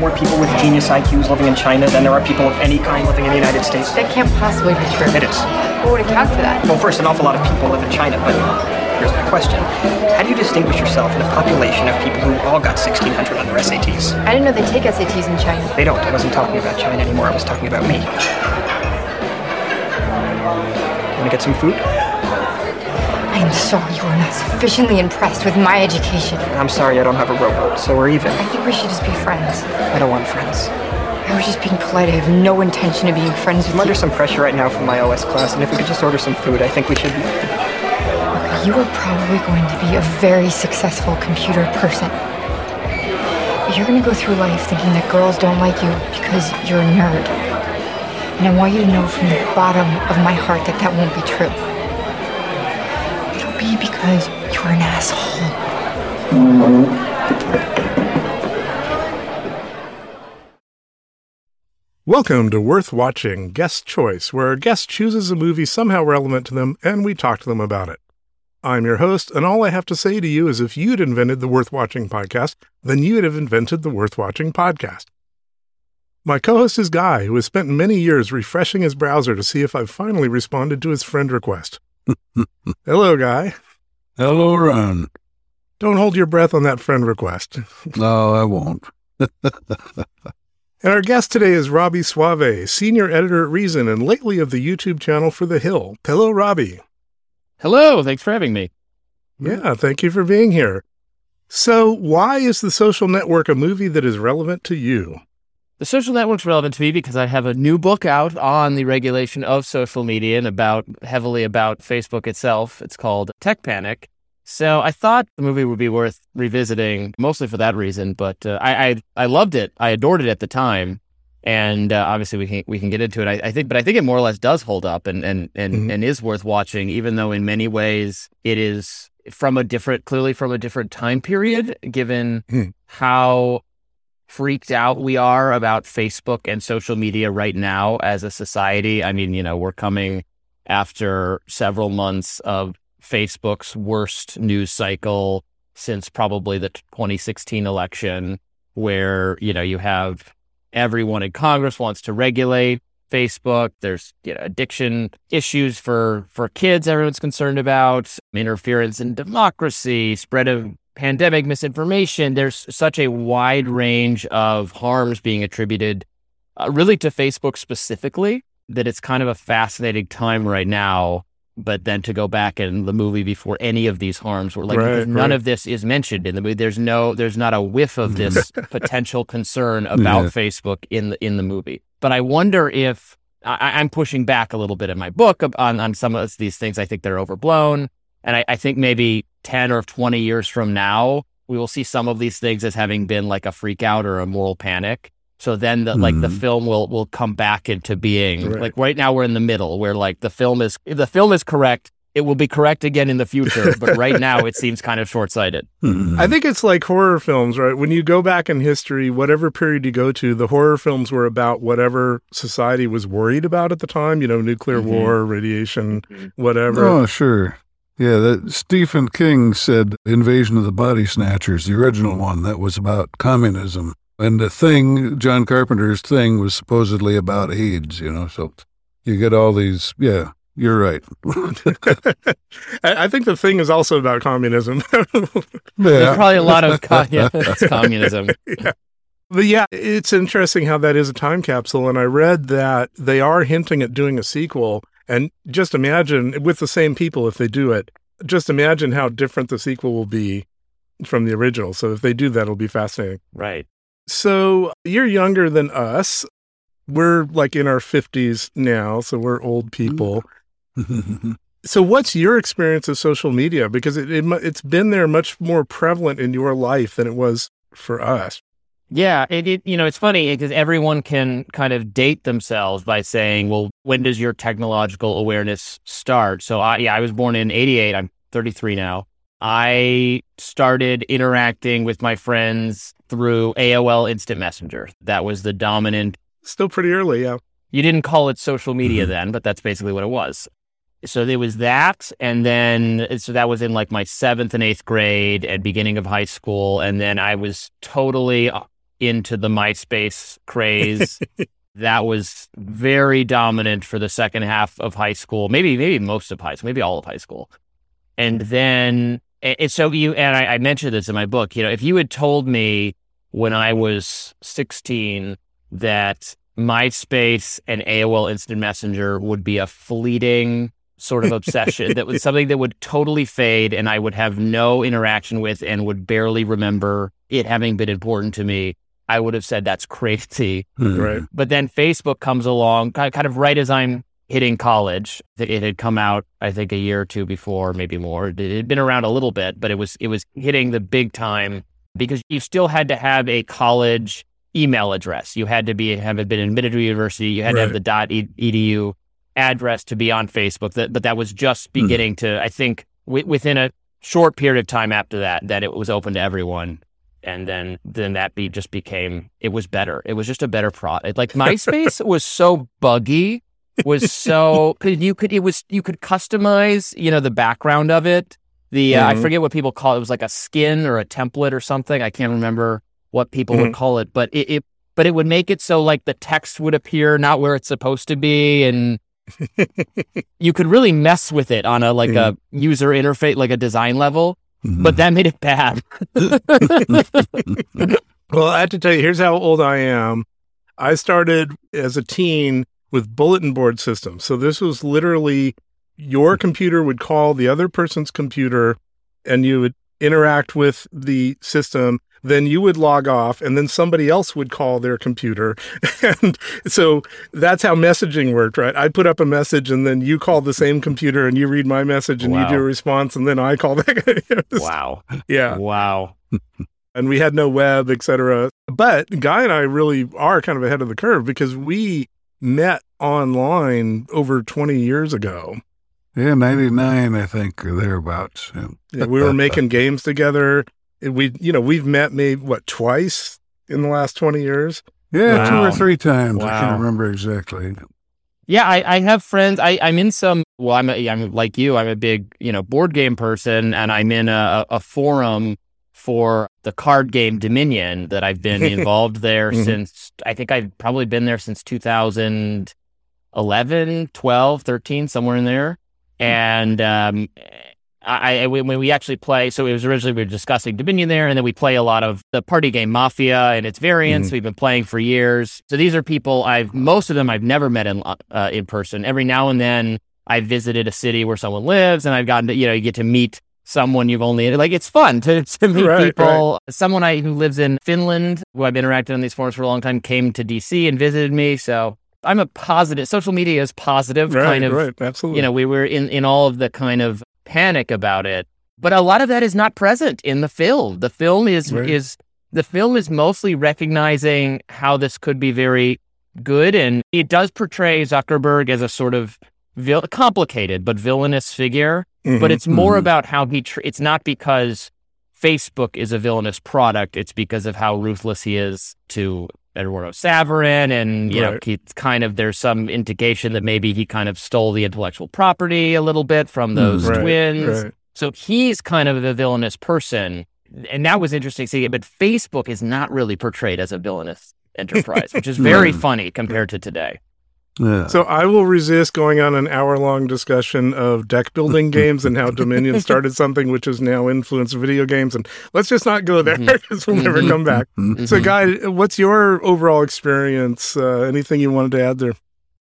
more people with genius IQs living in China than there are people of any kind living in the United States? That can't possibly be true. It is. What would account for that? Well, first, an awful lot of people live in China, but here's my question. How do you distinguish yourself in a population of people who all got 1600 on their SATs? I didn't know they take SATs in China. They don't. I wasn't talking about China anymore. I was talking about me. Want to get some food? I am sorry you are not sufficiently impressed with my education. I'm sorry I don't have a rowboat, so we're even. I think we should just be friends. I don't want friends. I was just being polite. I have no intention of being friends with you. I'm you. under some pressure right now from my OS class, and if we could just order some food, I think we should be. You are probably going to be a very successful computer person. But you're going to go through life thinking that girls don't like you because you're a nerd. And I want you to know from the bottom of my heart that that won't be true. Be because you're an asshole. Welcome to Worth Watching Guest Choice, where a guest chooses a movie somehow relevant to them and we talk to them about it. I'm your host, and all I have to say to you is if you'd invented the Worth Watching podcast, then you'd have invented the Worth Watching podcast. My co host is Guy, who has spent many years refreshing his browser to see if I've finally responded to his friend request. Hello, Guy. Hello, Ron. Don't hold your breath on that friend request. No, I won't. And our guest today is Robby Soave, senior editor at Reason and lately of the YouTube channel For the Hill. Hello, Robby. Hello, thanks for having me. Yeah, thank you for being here. So, why is The Social Network a movie that is relevant to you? The social network's relevant to me because I have a new book out on the regulation of social media and about heavily about Facebook itself. It's called Tech Panic. So I thought the movie would be worth revisiting, mostly for that reason. But uh, I, I I loved it. I adored it at the time, and uh, obviously we can we can get into it. I, I think, but I think it more or less does hold up and and and, Mhm. and is worth watching, even though in many ways it is from a different, clearly from a different time period, given Hmm. how freaked out we are about Facebook and social media right now as a society. I mean, you know, we're coming after several months of Facebook's worst news cycle since probably the 2016 election, where, you know, you have everyone in Congress wants to regulate Facebook. There's you know, addiction issues for, for kids everyone's concerned about, interference in democracy, spread of pandemic misinformation. There's such a wide range of harms being attributed uh, really to Facebook specifically that it's kind of a fascinating time right now. But then to go back in the movie before any of these harms were like, Right, none right. of this is mentioned in the movie. There's no, there's not a whiff of this potential concern about Yeah. Facebook in the in the movie. But I wonder if I, I'm pushing back a little bit in my book on on some of these things. I think they're overblown, and I, I think maybe ten or twenty years from now, we will see some of these things as having been like a freak out or a moral panic. So then, the, like the Mhm. film will will come back into being. Right. Like right now, we're in the middle where like the film is if the film is correct, it will be correct again in the future. but right now, it seems kind of short sighted. I think it's like horror films, right? When you go back in history, whatever period you go to, the horror films were about whatever society was worried about at the time, you know, nuclear Mhm. war, radiation, whatever. Oh, sure. Yeah, that Stephen King said Invasion of the Body Snatchers, the original one, that was about communism. And the thing, John Carpenter's thing, was supposedly about AIDS, you know, so you get all these, yeah, you're right. I I think the thing is also about communism. There's probably a lot of co- yeah, it's communism. But yeah, it's interesting how that is a time capsule. And I read that they are hinting at doing a sequel. And just imagine with the same people if they do it, just imagine how different the sequel will be from the original. So if they do that, it'll be fascinating. Right. So you're younger than us. We're like in our 50s now. So we're old people. So what's your experience of social media? Because it, it it's been there much more prevalent in your life than it was for us. Yeah, it, it you know it's funny eh, because everyone can kind of date themselves by saying, "Well, when does your technological awareness start?" So I yeah, I was born in '88. I'm 33 now. I started interacting with my friends through AOL Instant Messenger. That was the dominant. Still pretty early, yeah. You didn't call it social media Mhm. then, but that's basically what it was. So there was that, and then eh, so that was in like my seventh and eighth grade and beginning of high school, and then I was totally uh, into the MySpace craze. that was very dominant for the second half of high school, maybe maybe most of high school, maybe all of high school. And then and so you and I, I mentioned this in my book. You know, if you had told me when I was 16 that MySpace and AOL Instant Messenger would be a fleeting sort of obsession that was something that would totally fade and I would have no interaction with and would barely remember it having been important to me, I would have said that's crazy. Right. But then Facebook comes along kind of right as I'm hitting college. It had come out, I think, a year or two before, maybe more. It had been around a little bit, but it was it was hitting the big time because you still had to have a college email address. You had to be have been admitted to university. You had right. to have the dot edu address to be on Facebook. That, but that was just hmm. beginning mm-hmm. to, I think, w- within a short period of time after that, that it was open to everyone. And then, then that be just became, it was better. It was just a better product. Like MySpace was so buggy, was so, you could, it was, you could customize, you know, the background of it. The, mm-hmm. uh, I hmm. forget what people call it. It was like a skin or a template or something. I can't remember what people mm-hmm. would call it, but it, it, but it would make it so like the text would appear not where it's supposed to be and you could really mess with it on a like a user interface, like a design level, mm-hmm. but that made it bad. well, I have to tell you, here's how old I am. I started as a teen with bulletin board systems. So this was literally your computer would call the other person's computer and you would interact with the system then you would log off and then somebody else would call their computer. and so that's how messaging worked, right? I put up a message and then you call the same computer and you read my message and wow. you do a response and then I call that. wow. Yeah. Wow. and we had no web, etc. But Guy and I really are kind of ahead of the curve because we met online over 20 years ago. Yeah, 99, I think, or thereabouts. Yeah. yeah we were making games together we you know we've met maybe what twice in the last 20 years yeah wow. two or three times wow. i can't remember exactly yeah I, I have friends I, i'm in some well I'm, a, I'm like you i'm a big you know board game person and i'm in a, a forum for the card game dominion that i've been involved there mm-hmm. since i think i've probably been there since 2011 12 13 somewhere in there and um, I, I, when we actually play, so it was originally we were discussing Dominion there, and then we play a lot of the party game Mafia and its variants. Mm-hmm. We've been playing for years. So these are people I've most of them I've never met in uh, in person. Every now and then I've visited a city where someone lives, and I've gotten to you know you get to meet someone you've only like it's fun to, to meet right, people. Right. Someone I who lives in Finland, who I've interacted on these forums for a long time, came to DC and visited me. So I'm a positive. Social media is positive, right, kind of. Right, absolutely. You know, we were in in all of the kind of panic about it. But a lot of that is not present in the film. The film is right. is the film is mostly recognizing how this could be very good, and it does portray Zuckerberg as a sort of vil- complicated but villainous figure. Mm-hmm, but it's more mm-hmm. about how he. Tr- it's not because Facebook is a villainous product. It's because of how ruthless he is to Eduardo Saverin, and you right. know, he kind of there's some indication that maybe he kind of stole the intellectual property a little bit from hmm. those right, twins. Right. So he's kind of the villainous person, and that was interesting to see. But Facebook is not really portrayed as a villainous enterprise, which is very hmm. funny compared to today. Yeah. So I will resist going on an hour long discussion of deck building games and how Dominion started something which has now influenced video games. And let's just not go there because mm-hmm. we'll never come back. Mm-hmm. So, Guy, what's your overall experience? Uh, anything you wanted to add there?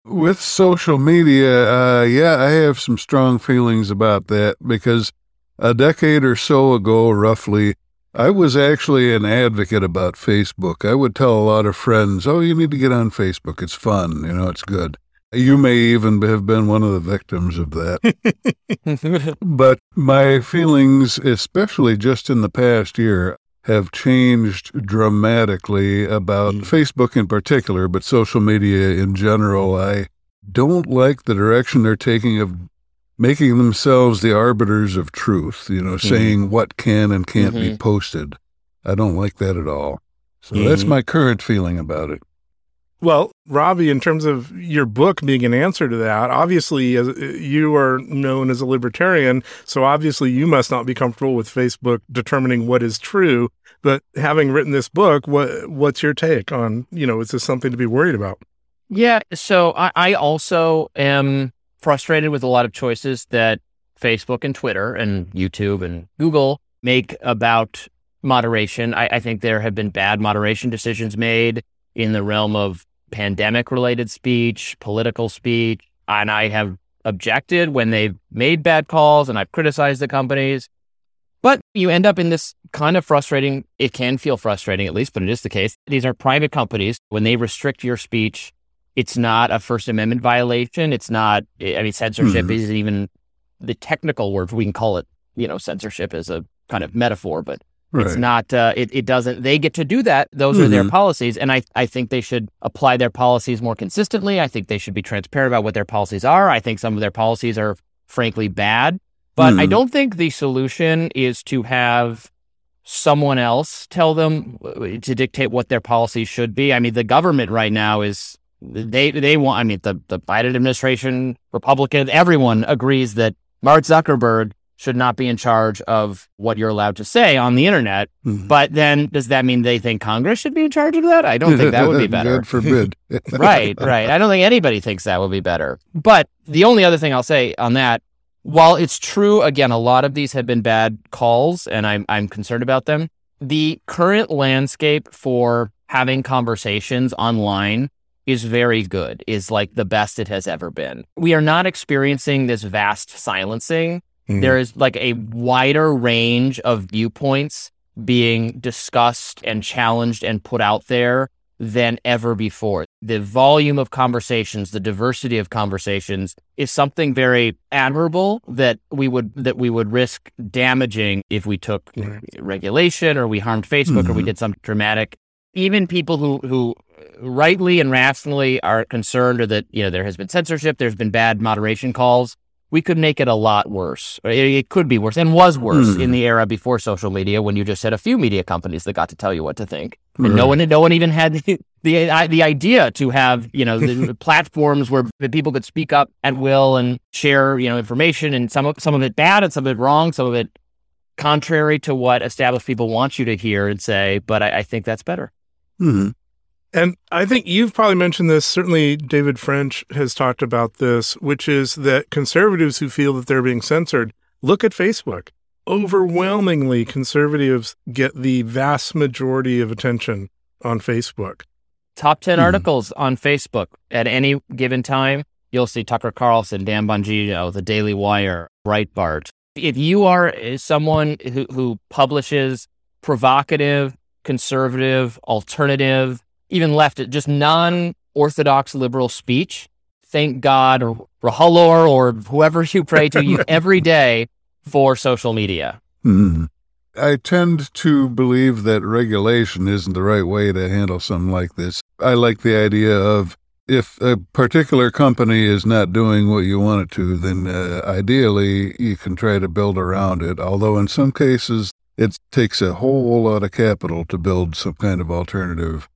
With social media, uh, yeah, I have some strong feelings about that because a decade or so ago, roughly, I was actually an advocate about Facebook. I would tell a lot of friends, oh, you need to get on Facebook. It's fun. You know, it's good. You may even have been one of the victims of that. but my feelings, especially just in the past year, have changed dramatically about mm. Facebook in particular, but social media in general. I don't like the direction they're taking of making themselves the arbiters of truth, you know, mm-hmm. saying what can and can't mm-hmm. be posted. I don't like that at all. So mm-hmm. that's my current feeling about it. Well, Robby, in terms of your book being an answer to that, obviously as, you are known as a libertarian, so obviously you must not be comfortable with Facebook determining what is true. But having written this book, what what's your take on, you know, is this something to be worried about? Yeah. So I, I also am frustrated with a lot of choices that Facebook and Twitter and YouTube and Google make about moderation. I, I think there have been bad moderation decisions made in the realm of pandemic related speech, political speech. And I have objected when they've made bad calls and I've criticized the companies. But you end up in this kind of frustrating, it can feel frustrating at least, but it is the case. These are private companies. When they restrict your speech, it's not a First Amendment violation. It's not, I mean, censorship mm-hmm. isn't even the technical word. We can call it, you know, censorship as a kind of metaphor, but Right. It's not. Uh, it it doesn't. They get to do that. Those mm-hmm. are their mm-hmm. policies, and I I think they should apply their policies more consistently. I think they should be transparent about what their policies are. I think some of their policies are frankly bad, but mm. I mm-hmm. don't think the solution is to have someone else tell them uh, to dictate what their policies should be. I mean, the government right now is they they want. I mean, the the Biden administration, Republican, everyone agrees that Mark Zuckerberg should not be in charge of what you're allowed to say on the internet. Mm-hmm. But then does that mean they think Congress should be in charge of that? I don't think that would be better. God forbid. right, right. I don't think anybody thinks that would be better. But the only other thing I'll say on that, while it's true, again, a lot of these have been bad calls and I'm, I'm concerned about them. The current landscape for having conversations online is very good, is like the best it has ever been. We are not experiencing this vast silencing Mm-hmm. There is like a wider range of viewpoints being discussed and challenged and put out there than ever before. The volume of conversations, the diversity of conversations is something very admirable that we would that we would risk damaging if we took regulation or we harmed Facebook mm-hmm. or we mm-hmm. did some dramatic. Even people who who rightly and rationally are concerned or that you know there has been censorship, there's been bad moderation calls we could make it a lot worse. It, could be worse and was worse mm. in the era before social media when you just had a few media companies that got to tell you what to think. And right. no one, no one even had the, the, the idea to have, you know, the platforms where people could speak up at will and share, you know, information and some of, some of it bad and some of it wrong, some of it contrary to what established people want you to hear and say. But I, I think that's better. Mm-hmm. And I think you've probably mentioned this. Certainly, David French has talked about this, which is that conservatives who feel that they're being censored look at Facebook. Overwhelmingly, conservatives get the vast majority of attention on Facebook. Top 10 mm-hmm. articles on Facebook at any given time. You'll see Tucker Carlson, Dan Bongino, The Daily Wire, Breitbart. If you are someone who, who publishes provocative, conservative, alternative, even left, it just non orthodox liberal speech. Thank God, or Rahalor, or whoever you pray to you every day for social media. Mm-hmm. I tend to believe that regulation isn't the right way to handle something like this. I like the idea of if a particular company is not doing what you want it to, then uh, ideally you can try to build around it. Although in some cases, it takes a whole lot of capital to build some kind of alternative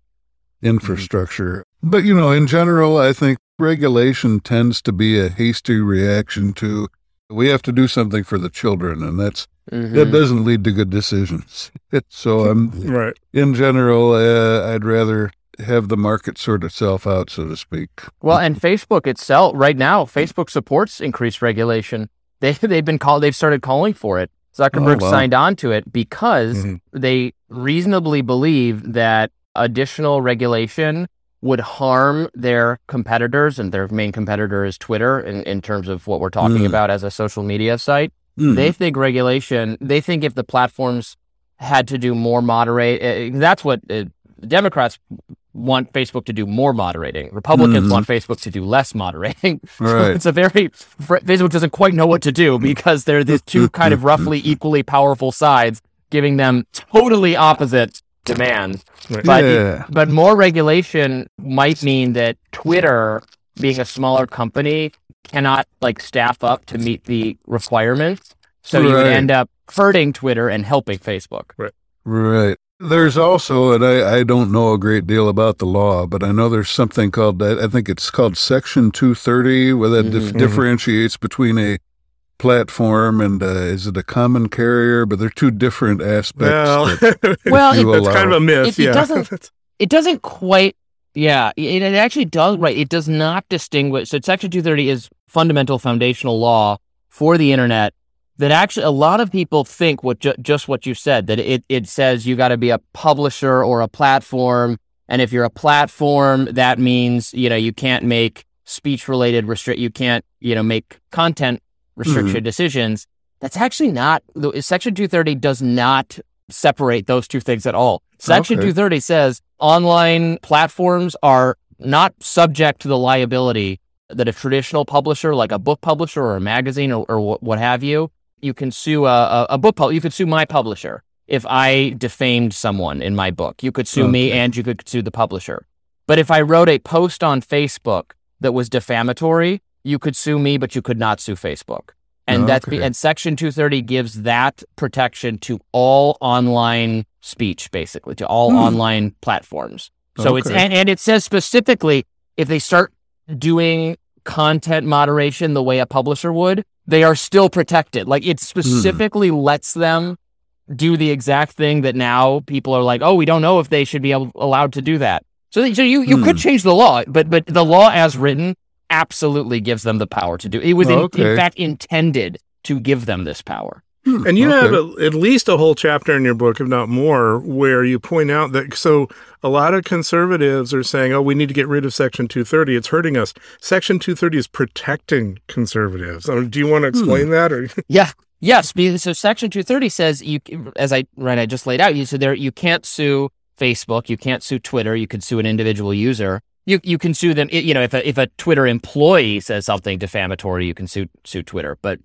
infrastructure. Mm-hmm. But, you know, in general, I think regulation tends to be a hasty reaction to we have to do something for the children, and that's mm-hmm. that doesn't lead to good decisions. so I'm right. In general, uh, I'd rather have the market sort itself out, so to speak. Well, and Facebook itself, right now, Facebook supports increased regulation. They they've been called. They've started calling for it. Zuckerberg oh, wow. signed on to it because mm-hmm. they reasonably believe that additional regulation would harm their competitors, and their main competitor is Twitter in, in terms of what we're talking mm. about as a social media site. Mm. They think regulation, they think if the platforms had to do more moderate, uh, that's what uh, Democrats want Facebook to do more moderating. Republicans mm. want Facebook to do less moderating. Right. it's a very, Facebook doesn't quite know what to do because they're these two kind of roughly equally powerful sides giving them totally opposite demand. Right. But yeah. but more regulation might mean that Twitter, being a smaller company, cannot like staff up to meet the requirements. So right. you would end up hurting Twitter and helping Facebook. Right. Right. There's also, and I, I don't know a great deal about the law, but I know there's something called, I think it's called Section 230, where that mm-hmm. dif- differentiates between a platform and uh, is it a common carrier? But they're two different aspects. Well, that Well, you that's kind of a myth. It- it yeah. doesn't- it doesn't quite yeah it, it actually does right it does not distinguish so section 230 is fundamental foundational law for the internet that actually a lot of people think what ju- just what you said that it, it says you got to be a publisher or a platform and if you're a platform that means you know you can't make speech related restrict you can't you know make content restriction mm-hmm. decisions that's actually not the- section 230 does not separate those two things at all. Section Okay. 230 says online platforms are not subject to the liability that a traditional publisher like a book publisher or a magazine or, or wh- what have you you can sue a, a, a book pub- you could sue my publisher if i defamed someone in my book. You could sue me and you could sue the publisher. But if i wrote a post on facebook that was defamatory you could sue me but you could not sue facebook and that's Okay. and section 230 gives that protection to all online speech basically to all Hmm. online platforms so it's and, and it says specifically if they start doing content moderation the way a publisher would, they are still protected. Like it specifically lets them do the exact thing that now people are like, oh, we don't know if they should be able, allowed to do that. So, so you, you could Hmm. change the law, but but the law as written absolutely gives them the power to do. It was in, Okay. in fact intended to give them this power. Hmm. And you Okay. have a, at least a whole chapter in your book, if not more, where you point out that so a lot of conservatives are saying, "Oh, we need to get rid of Section 230. It's hurting us." Section 230 is protecting conservatives. I mean, do you want to hmm. explain that? Or Yeah. Yes. So Section 230 says you, as I right, I just laid out. You said there you can't sue Facebook, you can't sue Twitter, you can sue an individual user. You you can sue them. You know, if a if a Twitter employee says something defamatory, you can sue sue Twitter. But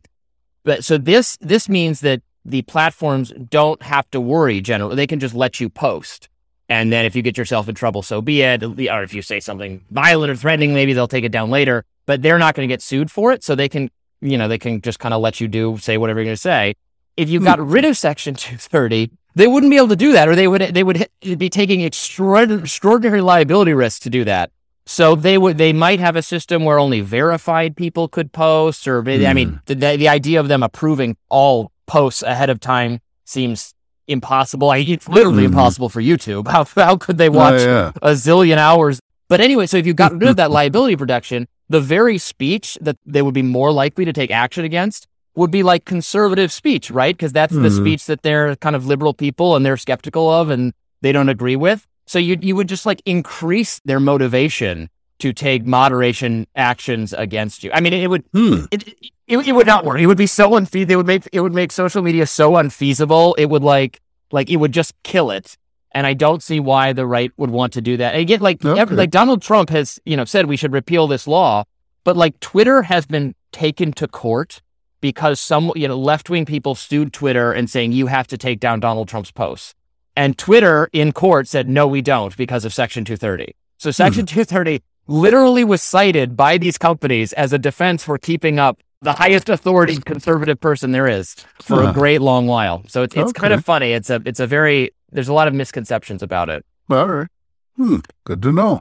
but so this this means that the platforms don't have to worry. Generally, they can just let you post. And then if you get yourself in trouble, so be it. Or if you say something violent or threatening, maybe they'll take it down later. But they're not going to get sued for it, so they can you know, they can just kind of let you do, say whatever you're going to say. If you hmm. got rid of Section 230, they wouldn't be able to do that, or they would they would be taking extraordinary, liability risks to do that. So they would they might have a system where only verified people could post, or I mean, the, the the idea of them approving all posts ahead of time seems impossible. I, it's literally Mhm. impossible for YouTube. How how could they watch Oh, yeah. a zillion hours. But anyway, so if you got rid of that liability protection, the very speech that they would be more likely to take action against would be like conservative speech, right? Because that's the Mhm. speech that they're kind of liberal people and they're skeptical of and they don't agree with. So you you would just like increase their motivation to take moderation actions against you. I mean, it would Hmm. it, it, it would not work. It would be so unfeasible. It would make it would make social media so unfeasible. It would like like it would just kill it. And I don't see why the right would want to do that. And again, like Okay. like Donald Trump has you know said we should repeal this law, but like Twitter has been taken to court because some you know left wing people sued Twitter and saying you have to take down Donald Trump's posts. And Twitter in court said no, we don't because of Section 230. So Section 230 literally was cited by these companies as a defense for keeping up the highest authority conservative person there is for a great long while. So it's it's kind of funny. It's a it's a very there's a lot of misconceptions about it. All right. Hmm. Good to know.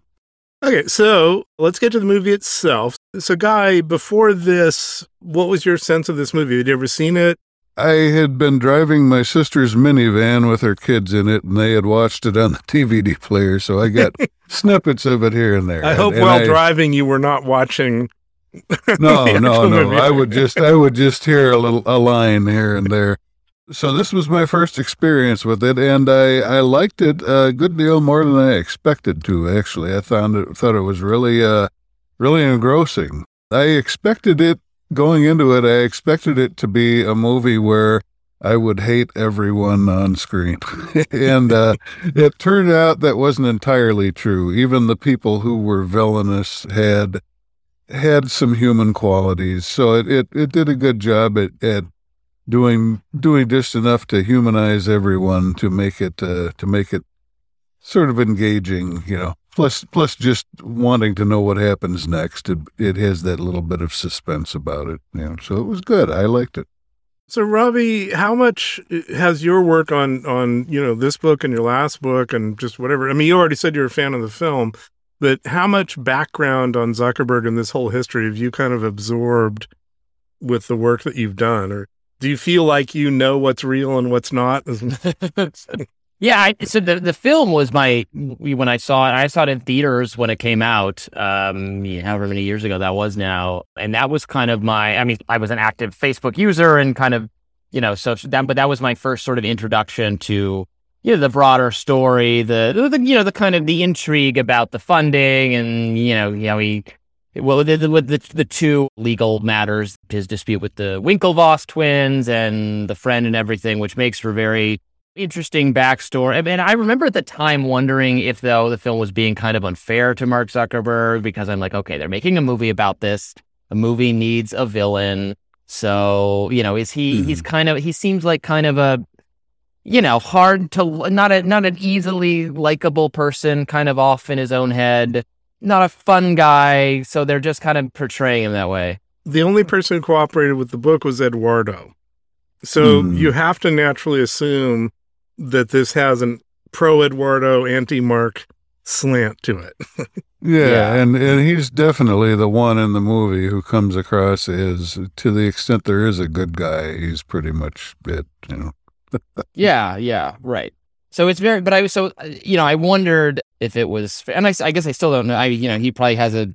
Okay, so let's get to the movie itself. So, Guy, before this, what was your sense of this movie? Had you ever seen it? I had been driving my sister's minivan with her kids in it, and they had watched it on the DVD player, so I got snippets of it here and there. I hope And while I- driving you were not watching. No, no, no. movie. I would just, I would just hear a little, a line here and there. So this was my first experience with it, and I, I liked it a good deal more than I expected to. Actually, I found it, thought it was really, uh, really engrossing. I expected it going into it. I expected it to be a movie where I would hate everyone on screen, and uh, it turned out that wasn't entirely true. Even the people who were villainous had had some human qualities, so it, it, it did a good job at, at doing doing just enough to humanize everyone to make it uh, to make it sort of engaging, you know. Plus, plus just wanting to know what happens next. It, it has that little bit of suspense about it, you know. So it was good. I liked it. So, Robby, how much has your work on on you know this book and your last book and just whatever? I mean, you already said you're a fan of the film, but how much background on Zuckerberg and this whole history have you kind of absorbed with the work that you've done, or do you feel like you know what's real and what's not? yeah, I, so the the film was my when I saw it. I saw it in theaters when it came out, um, however many years ago that was now, and that was kind of my. I mean, I was an active Facebook user and kind of you know, so that, but that was my first sort of introduction to you know the broader story, the, the you know the kind of the intrigue about the funding, and you know, you know, he well, the, the, the, the two legal matters, his dispute with the Winklevoss twins and the friend and everything, which makes for very interesting backstory. And I remember at the time wondering if, though, the film was being kind of unfair to Mark Zuckerberg because I'm like, okay, they're making a movie about this. A movie needs a villain. So, you know, is he, mm-hmm. he's kind of, he seems like kind of a, you know, hard to, not a, not an easily likable person, kind of off in his own head, not a fun guy. So they're just kind of portraying him that way. The only person who cooperated with the book was Eduardo. So mm. you have to naturally assume that this has an pro Eduardo, anti Mark slant to it. yeah, yeah, and and he's definitely the one in the movie who comes across as, to the extent there is a good guy, he's pretty much it. You know. yeah, yeah, right. So it's very, but I was so you know I wondered if it was, and I, I guess I still don't know. I you know he probably has a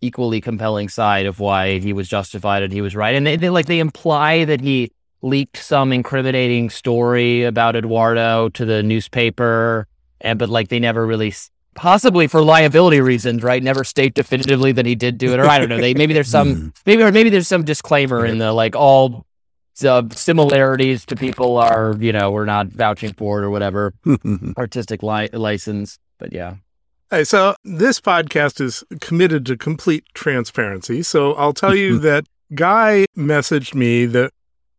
equally compelling side of why he was justified and he was right, and they, they like they imply that he leaked some incriminating story about Eduardo to the newspaper, and but like they never really possibly for liability reasons, right? Never state definitively that he did do it, or I don't know. They maybe there's some hmm. maybe or maybe there's some disclaimer in the like all uh, similarities to people are you know we're not vouching for it or whatever artistic li- license, but yeah. Hey, so this podcast is committed to complete transparency. So I'll tell you that Guy messaged me that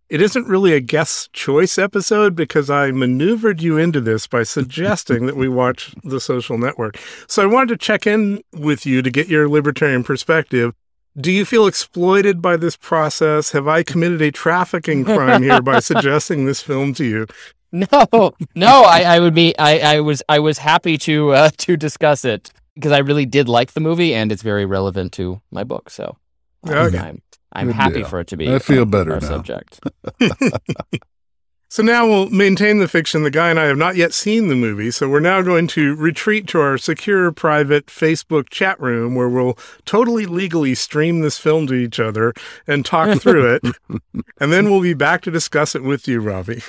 it isn't really a guest choice episode because I maneuvered you into this by suggesting that we watch The Social Network. So I wanted to check in with you to get your libertarian perspective. Do you feel exploited by this process? Have I committed a trafficking crime here by suggesting this film to you? No, no, I, I would be, I, I was, I was happy to, uh, to discuss it because I really did like the movie and it's very relevant to my book. So okay. I'm, I'm happy deal. for it to be. I feel better our now. subject. so now we'll maintain the fiction. The guy and I have not yet seen the movie, so we're now going to retreat to our secure, private Facebook chat room where we'll totally legally stream this film to each other and talk through it, and then we'll be back to discuss it with you, Robby.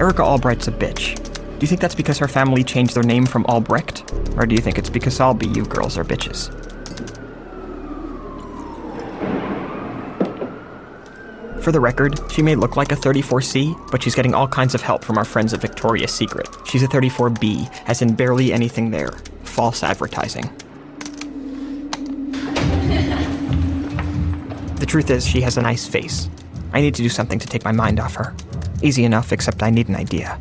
Erica Albright's a bitch. Do you think that's because her family changed their name from Albrecht? Or do you think it's because all BU girls are bitches? For the record, she may look like a 34C, but she's getting all kinds of help from our friends at Victoria's Secret. She's a 34B, as in barely anything there. False advertising. the truth is, she has a nice face. I need to do something to take my mind off her. Easy enough, except I need an idea.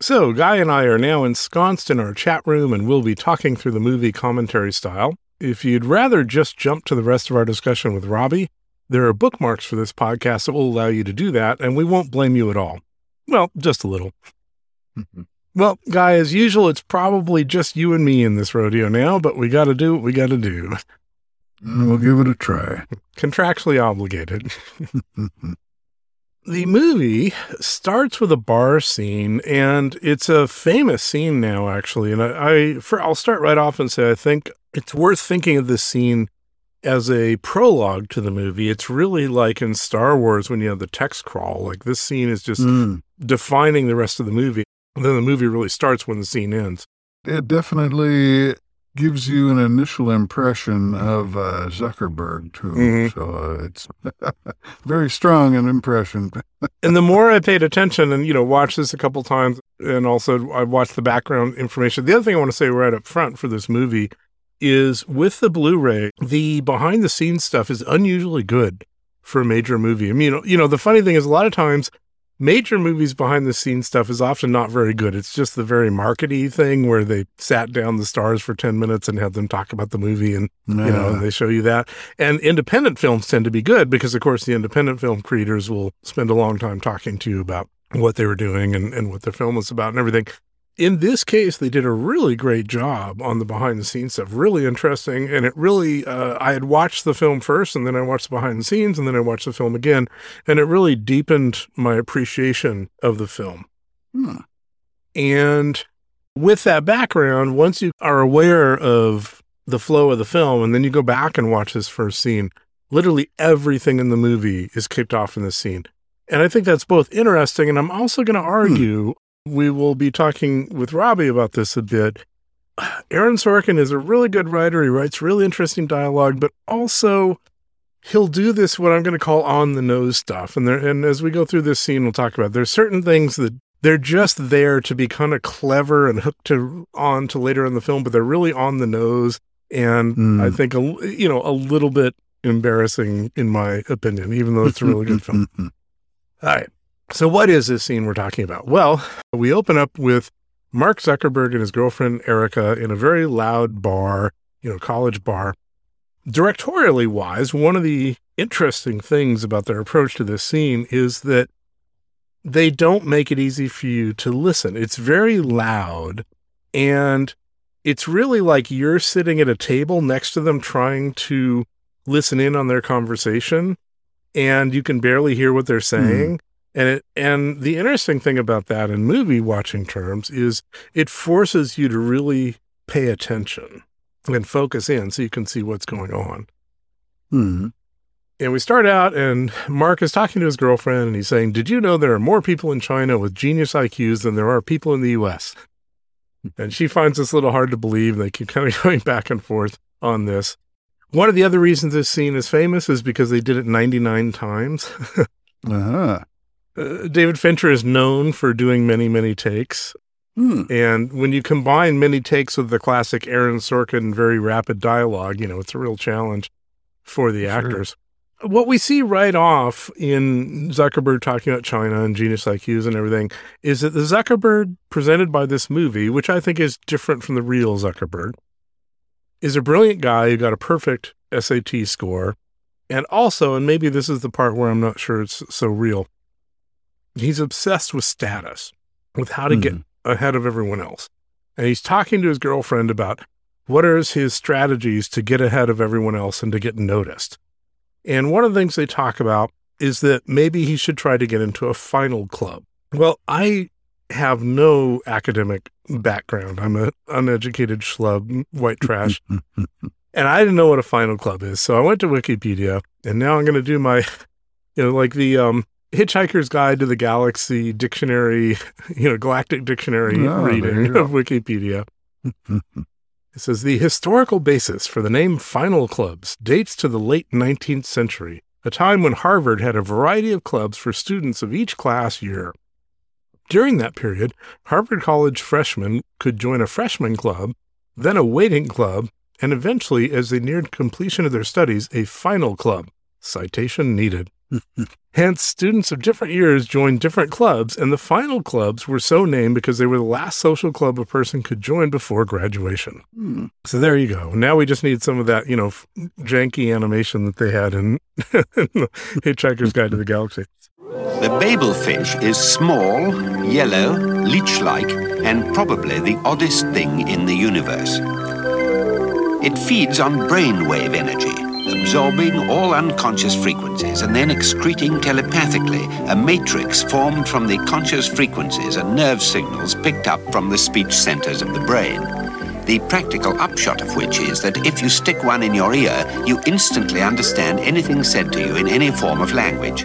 So, Guy and I are now ensconced in our chat room and we'll be talking through the movie commentary style. If you'd rather just jump to the rest of our discussion with Robby, there are bookmarks for this podcast that will allow you to do that, and we won't blame you at all. Well, just a little. Mm-hmm. well, Guy, as usual, it's probably just you and me in this rodeo now, but we got to do what we got to do. We'll give it a try. Contractually obligated. Mm-hmm. The movie starts with a bar scene, and it's a famous scene now, actually. And I, I for, I'll start right off and say I think it's worth thinking of this scene as a prologue to the movie. It's really like in Star Wars when you have the text crawl. Like this scene is just mm. defining the rest of the movie. And then the movie really starts when the scene ends. It definitely gives you an initial impression of uh, Zuckerberg too. Mm-hmm. So uh, it's very strong an impression. and the more I paid attention, and you know, watched this a couple times, and also I watched the background information. The other thing I want to say right up front for this movie is with the Blu-ray, the behind the scenes stuff is unusually good for a major movie. I mean, you know, you know, the funny thing is a lot of times major movies behind the scenes stuff is often not very good. It's just the very markety thing where they sat down the stars for 10 minutes and had them talk about the movie and, you know, they show you that. And independent films tend to be good because, of course, the independent film creators will spend a long time talking to you about what they were doing and, and what their film was about and everything. In this case, they did a really great job on the behind the scenes stuff. Really interesting. And it really, uh, I had watched the film first and then I watched the behind the scenes and then I watched the film again. And it really deepened my appreciation of the film. Hmm. And with that background, once you are aware of the flow of the film and then you go back and watch this first scene, literally everything in the movie is kicked off in this scene. And I think that's both interesting. And I'm also going to argue we will be talking with Robby about this a bit. Aaron Sorkin is a really good writer. He writes really interesting dialogue, but also he'll do this what I'm going to call on the nose stuff. And there, and as we go through this scene, we'll talk about there's certain things that they're just there to be kind of clever and hooked to on to later in the film, but they're really on the nose. And Mm. I think a, you know a little bit embarrassing in my opinion, even though it's a really good film. All right. So, what is this scene we're talking about? Well, we open up with Mark Zuckerberg and his girlfriend Erica in a very loud bar, you know, college bar. Directorially wise, one of the interesting things about their approach to this scene is that they don't make it easy for you to listen. It's very loud and it's really like you're sitting at a table next to them trying to listen in on their conversation and you can barely hear what they're hmm. saying. And it, and the interesting thing about that in movie watching terms is it forces you to really pay attention and focus in so you can see what's going on. Hmm. And we start out, and Mark is talking to his girlfriend, and he's saying, Did you know there are more people in China with genius IQs than there are people in the US? And she finds this a little hard to believe. and They keep kind of going back and forth on this. One of the other reasons this scene is famous is because they did it 99 times. Uh-huh. Uh, David Fincher is known for doing many, many takes. Hmm. And when you combine many takes with the classic Aaron Sorkin very rapid dialogue, you know, it's a real challenge for the Sure. actors. What we see right off in Zuckerberg talking about China and genius IQs and everything is that the Zuckerberg presented by this movie, which I think is different from the real Zuckerberg, is a brilliant guy who got a perfect SAT score. And also, and maybe this is the part where I'm not sure it's so real, he's obsessed with status, with how to get Hmm. ahead of everyone else. And he's talking to his girlfriend about what are his strategies to get ahead of everyone else and to get noticed. And one of the things they talk about is that maybe he should try to get into a final club. Well, I have no academic background. I'm an uneducated schlub, white trash. and I didn't know what a final club is. So I went to Wikipedia and now I'm going to do my, you know, like the um, Hitchhiker's Guide to the Galaxy dictionary, you know, galactic dictionary Oh, reading of Wikipedia. It says the historical basis for the name final clubs dates to the late 19th century, a time when Harvard had a variety of clubs for students of each class year. During that period, Harvard College freshmen could join a freshman club, then a waiting club, and eventually, as they neared completion of their studies, a final club. Citation needed. Hence, students of different years joined different clubs, and the final clubs were so named because they were the last social club a person could join before graduation. Hmm. So there you go. Now we just need some of that, you know, f- janky animation that they had in, in the Hitchhiker's Guide to the Galaxy. The Babel fish is small, yellow, leech-like, and probably the oddest thing in the universe. It feeds on brainwave energy, absorbing all unconscious frequencies and then excreting telepathically a matrix formed from the conscious frequencies and nerve signals picked up from the speech centers of the brain. The practical upshot of which is that if you stick one in your ear, you instantly understand anything said to you in any form of language.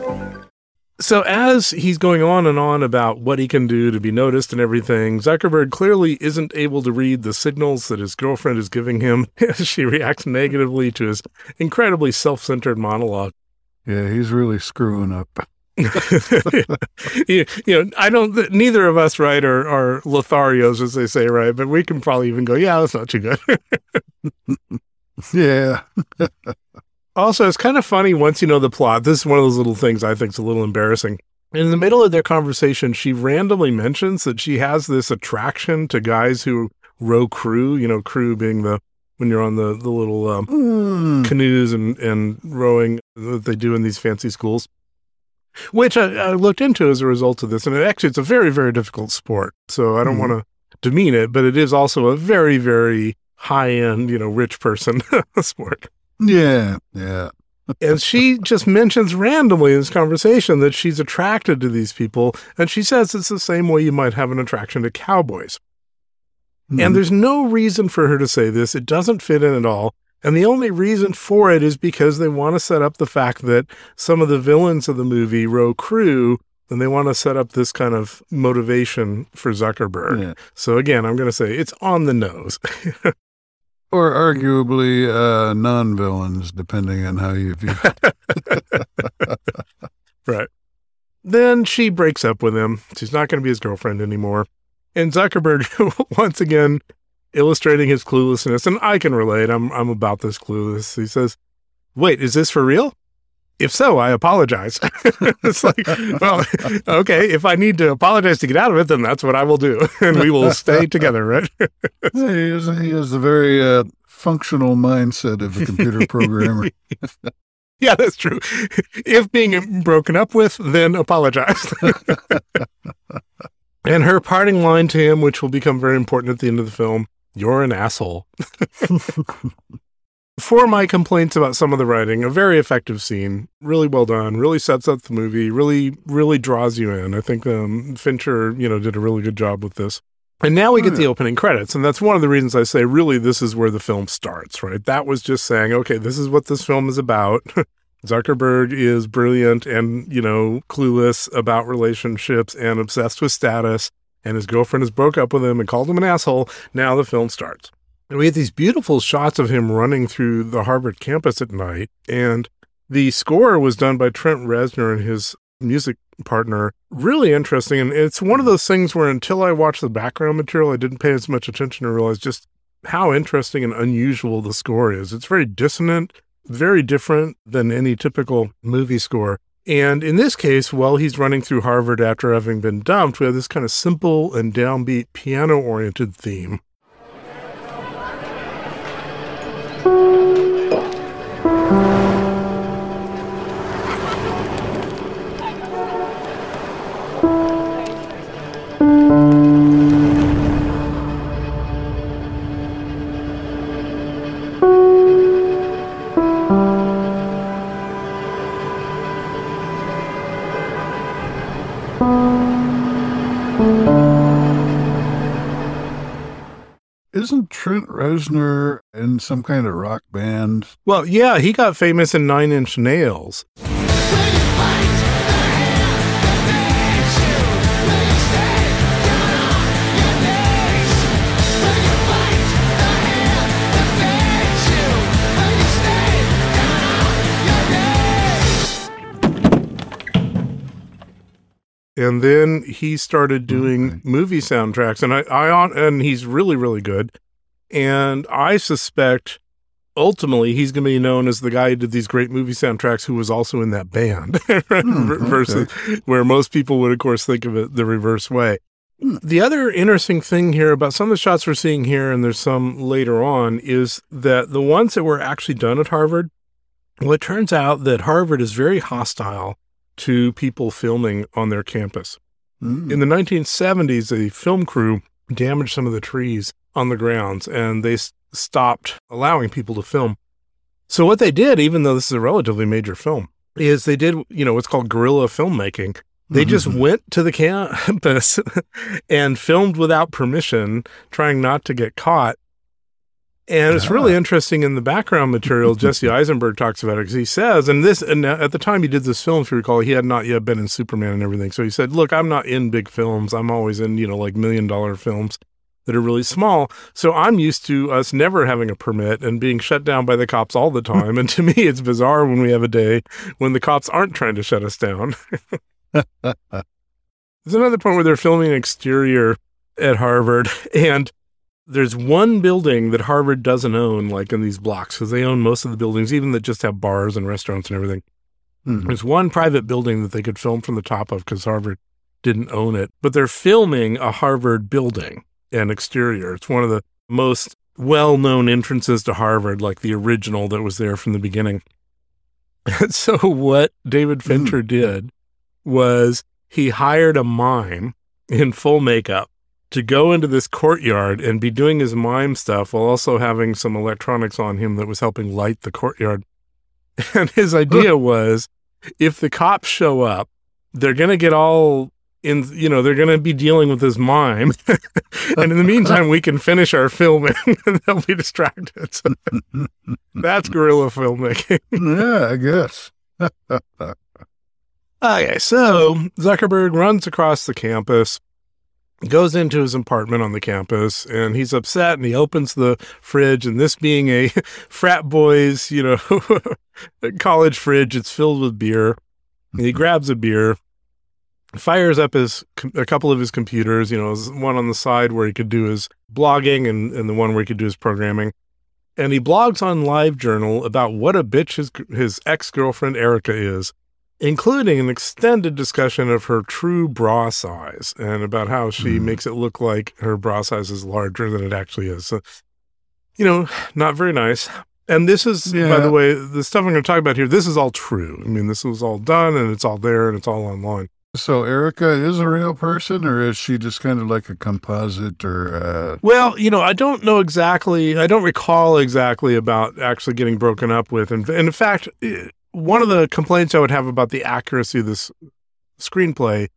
So as he's going on and on about what he can do to be noticed and everything, Zuckerberg clearly isn't able to read the signals that his girlfriend is giving him as she reacts negatively to his incredibly self-centered monologue. Yeah, he's really screwing up. you, you know, I don't. Neither of us, right, are, are Lotharios, as they say, right? But we can probably even go, yeah, that's not too good. Yeah. Also, it's kind of funny once you know the plot. This is one of those little things I think is a little embarrassing. In the middle of their conversation, she randomly mentions that she has this attraction to guys who row crew. You know, crew being the when you're on the the little um, Hmm. canoes and and rowing that they do in these fancy schools. Which I, I looked into as a result of this, and it actually it's a very very difficult sport. So I don't Mhm. want to demean it, but it is also a very, very high end, you know, rich person sport. Yeah, yeah. and she just mentions randomly in this conversation that she's attracted to these people. And she says it's the same way you might have an attraction to cowboys. Hmm. And there's no reason for her to say this. It doesn't fit in at all. And the only reason for it is because they want to set up the fact that some of the villains of the movie row crew and they want to set up this kind of motivation for Zuckerberg. Yeah. So again, I'm going to say it's on the nose. Or arguably uh, non villains, depending on how you view it. right. Then she breaks up with him. She's not going to be his girlfriend anymore. And Zuckerberg, once again, illustrating his cluelessness, and I can relate. I'm I'm about this clueless. He says, "Wait, is this for real? If so, I apologize." it's like, well, okay. If I need to apologize to get out of it, then that's what I will do, and we will stay together, right? he, is, he has the very uh, functional mindset of a computer programmer. yeah, that's true. If being broken up with, then apologize. and her parting line to him, which will become very important at the end of the film you're an asshole. For my complaints about some of the writing, a very effective scene, really well done, really sets up the movie, really, really draws you in. I think um, Fincher, you know, did a really good job with this. And now we get the opening credits, and that's one of the reasons I say really this is where the film starts, right? That was just saying, okay, this is what this film is about. Zuckerberg is brilliant and, you know, clueless about relationships and obsessed with status, and his girlfriend has broke up with him and called him an asshole. Now the film starts. And we had these beautiful shots of him running through the Harvard campus at night, and the score was done by Trent Reznor and his music partner. Really interesting. And it's one of those things where until I watched the background material, I didn't pay as much attention to realize just how interesting and unusual the score is. It's very dissonant, very different than any typical movie score. And in this case, while he's running through Harvard after having been dumped, we have this kind of simple and downbeat piano oriented theme. Reznor in some kind of rock band? Well, yeah, he got famous in Nine Inch Nails. and then he started doing Okay. movie soundtracks and I, I and he's really really good and i suspect ultimately he's going to be known as the guy who did these great movie soundtracks who was also in that band. Hmm, versus where most people would of course think of it the reverse way. The other interesting thing here about some of the shots we're seeing here and there's some later on is that the ones that were actually done at harvard well it turns out that harvard is very hostile to people filming on their campus. Mm. in the 1970s, a film crew damaged some of the trees on the grounds and they stopped allowing people to film. So, what they did, even though this is a relatively major film, is they did, you know, what's called guerrilla filmmaking. They just Mhm. went to the campus and filmed without permission, trying not to get caught. And it's really interesting in the background material. Jesse Eisenberg talks about it because he says, and this, and at the time he did this film, if you recall, he had not yet been in Superman and everything. So he said, "Look, I'm not in big films. I'm always in, you know, like million dollar films that are really small. So I'm used to us never having a permit and being shut down by the cops all the time. and to me, it's bizarre when we have a day when the cops aren't trying to shut us down. There's another point where they're filming an exterior at Harvard, and there's one building that Harvard doesn't own, like in these blocks, because they own most of the buildings, even that just have bars and restaurants and everything. Mhm. There's one private building that they could film from the top of because Harvard didn't own it, but they're filming a Harvard building and exterior. It's one of the most well known entrances to Harvard, like the original that was there from the beginning. And so, what David mm. Fincher did was he hired a mime in full makeup to go into this courtyard and be doing his mime stuff while also having some electronics on him that was helping light the courtyard. And his idea was if the cops show up, they're going to get all in, you know, they're going to be dealing with this mime. and in the meantime, we can finish our filming and they'll be distracted. That's guerrilla filmmaking. yeah, I guess. Okay, so Zuckerberg runs across the campus, goes into his apartment on the campus, and he's upset and he opens the fridge. And this being a frat boys, you know, college fridge, it's filled with beer. And he grabs a beer, fires up his a couple of his computers, you know, one on the side where he could do his blogging and, and the one where he could do his programming. And he blogs on LiveJournal about what a bitch his his ex girlfriend Erica is including an extended discussion of her true bra size and about how she mm. makes it look like her bra size is larger than it actually is. So, you know, not very nice. And this is, yeah. by the way, the stuff I'm going to talk about here, this is all true. I mean, this was all done and it's all there and it's all online. So Erica is a real person, or is she just kind of like a composite? Or uh... well, you know, I don't know exactly. I don't recall exactly about actually getting broken up with. And, and in fact, one of the complaints I would have about the accuracy of this screenplay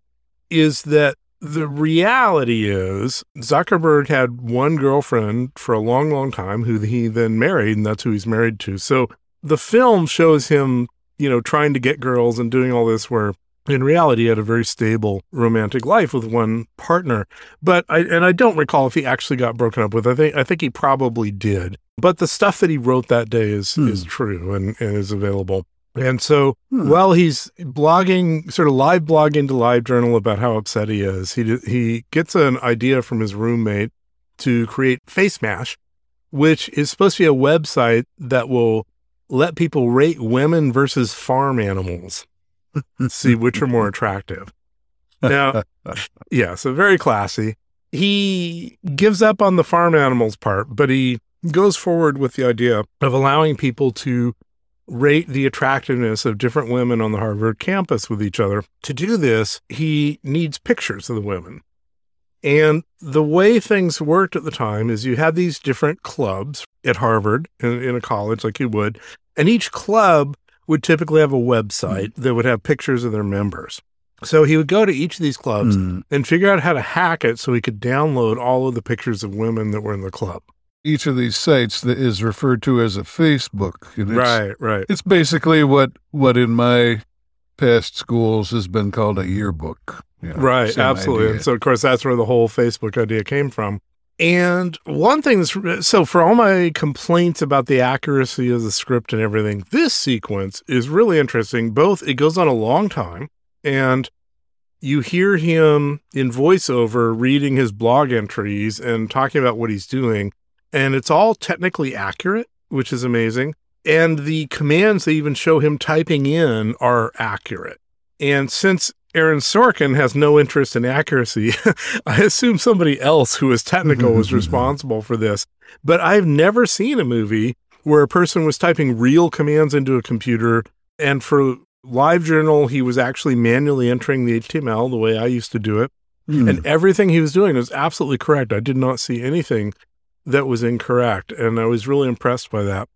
is that the reality is Zuckerberg had one girlfriend for a long, long time who he then married, and that's who he's married to. So the film shows him, you know, trying to get girls and doing all this where in reality he had a very stable romantic life with one partner. But I and I don't recall if he actually got broken up with. I think I think he probably did. But the stuff that he wrote that day is hmm. is true and, and is available. And so hmm. while he's blogging, sort of live blogging to live journal about how upset he is, he he gets an idea from his roommate to create FaceMash, which is supposed to be a website that will let people rate women versus farm animals, see which are more attractive. Now, yeah, so very classy. He gives up on the farm animals part, but he goes forward with the idea of allowing people to rate the attractiveness of different women on the Harvard campus with each other. To do this, he needs pictures of the women. And the way things worked at the time is you had these different clubs at Harvard in, in a college like you would, and each club would typically have a website mm. that would have pictures of their members. So he would go to each of these clubs mm. and figure out how to hack it so he could download all of the pictures of women that were in the club each of these sites that is referred to as a Facebook. right, right. It's basically what what in my past schools has been called a yearbook. You know, right, absolutely. Idea. And so, of course, that's where the whole Facebook idea came from. And one thing that's so for all my complaints about the accuracy of the script and everything, this sequence is really interesting. Both it goes on a long time, and you hear him in voiceover reading his blog entries and talking about what he's doing and it's all technically accurate, which is amazing. And the commands they even show him typing in are accurate. And since Aaron Sorkin has no interest in accuracy, I assume somebody else who is technical was responsible for this. But I've never seen a movie where a person was typing real commands into a computer and for LiveJournal he was actually manually entering the HTML the way I used to do it. Mm. And everything he was doing was absolutely correct. I did not see anything that was incorrect. And I was really impressed by that.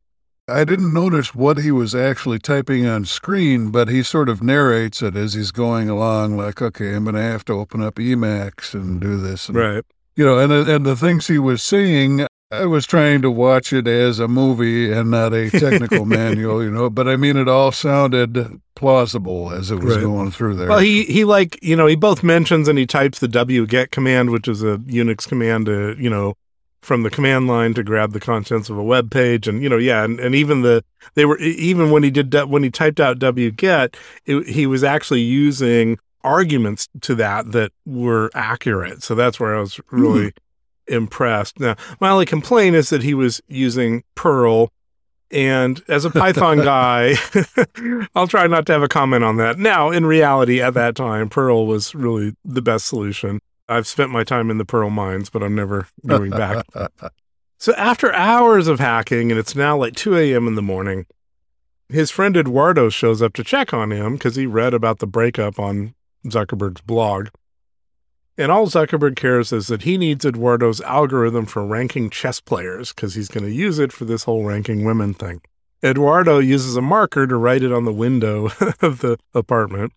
I didn't notice what he was actually typing on screen, but he sort of narrates it as he's going along, like, okay, I'm going to have to open up Emacs and do this. And, right. You know, and, and the things he was saying, I was trying to watch it as a movie and not a technical manual, you know, but I mean, it all sounded plausible as it was right. going through there. Well, he, he like, you know, he both mentions and he types the wget command, which is a Unix command to, you know, from the command line to grab the contents of a web page and you know yeah and, and even the they were even when he did when he typed out wget it, he was actually using arguments to that that were accurate. So that's where i was really mm-hmm. impressed. Now my only complaint is that he was using perl and as a python guy i'll try not to have a comment on that. Now in reality at that time perl was really the best solution I've spent my time in the Perl mines, but I'm never going back. so after hours of hacking, and it's now like 2 a.m. in the morning, his friend Eduardo shows up to check on him because he read about the breakup on Zuckerberg's blog. And all Zuckerberg cares is that he needs Eduardo's algorithm for ranking chess players because he's going to use it for this whole ranking women thing. Eduardo uses a marker to write it on the window of the apartment.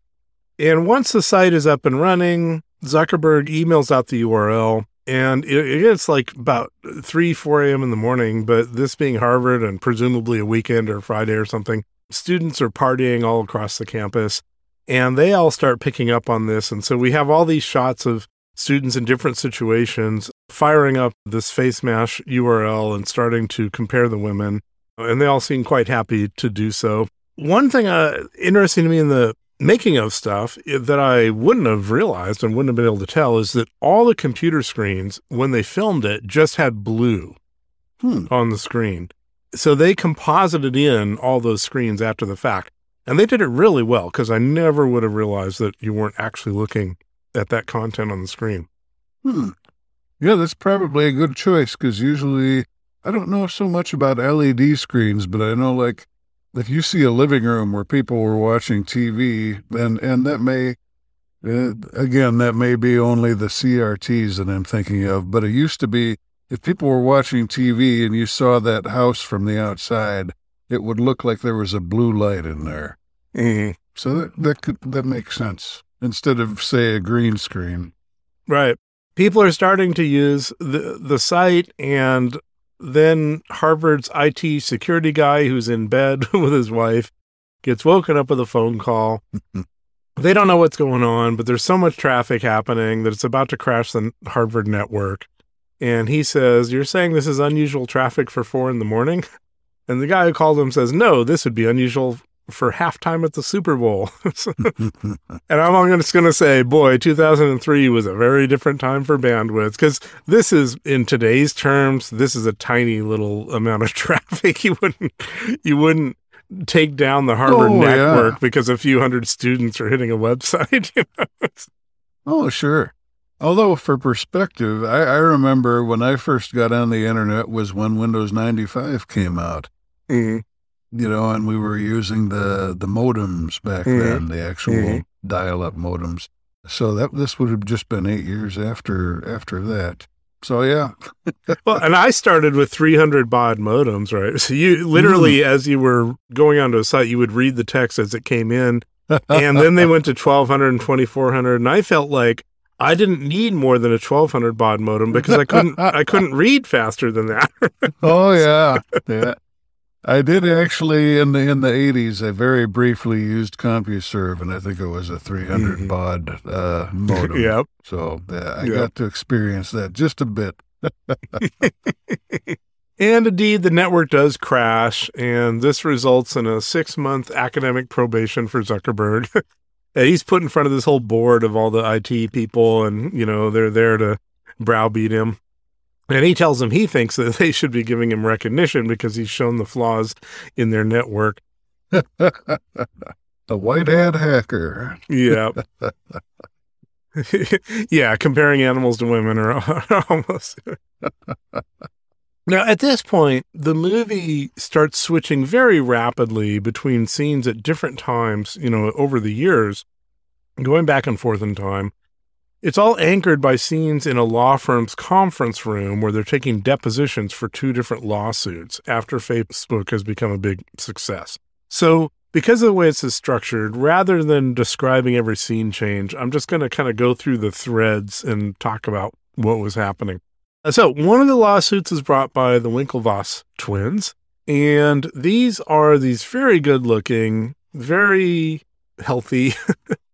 And once the site is up and running, Zuckerberg emails out the URL. And it, it's like about 3, 4 a.m. in the morning, but this being Harvard and presumably a weekend or Friday or something, students are partying all across the campus and they all start picking up on this. And so we have all these shots of students in different situations firing up this FaceMash URL and starting to compare the women. And they all seem quite happy to do so. One thing uh, interesting to me in the making of stuff that I wouldn't have realized and wouldn't have been able to tell is that all the computer screens, when they filmed it, just had blue Hmm. on the screen. So they composited in all those screens after the fact. And they did it really well because I never would have realized that you weren't actually looking at that content on the screen. Hmm. Yeah, that's probably a good choice because usually I don't know so much about LED screens, but I know like if you see a living room where people were watching TV, and and that may uh, again that may be only the CRTs that I'm thinking of, but it used to be if people were watching TV and you saw that house from the outside, it would look like there was a blue light in there. Mhm. So that that could that makes sense instead of say a green screen. Right. People are starting to use the the site and then Harvard's IT security guy who's in bed with his wife gets woken up with a phone call. they don't know what's going on, but there's so much traffic happening that it's about to crash the Harvard network. And he says, You're saying this is unusual traffic for four in the morning? And the guy who called him says, No, this would be unusual for halftime at the Super Bowl. And I'm just going to say, boy, 2003 was a very different time for bandwidth because this is, in today's terms, this is a tiny little amount of traffic. You wouldn't, you wouldn't take down the Harvard Oh, yeah. network because a few hundred students are hitting a website. you know? Oh, sure. Although, for perspective, I, I remember when I first got on the internet was when Windows 95 came out, Mhm. You know, and we were using the, the modems back Mhm. then, the actual Mhm. dial up modems. So that this would have just been eight years after after that. So yeah, Well, and I started with 300 baud modems, right? So you literally, as you were going onto a site, you would read the text as it came in. and then they went to 1200 and 2400 and i felt like i didn't need more than a 1200 baud modem because i couldn't i couldn't read faster than that oh yeah, yeah. I did actually in the in the eighties. I very briefly used CompuServe, and I think it was a 300 Mhm. baud uh, modem. yep So yeah, I Yep. got to experience that just a bit. and indeed the network does crash and this results in a six month academic probation for zuckerberg he's put in front of this whole board of all the it people and you know they're there to browbeat him and he tells them he thinks that they should be giving him recognition because he's shown the flaws in their network A white hat hacker. Yeah. yeah, comparing animals to women are, are almost. now, at this point, the movie starts switching very rapidly between scenes at different times, you know, over the years, going back and forth in time. It's all anchored by scenes in a law firm's conference room where they're taking depositions for two different lawsuits after Facebook has become a big success. So, because of the way is structured, rather than describing every scene change, I'm just going to kind of go through the threads and talk about what was happening. Uh, So, one of the lawsuits is brought by the Winklevoss twins, and these are these very good looking, very healthy,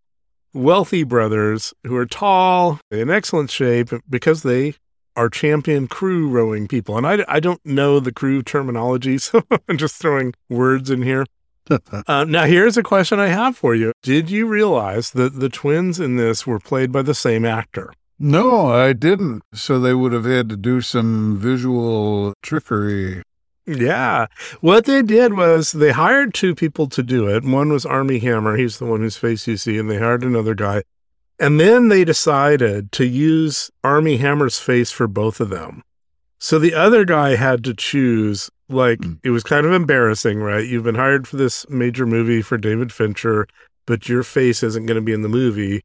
wealthy brothers who are tall, in excellent shape because they are champion crew rowing people. And I, I don't know the crew terminology, so I'm just throwing words in here. Uh, now, here's a question I have for you. Did you realize that the twins in this were played by the same actor? No, I didn't. So they would have had to do some visual trickery. Yeah. What they did was they hired two people to do it. One was Armie Hammer. He's the one whose face you see, and they hired another guy. And then they decided to use Armie Hammer's face for both of them. So the other guy had to choose, like, Mm. it was kind of embarrassing, right? You've been hired for this major movie for David Fincher, but your face isn't going to be in the movie.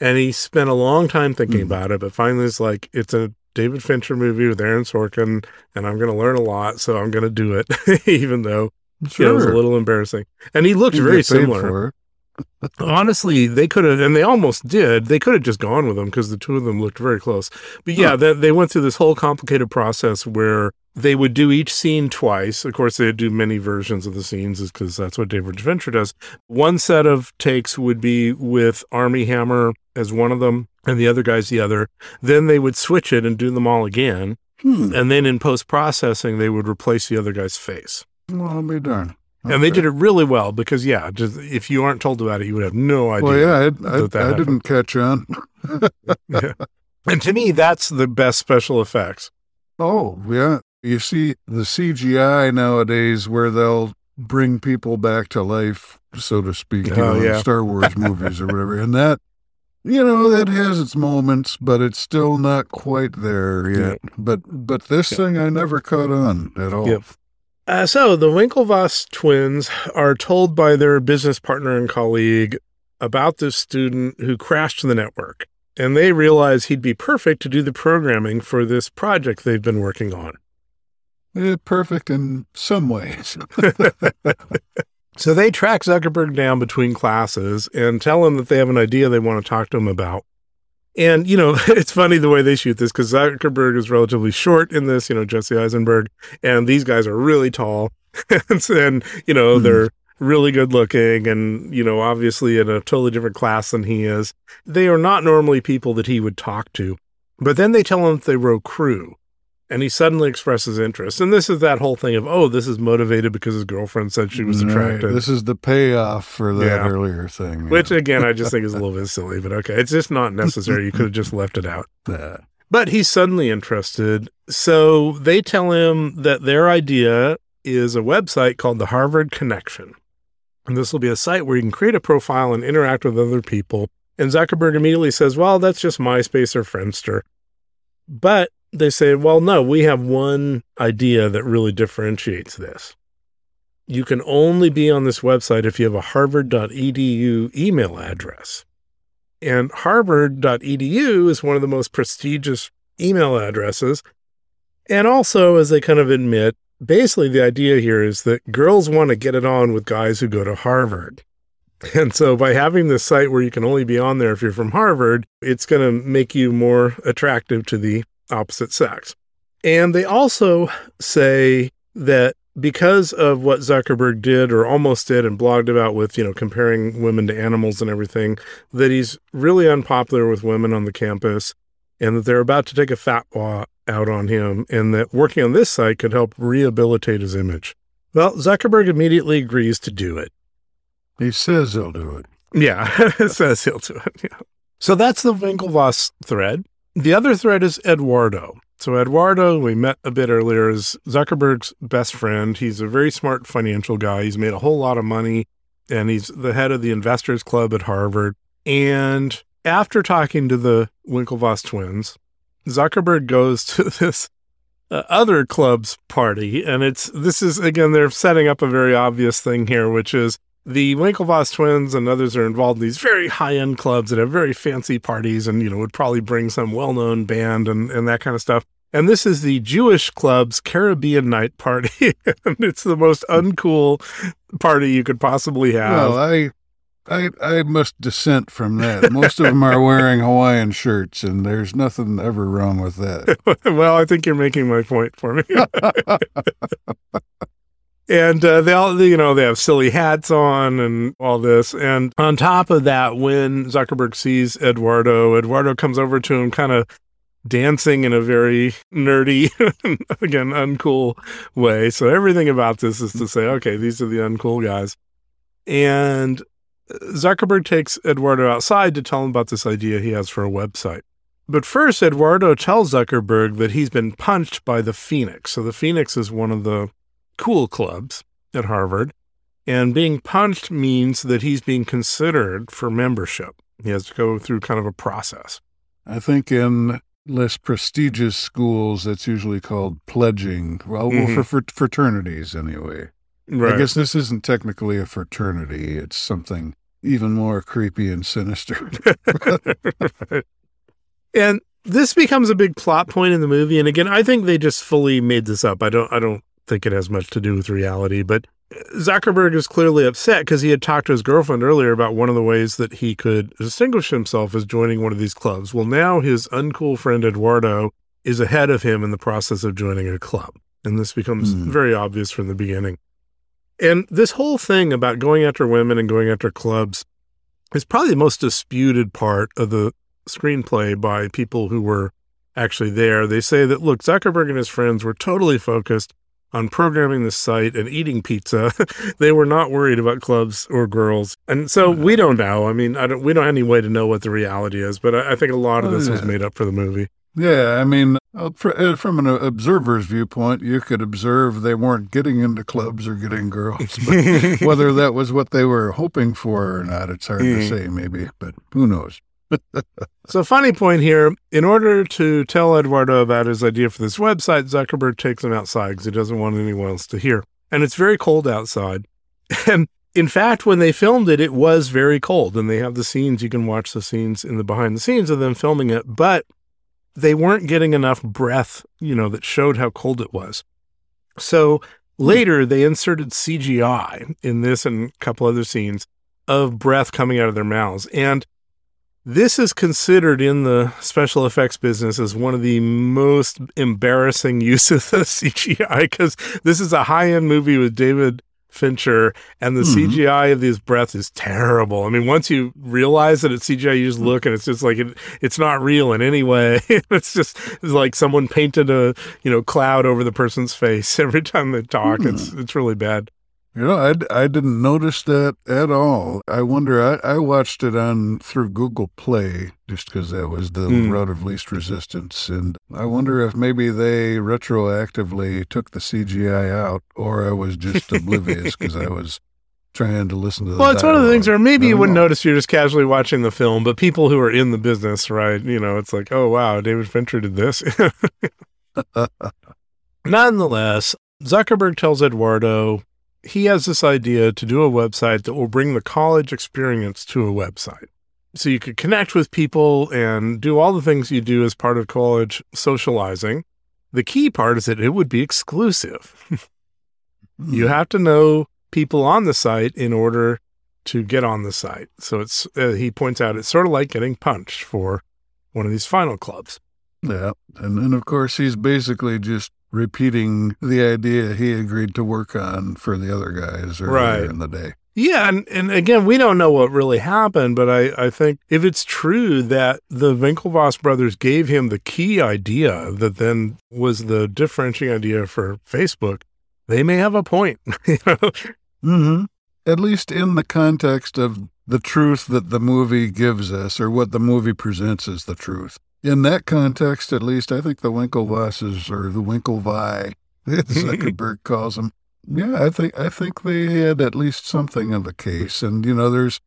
And he spent a long time thinking Hmm. about it, but finally it's like, it's a David Fincher movie with Aaron Sorkin, and I'm going to learn a lot, so I'm going to do it, even though you know, it was a little embarrassing. And he looked You very similar. Honestly, they could have, and they almost did. They could have just gone with them because the two of them looked very close. But yeah, they, they went through this whole complicated process where they would do each scene twice. Of course, they'd do many versions of the scenes because that's what David Fincher does. One set of takes would be with Armie Hammer as one of them, and the other guy's the other. Then they would switch it and do them all again. Hmm. And then in post processing, they would replace the other guy's face. Well, I'll be darned. And they did it really well because, yeah, just if you aren't told about it, you would have no idea. Well, yeah, I, I, that that I didn't catch on. Yeah. And to me, that's the best special effects. Oh, yeah. You see the CGI nowadays where they'll bring people back to life, so to speak, you Oh, know, in. Star Wars movies or whatever. And that, you know, that has its moments, but it's still not quite there yet. But but this Yeah. thing I never caught on at all. Yep. Uh, so the Winklevoss twins are told by their business partner and colleague about this student who crashed the network. And they realize he'd be perfect to do the programming for this project they've been working on. Eh, perfect in some ways. So they track Zuckerberg down between classes and tell him that they have an idea they want to talk to him about. And, you know, it's funny the way they shoot this because Zuckerberg is relatively short in this, you know, Jesse Eisenberg, and these guys are really tall. and, you know, Hmm. they're really good looking and, you know, obviously in a totally different class than he is. They are not normally people that he would talk to. But then they tell him that they row crew and he suddenly expresses interest. And this is that whole thing of, oh, this is motivated because his girlfriend said she was Right. This is the payoff for that Yeah. earlier thing. Which again, I just think is a little bit silly, but okay. It's just not necessary. You could have just left it out. yeah. But he's suddenly interested. So they tell him that their idea is a website called the Harvard Connection. And this will be a site where you can create a profile and interact with other people. And Zuckerberg immediately says, well, that's just MySpace or Friendster. But they say, well, no, we have one idea that really differentiates this. You can only be on this website if you have a harvard.edu email address. And harvard.edu is one of the most prestigious email addresses. And also, as they kind of admit, basically the idea here is that girls want to get it on with guys who go to Harvard. And so by having this site where you can only be on there if you're from Harvard, it's going to make you more attractive to the opposite sex. And they also say that because of what Zuckerberg did or almost did and blogged about with, you know, comparing women to animals and everything, that he's really unpopular with women on the campus and that they're about to take a fatwa out on him and that working on this site could help rehabilitate his image. Well, Zuckerberg immediately agrees to do it. He says he'll do it. Yeah, says he'll do it. Yeah. So that's the Winklevoss thread. The other thread is Eduardo. So Eduardo, we met a bit earlier, is Zuckerberg's best friend. He's a very smart financial guy. He's made a whole lot of money, and he's the head of the Investors Club at Harvard. And after talking to the Winklevoss twins, Zuckerberg goes to this uh, other club's party, and it's this is again they're setting up a very obvious thing here, which is the Winklevoss twins and others are involved in these very high end clubs that have very fancy parties and, you know, would probably bring some well known band and, and that kind of stuff. And this is the Jewish club's Caribbean night party. and it's the most uncool party you could possibly have. Well, I, I, I must dissent from that. Most of them are wearing Hawaiian shirts, and there's nothing ever wrong with that. well, I think you're making my point for me. and uh, they all, you know, they have silly hats on and all this. And on top of that, when Zuckerberg sees Eduardo, Eduardo comes over to him, kind of dancing in a very nerdy, again, uncool way. So everything about this is to say, okay, these are the uncool guys. And Zuckerberg takes Eduardo outside to tell him about this idea he has for a website. But first, Eduardo tells Zuckerberg that he's been punched by the Phoenix. So the Phoenix is one of the cool clubs at Harvard. And being punched means that he's being considered for membership. He has to go through kind of a process. I think in less prestigious schools, it's usually called pledging. Well, Mhm. for, for fraternities anyway. Right. I guess this isn't technically a fraternity. It's something even more creepy and sinister. and this becomes a big plot point in the movie. And again, I think they just fully made this up. I don't I don't think it has much to do with reality, but Zuckerberg is clearly upset because he had talked to his girlfriend earlier about one of the ways that he could distinguish himself as joining one of these clubs. Well, now his uncool friend Eduardo is ahead of him in the process of joining a club. And this becomes mm. very obvious from the beginning. And this whole thing about going after women and going after clubs is probably the most disputed part of the screenplay by people who were actually there. They say that, look, Zuckerberg and his friends were totally focused on programming the site and eating pizza. they were not worried about clubs or girls. And so we don't know. I mean, I don't, we don't have any way to know what the reality is, but I, I think a lot of this yeah. was made up for the movie. Yeah, I mean, uh, uh, from an observer's viewpoint, you could observe they weren't getting into clubs or getting girls. But whether that was what they were hoping for or not, it's hard to mm. say, maybe, but who knows? So, funny point here in order to tell Eduardo about his idea for this website, Zuckerberg takes him outside because he doesn't want anyone else to hear. And it's very cold outside. And in fact, when they filmed it, it was very cold. And they have the scenes, you can watch the scenes in the behind the scenes of them filming it. But they weren't getting enough breath, you know, that showed how cold it was. So later they inserted CGI in this and a couple other scenes of breath coming out of their mouths. And this is considered in the special effects business as one of the most embarrassing uses of CGI because this is a high end movie with David Fincher, and the mm-hmm. CGI of these breath is terrible. I mean, once you realize that it's CGI, you just mm. look and it's just like it, it's not real in any way. it's just it's like someone painted a you know cloud over the person's face every time they talk. Mm-hmm. It's it's really bad. You know, I, I didn't notice that at all. I wonder, I, I watched it on through Google Play just because that was the mm. route of least resistance. And I wonder if maybe they retroactively took the CGI out or I was just oblivious because I was trying to listen to the Well, it's dialogue. one of the things where maybe you wouldn't know. notice you're just casually watching the film, but people who are in the business, right? You know, it's like, oh, wow, David Fincher did this. Nonetheless, Zuckerberg tells Eduardo he has this idea to do a website that will bring the college experience to a website. So you could connect with people and do all the things you do as part of college socializing. The key part is that it would be exclusive. you have to know people on the site in order to get on the site. So it's, uh, he points out, it's sort of like getting punched for one of these final clubs. Yeah. And then, of course, he's basically just repeating the idea he agreed to work on for the other guys earlier right. in the day. Yeah, and, and again, we don't know what really happened, but I, I think if it's true that the Winklevoss brothers gave him the key idea that then was the differentiating idea for Facebook, they may have a point. mm-hmm. At least in the context of the truth that the movie gives us or what the movie presents as the truth in that context, at least, I think the Winklevosses or the Winklevi, Zuckerberg calls them. Yeah, I think I think they had at least something of the case, and you know, there's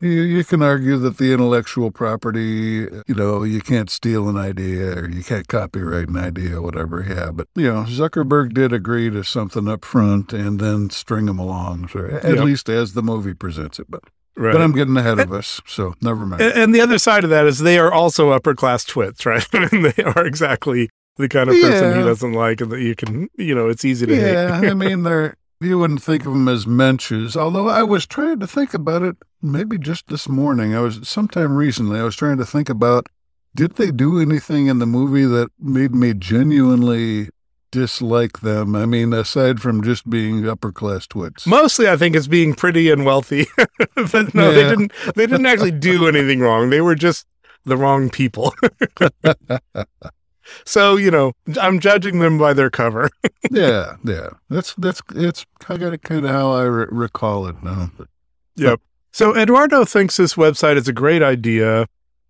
you, you can argue that the intellectual property, you know, you can't steal an idea or you can't copyright an idea, whatever. Yeah, but you know, Zuckerberg did agree to something up front and then string them along, so at yep. least as the movie presents it. But Right. But I'm getting ahead of us, so never mind. And the other side of that is they are also upper class twits, right? they are exactly the kind of person yeah. he doesn't like, and that you can, you know, it's easy to yeah, hate. I mean, they're you wouldn't think of them as mensches. Although I was trying to think about it, maybe just this morning. I was sometime recently. I was trying to think about did they do anything in the movie that made me genuinely dislike them? I mean, aside from just being upper class twits. Mostly, I think it's being pretty and wealthy. but no, yeah. they didn't. They didn't actually do anything wrong. They were just the wrong people. so you know, I'm judging them by their cover. yeah, yeah. That's that's it's kind of kind of how I re- recall it now. Yep. So Eduardo thinks this website is a great idea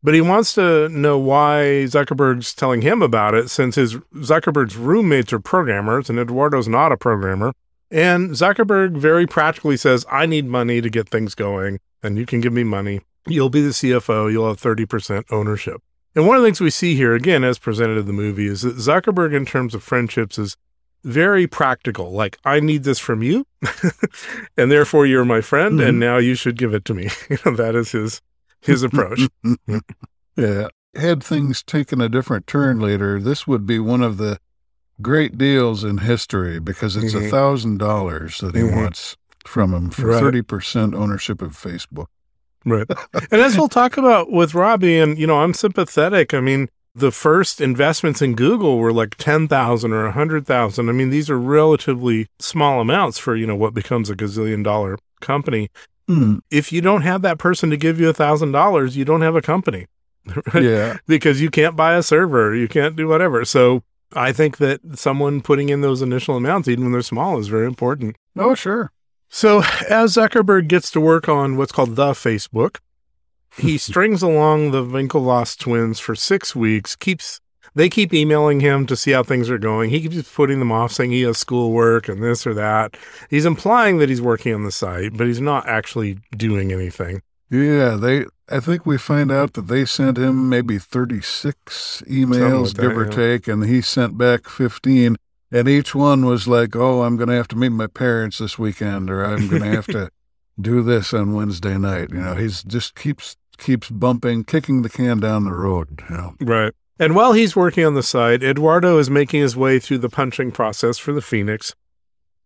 but he wants to know why Zuckerberg's telling him about it since his Zuckerberg's roommates are programmers and Eduardo's not a programmer. And Zuckerberg very practically says, I need money to get things going, and you can give me money. You'll be the CFO, you'll have 30% ownership. And one of the things we see here, again, as presented in the movie, is that Zuckerberg, in terms of friendships, is very practical. Like, I need this from you, and therefore you're my friend, mm-hmm. and now you should give it to me. You know, that is his his approach. yeah. Had things taken a different turn later, this would be one of the great deals in history because it's a Mhm. thousand dollars that he Mhm. wants from him for Right. thirty percent ownership of Facebook. Right. and as we'll talk about with Robby, and you know, I'm sympathetic. I mean, the first investments in Google were like ten thousand or a hundred thousand. I mean, these are relatively small amounts for you know what becomes a gazillion dollar company. Hmm. If you don't have that person to give you a thousand dollars, you don't have a company. Right? Yeah. because you can't buy a server, you can't do whatever. So I think that someone putting in those initial amounts, even when they're small, is very important. Oh, sure. So as Zuckerberg gets to work on what's called the Facebook, he strings along the Winklevoss twins for six weeks, keeps they keep emailing him to see how things are going. He keeps putting them off, saying he has schoolwork and this or that. He's implying that he's working on the site, but he's not actually doing anything. Yeah, they. I think we find out that they sent him maybe thirty-six emails, that, give or yeah. take, and he sent back fifteen. And each one was like, "Oh, I'm going to have to meet my parents this weekend, or I'm going to have to do this on Wednesday night." You know, he's just keeps keeps bumping, kicking the can down the road. You know. Right. And while he's working on the side, Eduardo is making his way through the punching process for the Phoenix.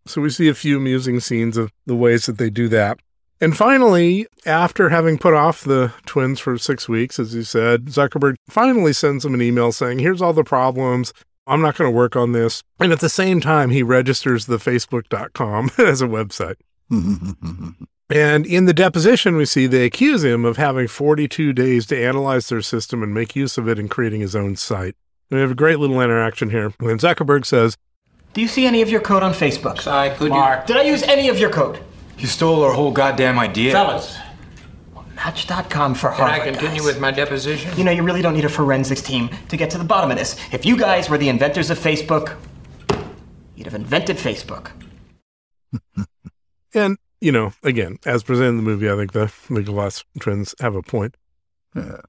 So we see a few amusing scenes of the ways that they do that. And finally, after having put off the twins for six weeks, as you said, Zuckerberg finally sends them an email saying, Here's all the problems. I'm not going to work on this. And at the same time, he registers the Facebook.com as a website. Mm-hmm. And in the deposition, we see they accuse him of having 42 days to analyze their system and make use of it in creating his own site. And we have a great little interaction here when Zuckerberg says, Do you see any of your code on Facebook? I could Mark. Did I use any of your code? You stole our whole goddamn idea. Fellas, Match.com for Harvard. can I continue guys. with my deposition? You know, you really don't need a forensics team to get to the bottom of this. If you guys were the inventors of Facebook, you'd have invented Facebook. and, you know, again, as presented in the movie, I think the glass twins have a point. Yeah.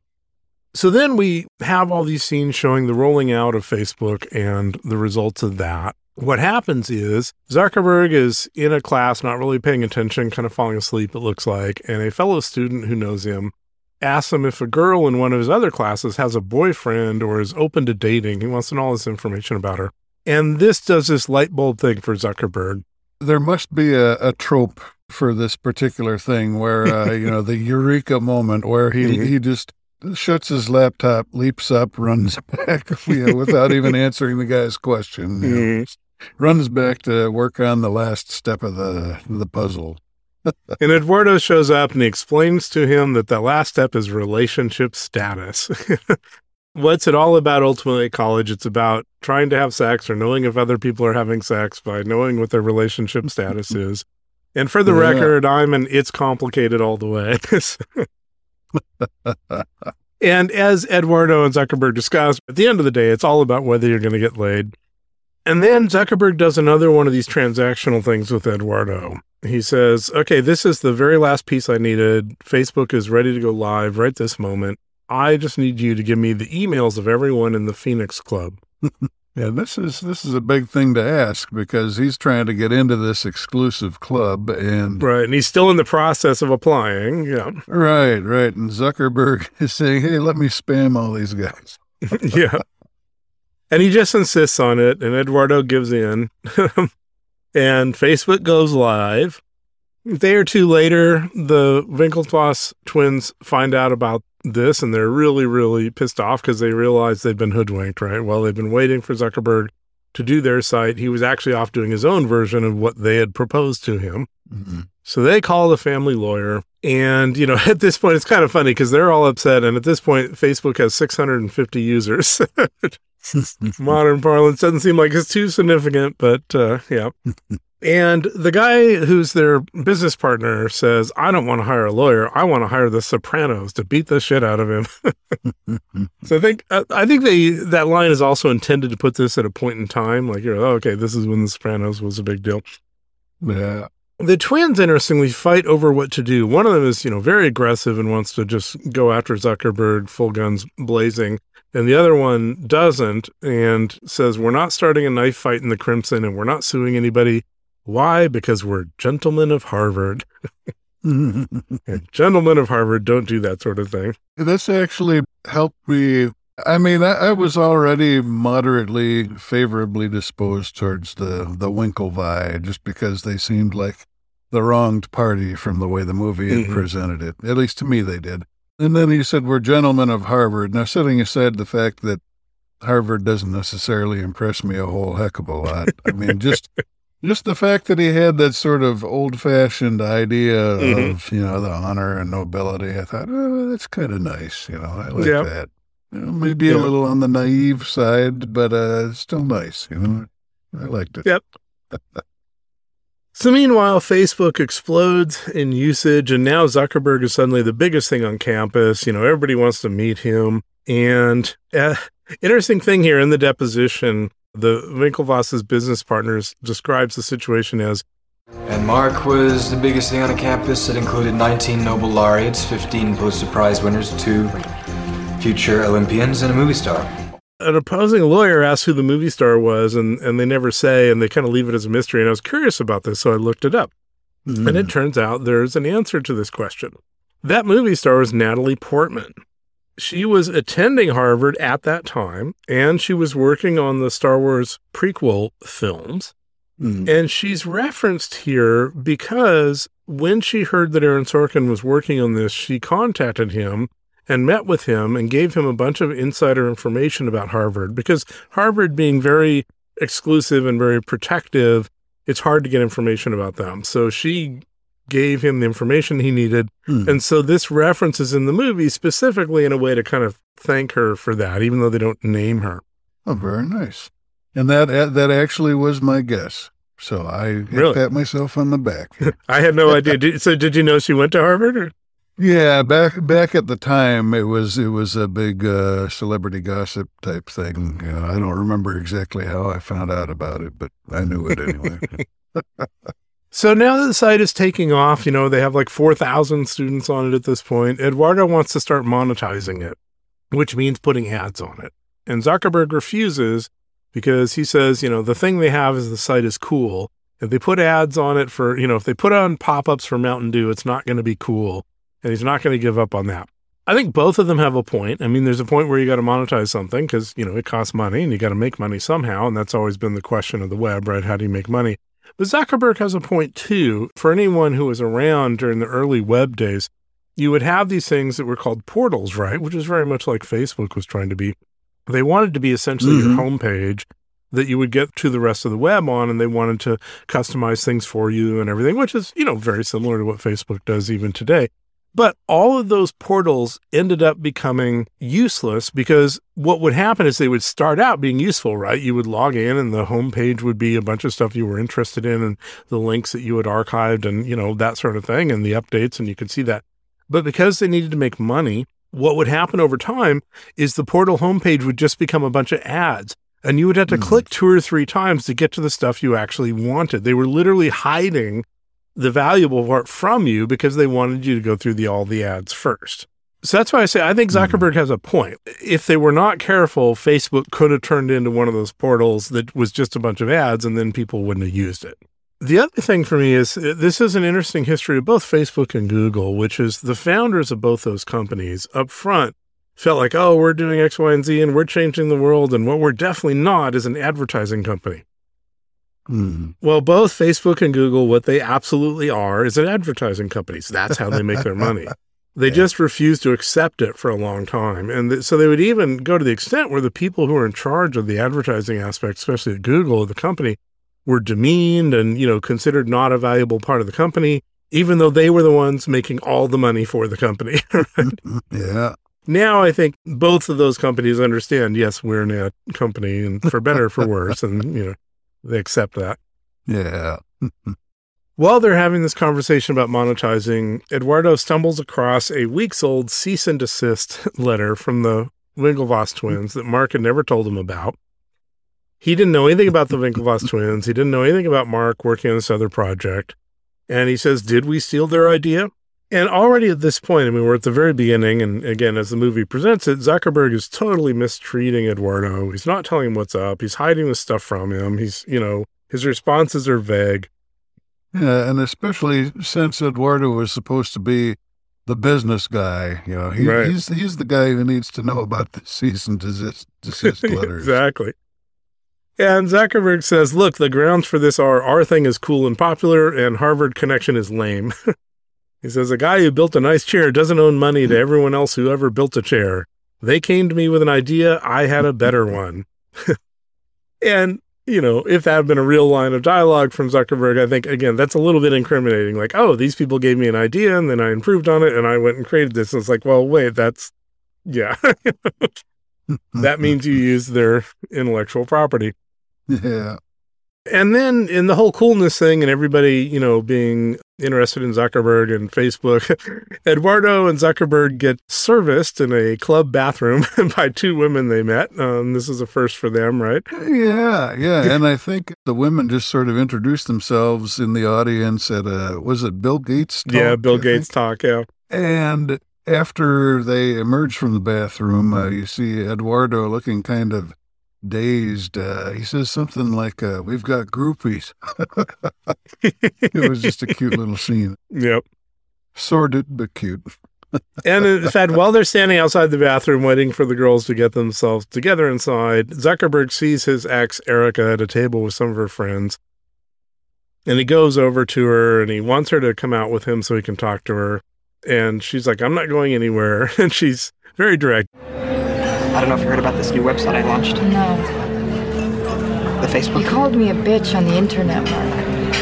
So then we have all these scenes showing the rolling out of Facebook and the results of that. What happens is Zuckerberg is in a class, not really paying attention, kind of falling asleep, it looks like, and a fellow student who knows him asks him if a girl in one of his other classes has a boyfriend or is open to dating. He wants to know all this information about her. And this does this light bulb thing for Zuckerberg. there must be a, a trope for this particular thing where uh, you know the eureka moment where he Mhm. he just shuts his laptop, leaps up, runs back you know, without even answering the guy's question. you know, Mhm. runs back to work on the last step of the the puzzle. And Eduardo shows up and he explains to him that the last step is relationship status. What's it all about ultimately at college? It's about trying to have sex or knowing if other people are having sex by knowing what their relationship status is. And for the Yeah. record, I'm an it's complicated all the way. and as Eduardo and Zuckerberg discussed, at the end of the day, it's all about whether you're going to get laid. And then Zuckerberg does another one of these transactional things with Eduardo. He says, Okay, this is the very last piece I needed. Facebook is ready to go live right this moment. I just need you to give me the emails of everyone in the Phoenix Club. Yeah, this is this is a big thing to ask because he's trying to get into this exclusive club and Right. And he's still in the process of applying. Yeah. right, right. And Zuckerberg is saying, "Hey, let me spam all these guys." yeah. And he just insists on it, and Eduardo gives in. and Facebook goes live. A day or two later, the Winklevoss twins find out about this, and they're really, really pissed off because they realize they've been hoodwinked, right? Well, they've been waiting for Zuckerberg to do their site. He was actually off doing his own version of what they had proposed to him. Mhm. So they call the family lawyer. And, you know, at this point, it's kind of funny because they're all upset. And at this point, Facebook has 650 users. Modern parlance doesn't seem like it's too significant, but uh, yeah. And the guy who's their business partner says, I don't want to hire a lawyer. I want to hire the Sopranos to beat the shit out of him. so I think uh, I think they that line is also intended to put this at a point in time, like you're oh, okay, this is when the Sopranos was a big deal. Yeah. The twins, interestingly, fight over what to do. One of them is, you know, very aggressive and wants to just go after Zuckerberg, full guns blazing. And the other one doesn't and says, We're not starting a knife fight in the Crimson and we're not suing anybody. Why? Because we're gentlemen of Harvard. gentlemen of Harvard don't do that sort of thing. This actually helped me. I mean, I, I was already moderately favorably disposed towards the the Winklevi just because they seemed like the wronged party from the way the movie had Mhm. presented it. At least to me, they did. And then he said, We're gentlemen of Harvard. Now, setting aside the fact that Harvard doesn't necessarily impress me a whole heck of a lot. I mean, just. Just the fact that he had that sort of old-fashioned idea Mhm. of, you know, the honor and nobility, I thought, oh, that's kind of nice. You know, I like Yeah. that. You know, maybe a little on the naive side, but uh, still nice. You know, I liked it. Yep. So meanwhile, Facebook explodes in usage, and now Zuckerberg is suddenly the biggest thing on campus. You know, everybody wants to meet him. And uh, interesting thing here in the deposition, the Winklevoss's business partners describes the situation as And Mark was the biggest thing on the campus. It included 19 Nobel laureates, 15 Pulitzer Prize winners, two future Olympians, and a movie star. an opposing lawyer asked who the movie star was, and, and they never say, and they kind of leave it as a mystery. And I was curious about this, so I looked it up. Mm. And it turns out there's an answer to this question. That movie star was Natalie Portman. She was attending Harvard at that time, and she was working on the Star Wars prequel films. Mm. And she's referenced here because when she heard that Aaron Sorkin was working on this, she contacted him and met with him and gave him a bunch of insider information about Harvard because Harvard being very exclusive and very protective, it's hard to get information about them. So she gave him the information he needed. Mm. And so this references in the movie specifically in a way to kind of thank her for that, even though they don't name her. Oh, very nice. And that that actually was my guess. So I Really? pat myself on the back. I had no idea. Did, so did you know she went to Harvard? Or? yeah, back back at the time, it was it was a big uh, celebrity gossip type thing. You know, I don't remember exactly how I found out about it, but I knew it anyway. So now that the site is taking off, you know, they have like 4,000 students on it at this point. Eduardo wants to start monetizing it, which means putting ads on it. And Zuckerberg refuses because he says, you know, the thing they have is the site is cool. If they put ads on it for, you know, if they put on pop ups for Mountain Dew, it's not going to be cool. And he's not going to give up on that. I think both of them have a point. I mean, there's a point where you got to monetize something because, you know, it costs money and you got to make money somehow. And that's always been the question of the web, right? How do you make money? But Zuckerberg has a point too. For anyone who was around during the early web days, you would have these things that were called portals, right? Which is very much like Facebook was trying to be. They wanted to be essentially Mhm. your homepage that you would get to the rest of the web on, and they wanted to customize things for you and everything, which is, you know, very similar to what Facebook does even today. But all of those portals ended up becoming useless because what would happen is they would start out being useful, right? You would log in and the homepage would be a bunch of stuff you were interested in and the links that you had archived and, you know, that sort of thing and the updates and you could see that. But because they needed to make money, what would happen over time is the portal homepage would just become a bunch of ads and you would have to Mhm. click two or three times to get to the stuff you actually wanted. They were literally hiding the valuable part from you because they wanted you to go through the all the ads first. So that's why I say I think Zuckerberg has a point. If they were not careful, Facebook could have turned into one of those portals that was just a bunch of ads and then people wouldn't have used it. The other thing for me is uh, this is an interesting history of both Facebook and Google, which is the founders of both those companies up front felt like, oh, we're doing X, Y, and Z and we're changing the world. And what we're definitely not is an advertising company. Mm. Well, both Facebook and Google, what they absolutely are is an advertising companies. That's how they make their money. They Yeah. just refused to accept it for a long time. And th- so they would even go to the extent where the people who are in charge of the advertising aspect, especially at Google, the company, were demeaned and, you know, considered not a valuable part of the company, even though they were the ones making all the money for the company. Yeah. now I think both of those companies understand, yes, we're an ad company and for better or for worse. And, you know, they accept that. Yeah. While they're having this conversation about monetizing, Eduardo stumbles across a weeks old cease and desist letter from the Winklevoss twins that Mark had never told him about. He didn't know anything about the Winklevoss twins. He didn't know anything about Mark working on this other project. And he says, Did we steal their idea? And already at this point, I mean, we're at the very beginning. And again, as the movie presents it, Zuckerberg is totally mistreating Eduardo. He's not telling him what's up. He's hiding the stuff from him. He's, you know, his responses are vague. Yeah, and especially since Eduardo was supposed to be the business guy, you know, he, Right. he's he's the guy who needs to know about the cease and desist, desist letters. exactly. And Zuckerberg says, look, the grounds for this are our thing is cool and popular, and Harvard connection is lame. he says, a guy who built a nice chair doesn't own money to everyone else who ever built a chair. They came to me with an idea, I had a better one. and, you know, if that had been a real line of dialogue from Zuckerberg, I think, again, that's a little bit incriminating. Like, oh, these people gave me an idea, and then I improved on it, and I went and created this. And it's like, well, wait, that's, yeah. that means you use their intellectual property. yeah. And then in the whole coolness thing and everybody, you know, being interested in Zuckerberg and Facebook, Eduardo and Zuckerberg get serviced in a club bathroom by two women they met. Um, this is a first for them, right? Yeah, yeah, and I think the women just sort of introduced themselves in the audience at a was it Bill Gates? talk, yeah, Bill I Gates think? talk. Yeah. And after they emerge from the bathroom, uh, you see Eduardo looking kind of dazed. Uh, he says something like, uh, "We've got groupies." it was just a cute little scene, Yep. sordid but cute. And in fact, while they're standing outside the bathroom waiting for the girls to get themselves together inside, Zuckerberg sees his ex, Erica, at a table with some of her friends. And he goes over to her and he wants her to come out with him so he can talk to her. And she's like, I'm not going anywhere. And she's very direct. I don't know if you heard about this new website I launched, No. the Facebook. You called me a bitch on the internet, Mark.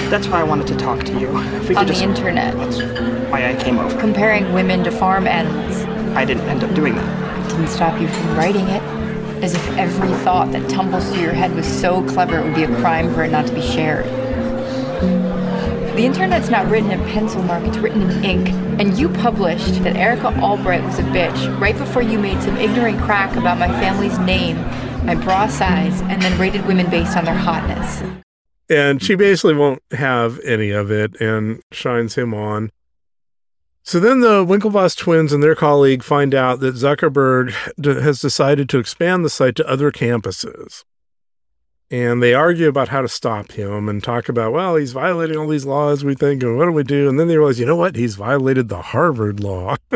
That's why I wanted to talk to you. If we On could the just. internet. That's why I came over. Comparing women to farm animals. I didn't end up doing that. It didn't stop you from writing it. As if every thought that tumbles through your head was so clever it would be a crime for it not to be shared. The internet's not written in pencil, Mark, it's written in ink. And you published that Erica Albright was a bitch right before you made some ignorant crack about my family's name, my bra size, and then rated women based on their hotness. And she basically won't have any of it and shines him on. So then the Winklevoss twins and their colleague find out that Zuckerberg has decided to expand the site to other campuses. And they argue about how to stop him and talk about, well, he's violating all these laws, we think, and what do we do? And then they realize, you know what? He's violated the Harvard law.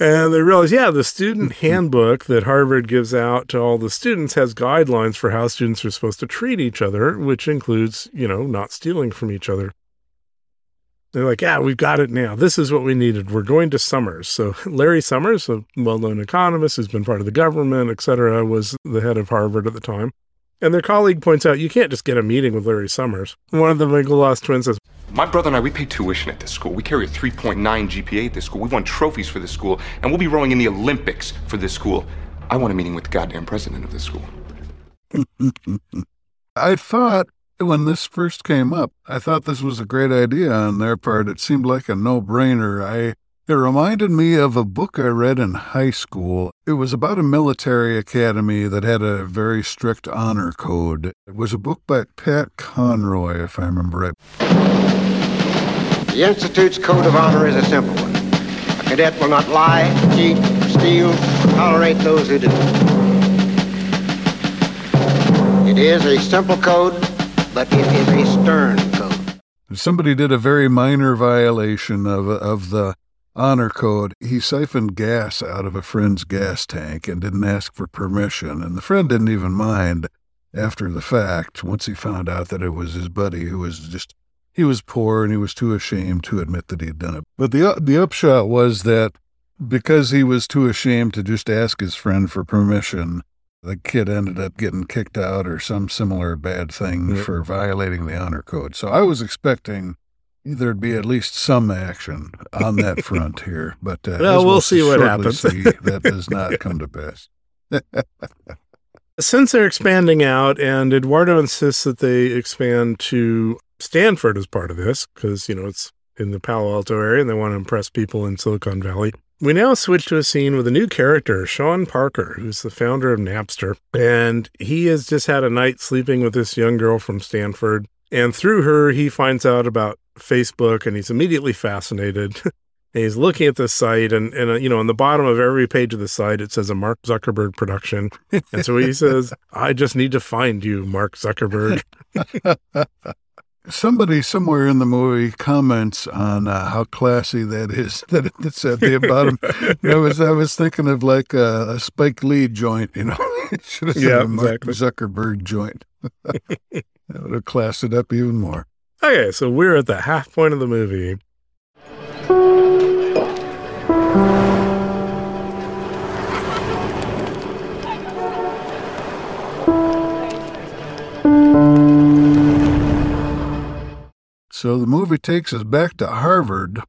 and they realize, yeah, the student handbook that Harvard gives out to all the students has guidelines for how students are supposed to treat each other, which includes, you know, not stealing from each other. They're like, yeah, we've got it now. This is what we needed. We're going to Summers. So Larry Summers, a well-known economist who's been part of the government, et cetera, was the head of Harvard at the time. And their colleague points out, you can't just get a meeting with Larry Summers. One of the Winklevoss twins says, My brother and I, we pay tuition at this school. We carry a 3.9 GPA at this school. We won trophies for this school, and we'll be rowing in the Olympics for this school. I want a meeting with the goddamn president of this school. I thought when this first came up, I thought this was a great idea on their part. It seemed like a no-brainer. I it reminded me of a book I read in high school. It was about a military academy that had a very strict honor code. It was a book by Pat Conroy, if I remember right. The Institute's code of honor is a simple one. A cadet will not lie, cheat, steal, or tolerate those who do. It is a simple code, but it is a stern code. Somebody did a very minor violation of of the honor code. He siphoned gas out of a friend's gas tank and didn't ask for permission, and the friend didn't even mind after the fact once he found out that it was his buddy who was just he was poor and he was too ashamed to admit that he'd done it. But the the upshot was that because he was too ashamed to just ask his friend for permission, the kid ended up getting kicked out or some similar bad thing Yeah. for violating the honor code. So I was expecting there'd be at least some action on that front here, but uh, Well, we'll see what happens. see, that does not come to pass. since they're expanding out, and Eduardo insists that they expand to Stanford as part of this, because, you know, it's in the Palo Alto area and they want to impress people in Silicon Valley. We now switch to a scene with a new character, Sean Parker, who's the founder of Napster. And he has just had a night sleeping with this young girl from Stanford. And through her, he finds out about Facebook and he's immediately fascinated. and he's looking at the site and, and uh, you know, on the bottom of every page of the site, it says a Mark Zuckerberg production. And so he says, I just need to find you, Mark Zuckerberg. Somebody somewhere in the movie comments on uh, how classy that is. That it's at the bottom. I was I was thinking of like a, a Spike Lee joint, you know. It should have Yeah, a Mark exactly. Zuckerberg joint. that would have classed it up even more. Okay, so we're at the half point of the movie. So the movie takes us back to Harvard.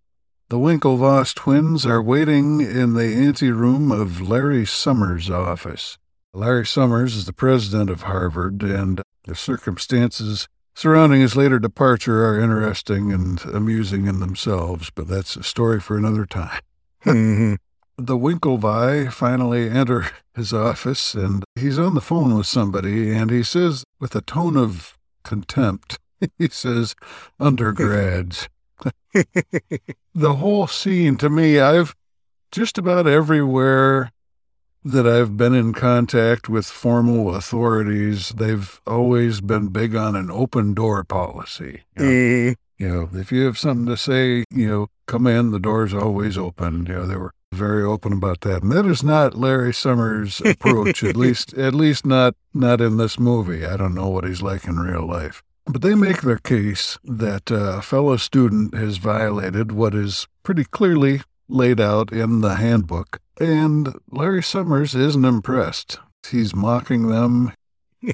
The Winklevoss twins are waiting in the anteroom of Larry Summers' office. Larry Summers is the president of Harvard, and the circumstances surrounding his later departure are interesting and amusing in themselves, but that's a story for another time. Mhm. The Winklevi finally enter his office, and he's on the phone with somebody, and he says, with a tone of contempt, he says, undergrads. the whole scene, to me, I've just about everywhere that I've been in contact with formal authorities, they've always been big on an open door policy. You know, Mm, you know, if you have something to say, you know, come in, the door's always open. You know, they were very open about that. And that is not Larry Summers' approach, at least at least not not in this movie. I don't know what he's like in real life. But they make their case that a fellow student has violated what is pretty clearly laid out in the handbook. And Larry Summers isn't impressed. He's mocking them.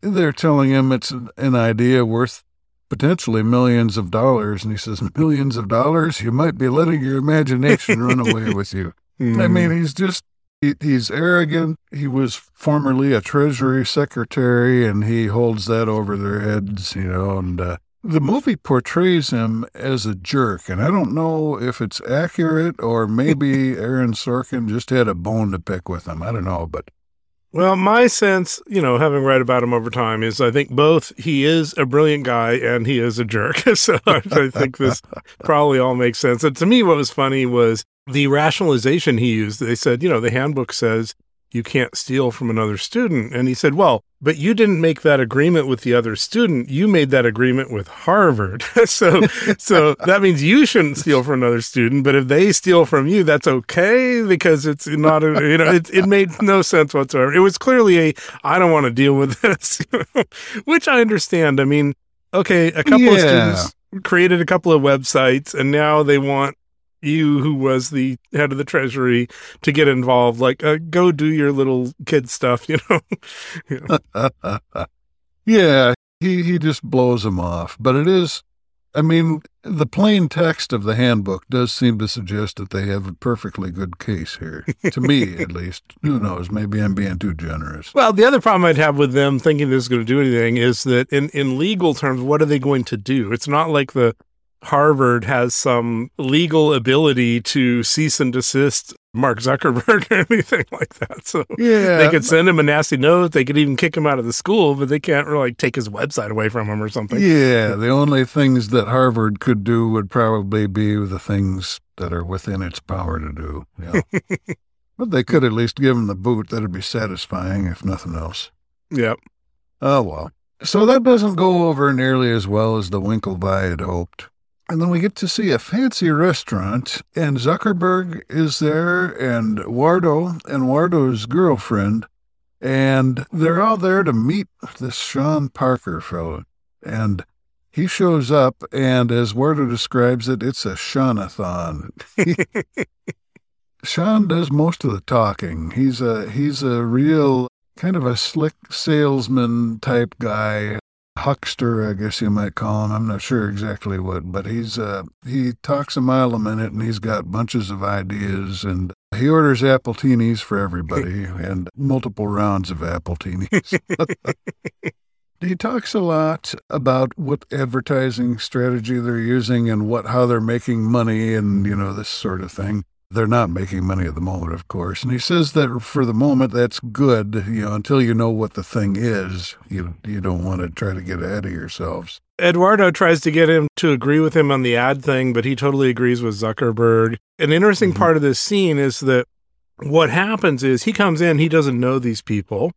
They're telling him it's an- idea worth potentially millions of dollars. And he says, Millions of dollars? You might be letting your imagination run away with you. I mm. mean, he's just, he, he's arrogant. He was formerly a Treasury Secretary, and he holds that over their heads, you know. And uh, the movie portrays him as a jerk. And I don't know if it's accurate or maybe Aaron Sorkin just had a bone to pick with him. I don't know. But Well, my sense, you know, having read about him over time, is I think both he is a brilliant guy and he is a jerk. so I think this probably all makes sense. And to me, what was funny was the rationalization he used. They said, you know, the handbook says you can't steal from another student. And he said, well, but you didn't make that agreement with the other student. You made that agreement with Harvard. so, so that means you shouldn't steal from another student. But if they steal from you, that's okay because it's not a, you know, it, it made no sense whatsoever. It was clearly a, I don't want to deal with this, which I understand. I mean, okay, a couple of students created a couple of websites and now they want you who was the head of the treasury to get involved like uh, go do your little kid stuff you know Yeah. yeah, he, he just blows him off. But it is, I mean, the plain text of the handbook does seem to suggest that they have a perfectly good case here. to me, at least. Who knows? Maybe I'm being too generous. well the other problem i'd have with them thinking this is going to do anything is that in, in legal terms what are they going to do it's not like the harvard has some legal ability to cease and desist mark zuckerberg or anything like that so Yeah. they could send him a nasty note they could even kick him out of the school but they can't really like, take his website away from him or something Yeah, the only things that Harvard could do would probably be the things that are within its power to do. Yeah. but they could at least give him the boot. That'd be satisfying, if nothing else. yep Oh, well. So that doesn't go over nearly as well as the Winklevi had hoped. And then we get to see a fancy restaurant, and Zuckerberg is there, and Wardo, and Wardo's girlfriend, and they're all there to meet this Sean Parker fellow. And he shows up, and as Wardo describes it, it's a Seanathon. Sean does most of the talking. He's a he's a real kind of a slick salesman type guy, huckster, I guess you might call him. I'm not sure exactly what, but he's uh he talks a mile a minute and he's got bunches of ideas and he orders appletini for everybody and multiple rounds of appletini. He talks a lot about what advertising strategy they're using and what how they're making money and you know this sort of thing. They're not making money at the moment, of course. And he says that for the moment, that's good. You know, until you know what the thing is, you you don't want to try to get ahead of yourselves. Eduardo tries to get him to agree with him on the ad thing, but he totally agrees with Zuckerberg. An interesting Mhm. part of this scene is that what happens is he comes in, he doesn't know these people.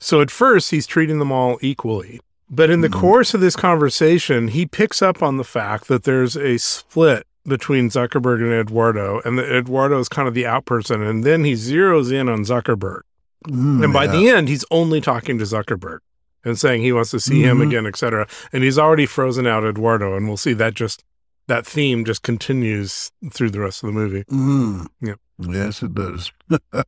So at first, he's treating them all equally. But in the Mhm. course of this conversation, he picks up on the fact that there's a split between Zuckerberg and Eduardo, and that Eduardo is kind of the out person. And then he zeroes in on Zuckerberg. Mm, And by yeah. the end, he's only talking to Zuckerberg and saying he wants to see him Mhm. again, etc. And he's already frozen out Eduardo, and we'll see that just that theme just continues through the rest of the movie. Mm. Yep. Yes, it does.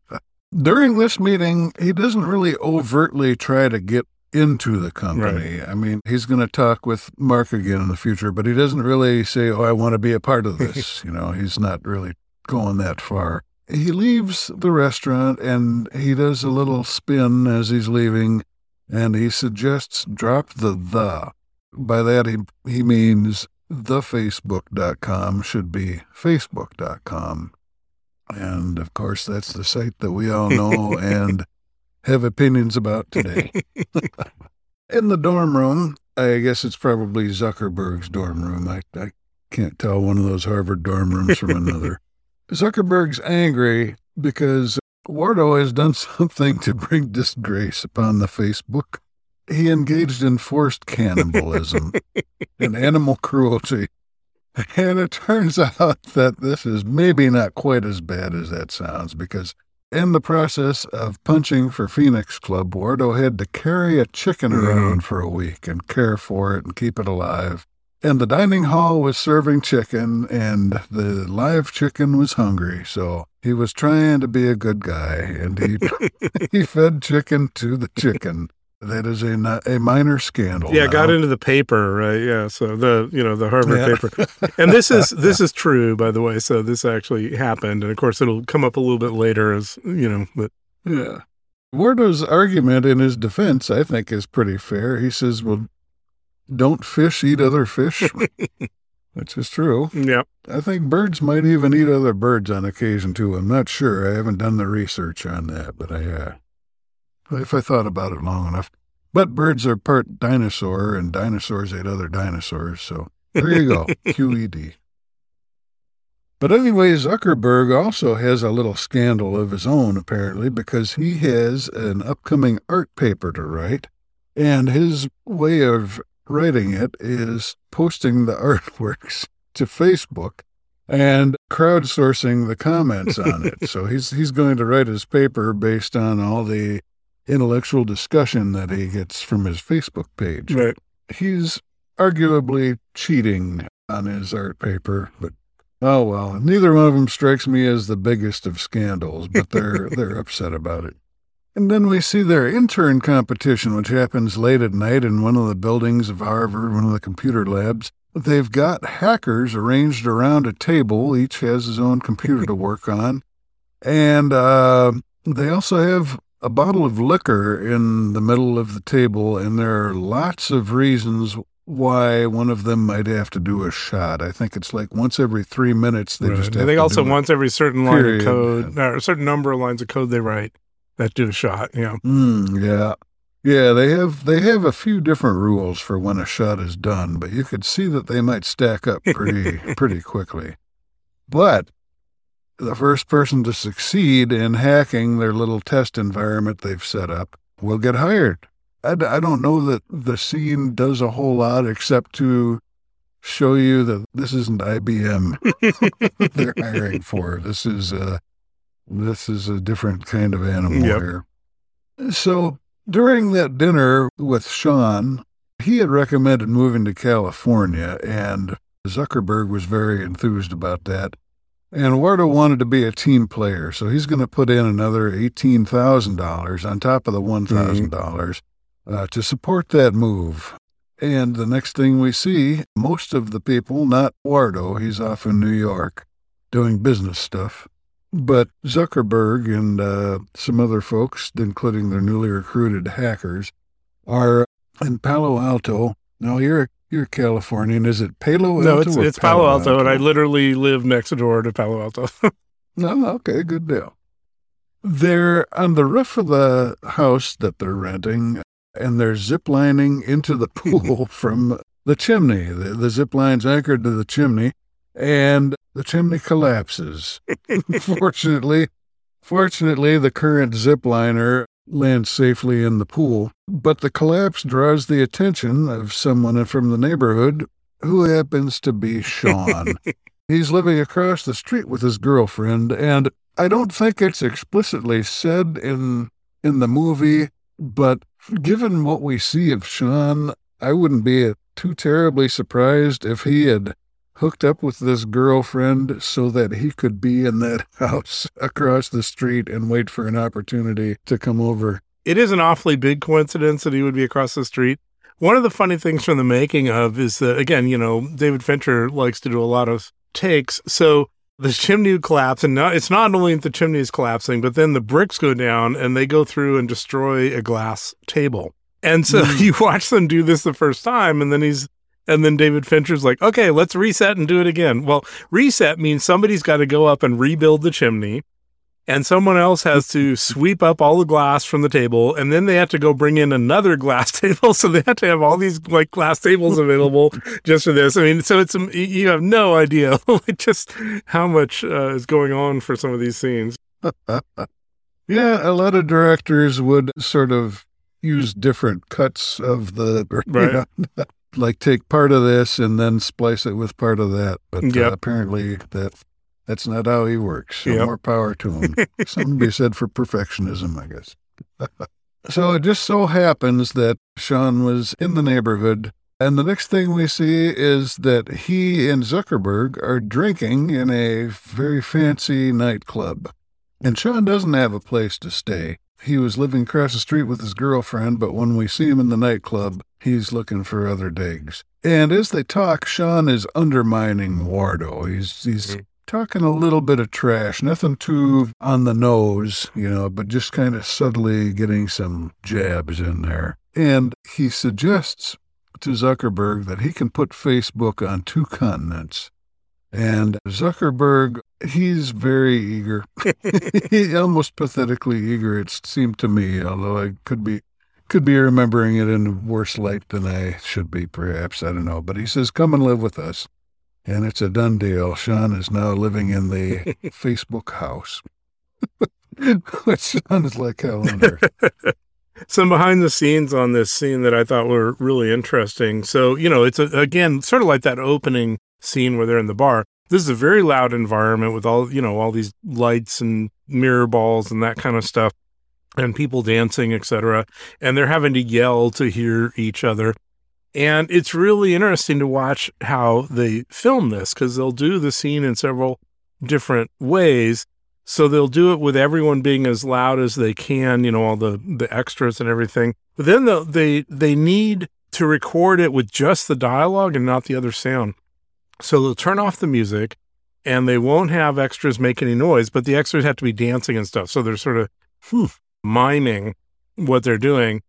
During this meeting, he doesn't really overtly try to get into the company. I mean, he's going to talk with Mark again in the future, but he doesn't really say, Oh, I want to be a part of this. you know, he's not really going that far. He leaves the restaurant and he does a little spin as he's leaving and he suggests drop the the. By that, he, he means thefacebook.com should be facebook.com. And of course, that's the site that we all know and have opinions about today. In the dorm room, I guess it's probably Zuckerberg's dorm room. I, I can't tell one of those Harvard dorm rooms from another. Zuckerberg's angry because Wardo has done something to bring disgrace upon the Facebook. He engaged in forced cannibalism and animal cruelty. And it turns out that this is maybe not quite as bad as that sounds because in the process of punching for Phoenix Club, Wardo had to carry a chicken Mhm. around for a week and care for it and keep it alive. And the dining hall was serving chicken, and the live chicken was hungry, so he was trying to be a good guy, and he he fed chicken to the chicken. That is a a minor scandal. Yeah, got into the paper, right? Yeah, so the you know the Harvard Yeah. paper, and this is this is true, by the way. So this actually happened, and of course it'll come up a little bit later, as you know. But Yeah. Wardo's argument in his defense, I think, is pretty fair. He says, well, don't fish eat other fish, which is true. yeah, I think birds might even eat other birds on occasion, too. I'm not sure. I haven't done the research on that, but I, uh, if I thought about it long enough. But birds are part dinosaur, and dinosaurs ate other dinosaurs, so there you go. QED. But anyway, Zuckerberg also has a little scandal of his own, apparently, because he has an upcoming art paper to write, and his way of writing it is posting the artworks to Facebook and crowdsourcing the comments on it. so he's he's going to write his paper based on all the intellectual discussion that he gets from his Facebook page right. he's arguably cheating on his art paper, but oh well. Neither one of them strikes me as the biggest of scandals, but they're they're upset about it. And then we see their intern competition, which happens late at night in one of the buildings of Harvard, one of the computer labs. They've got hackers arranged around a table. Each has his own computer to work on. And uh, they also have a bottle of liquor in the middle of the table, and there are lots of reasons why one of them might have to do a shot. I think it's like once every three minutes they right. just they to also once every certain line Period. of code, or a certain number of lines of code they write that do a shot. Yeah, Mm, yeah. Yeah, they have they have a few different rules for when a shot is done, but you could see that they might stack up pretty pretty quickly. But the first person to succeed in hacking their little test environment they've set up will get hired. I, d- I don't know that the scene does a whole lot except to show you that this isn't IBM they're hiring for. This is uh this is a different kind of animal Yep. here. So during that dinner with Sean, he had recommended moving to California, and Zuckerberg was very enthused about that. And Wardo wanted to be a team player, so he's going to put in another $18,000 on top of the $1,000 uh, to support that move. And the next thing we see, most of the people, not Wardo, he's off in New York doing business stuff, but Zuckerberg and uh, some other folks, including their newly recruited hackers, are in Palo Alto. Now you're you're Californian. Is it Palo Alto? no, it's it's Palo Alto, and I literally live next door to Palo Alto. No, okay, good deal. They're on the roof of the house that they're renting, and they're ziplining into the pool from the chimney. The, the zip line's anchored to the chimney, and the chimney collapses. fortunately, fortunately, the current zip lands safely in the pool, but the collapse draws the attention of someone from the neighborhood who happens to be Sean. He's living across the street with his girlfriend, and I don't think it's explicitly said in in the movie, but given what we see of Sean, I wouldn't be too terribly surprised if he had hooked up with this girlfriend so that he could be in that house across the street and wait for an opportunity to come over. It is an awfully big coincidence that he would be across the street. One of the funny things from the making of is that, again, you know, David Fincher likes to do a lot of takes. So the chimney would collapse, and not, it's not only the chimney is collapsing, but then the bricks go down and they go through and destroy a glass table. And so Mm. you watch them do this the first time, and then he's, and then David Fincher's like, okay, let's reset and do it again. Well, reset means somebody's got to go up and rebuild the chimney, and someone else has to sweep up all the glass from the table, and then they have to go bring in another glass table. So they have to have all these like glass tables available just for this. I mean, so it's you have no idea just how much uh, is going on for some of these scenes. Yeah, a lot of directors would sort of use different cuts of the, you Right. know, like take part of this and then splice it with part of that. But uh, apparently that that's not how he works. So Yep. more power to him. Something to be said for perfectionism, I guess. so it just so happens that Sean was in the neighborhood. And the next thing we see is that he and Zuckerberg are drinking in a very fancy nightclub. And Sean doesn't have a place to stay. He was living across the street with his girlfriend, but when we see him in the nightclub, he's looking for other digs. And as they talk, Sean is undermining Wardo. He's he's mm. talking a little bit of trash, nothing too on the nose, you know, but just kind of subtly getting some jabs in there. And he suggests to Zuckerberg that he can put Facebook on two continents. And Zuckerberg, he's very eager. he almost pathetically eager, it seemed to me, although I could be could be remembering it in a worse light than I should be, perhaps. I don't know. But he says, Come and live with us. And it's a done deal. Sean is now living in the Facebook house. Which sounds like hell on earth. Some behind the scenes on this scene that I thought were really interesting. So, you know, it's a, again sort of like that opening scene where they're in the bar. This is a very loud environment with all, you know, all these lights and mirror balls and that kind of stuff and people dancing, etc. And they're having to yell to hear each other. And it's really interesting to watch how they film this because they'll do the scene in several different ways. So they'll do it with everyone being as loud as they can, you know, all the, the extras and everything. But then they'll- they they need to record it with just the dialogue and not the other sound. So they'll turn off the music and they won't have extras make any noise, but the extras have to be dancing and stuff. So they're sort of miming what they're doing.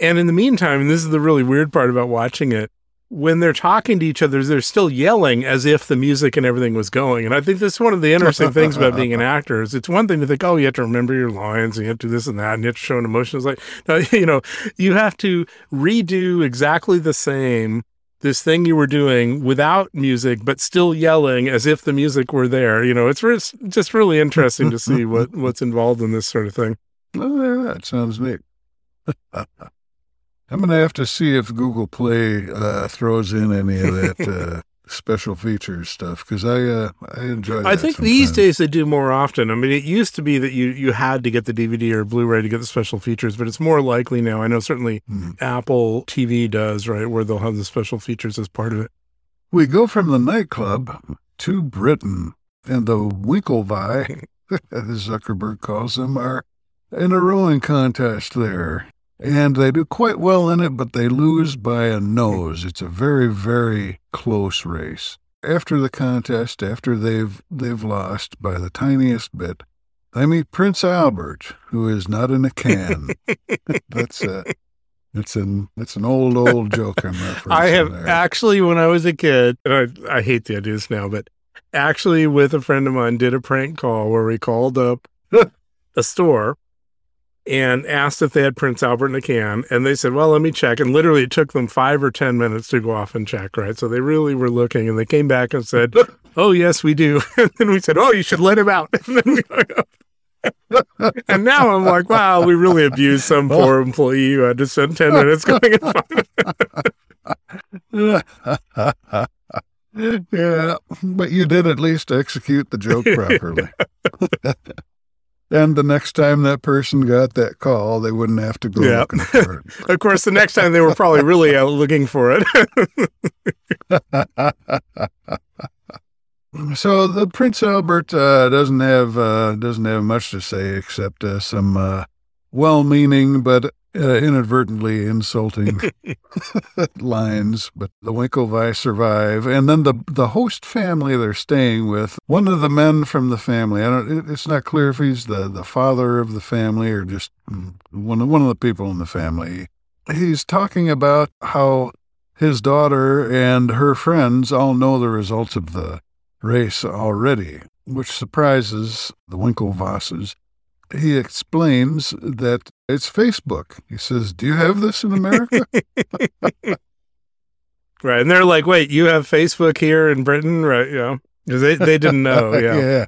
And in the meantime, and this is the really weird part about watching it, when they're talking to each other, they're still yelling as if the music and everything was going. And I think that's one of the interesting things about being an actor is it's one thing to think, oh, you have to remember your lines and you have to do this and that and you have to show an emotion. It's like, no, you know, you have to redo exactly the same this thing you were doing without music, but still yelling as if the music were there. You know, it's re- it's just really interesting to see what, what's involved in this sort of thing. Oh, that sounds neat. I'm going to have to see if Google Play uh, throws in any of that uh, special features stuff because I uh, I enjoy. I think these days they do more often. I mean, it used to be that you you had to get the DVD or Blu-ray to get the special features, but it's more likely now. I know certainly Mhm. Apple TV does, right, where they'll have the special features as part of it. We go from the nightclub to Britain, and the Winklevi, as Zuckerberg calls them, are in a rowing contest there. And they do quite well in it, but they lose by a nose. It's a very, very close race. After the contest, after they've they've lost by the tiniest bit, they meet Prince Albert, who is not in a can. that's a it's an it's an old old joke I'm referencing I have there. actually, when I was a kid, and I I hate the ideas now, but actually, with a friend of mine, did a prank call where we called up a store and asked if they had Prince Albert in a can. And they said, well, let me check. And literally, it took them five or 10 minutes to go off and check, right? So they really were looking and they came back and said, oh, yes, we do. And then we said, oh, you should let him out. And, then we hung up. and now I'm like, wow, we really abused some poor employee who had to spend 10 minutes going yeah, but you did at least execute the joke properly. And the next time that person got that call, they wouldn't have to go Yeah. looking for it. of course, the next time they were probably really out looking for it. So the Prince Albert uh, doesn't have uh, doesn't have much to say except uh, some uh, well-meaning but uh, inadvertently insulting lines. But the Winklevi survive, and then the the host family they're staying with. One of the men from the family. I don't. It, it's not clear if he's the the father of the family or just one of one of the people in the family. He's talking about how his daughter and her friends all know the results of the race already, which surprises the Winklevosses. He explains that it's Facebook. He says, Do you have this in America? right. And they're like, wait, you have Facebook here in Britain? Right. You know, they, they didn't know. Yeah. yeah.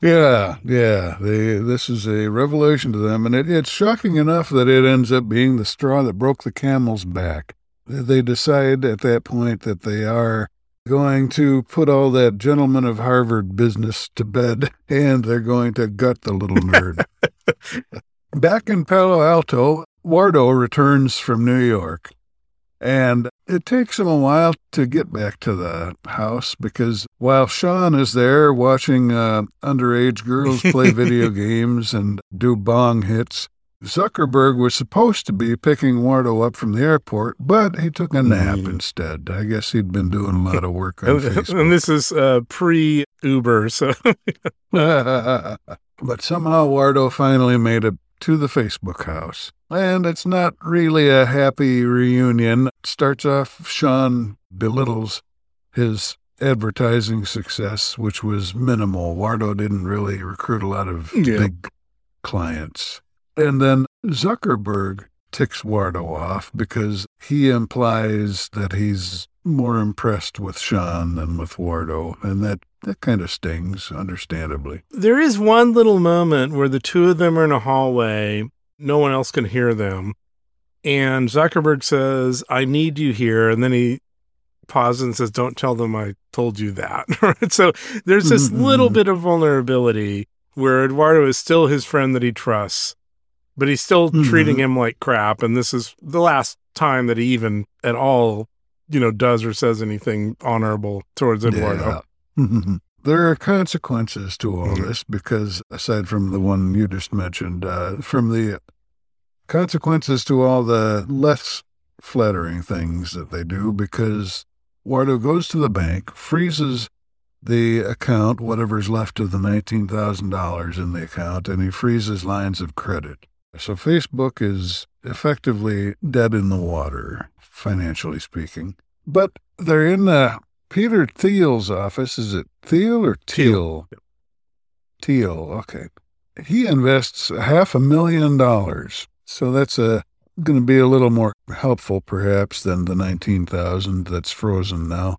Yeah, yeah. They, this is a revelation to them, and it, it's shocking enough that it ends up being the straw that broke the camel's back. They decide at that point that they are going to put all that gentleman of Harvard business to bed, and they're going to gut the little nerd. Back in Palo Alto, Wardo returns from New York, and it takes him a while to get back to the house because while Sean is there watching uh, underage girls play video games and do bong hits, Zuckerberg was supposed to be picking Wardo up from the airport, but he took a nap instead. I guess he'd been doing a lot of work on Facebook. and this is uh, pre Uber. So but somehow Wardo finally made it to the Facebook house. And it's not really a happy reunion. It starts off, Sean belittles his advertising success, which was minimal. Wardo didn't really recruit a lot of Yeah. big clients. And then Zuckerberg ticks Wardo off because he implies that he's more impressed with Sean than with Wardo. And that, that kind of stings, understandably. there is one little moment where the two of them are in a hallway. No one else can hear them. And Zuckerberg says, I need you here. And then he pauses and says, Don't tell them I told you that. So there's this Mhm, little mhm. bit of vulnerability where Eduardo is still his friend that he trusts, but he's still Mhm. treating him like crap. And this is the last time that he even at all, you know, does or says anything honorable towards Eduardo. Yeah. there are consequences to all Mhm. this because, aside from the one you just mentioned, uh, from the consequences to all the less flattering things that they do, because Wardo goes to the bank, freezes the account, whatever's left of the $19,000 in the account, and he freezes lines of credit. So Facebook is effectively dead in the water, financially speaking. But they're in the Peter Thiel's office. Is it Thiel or Teal? Teal. Okay. He invests half a million dollars. So that's uh, a going to be a little more helpful, perhaps, than the nineteen thousand that's frozen now.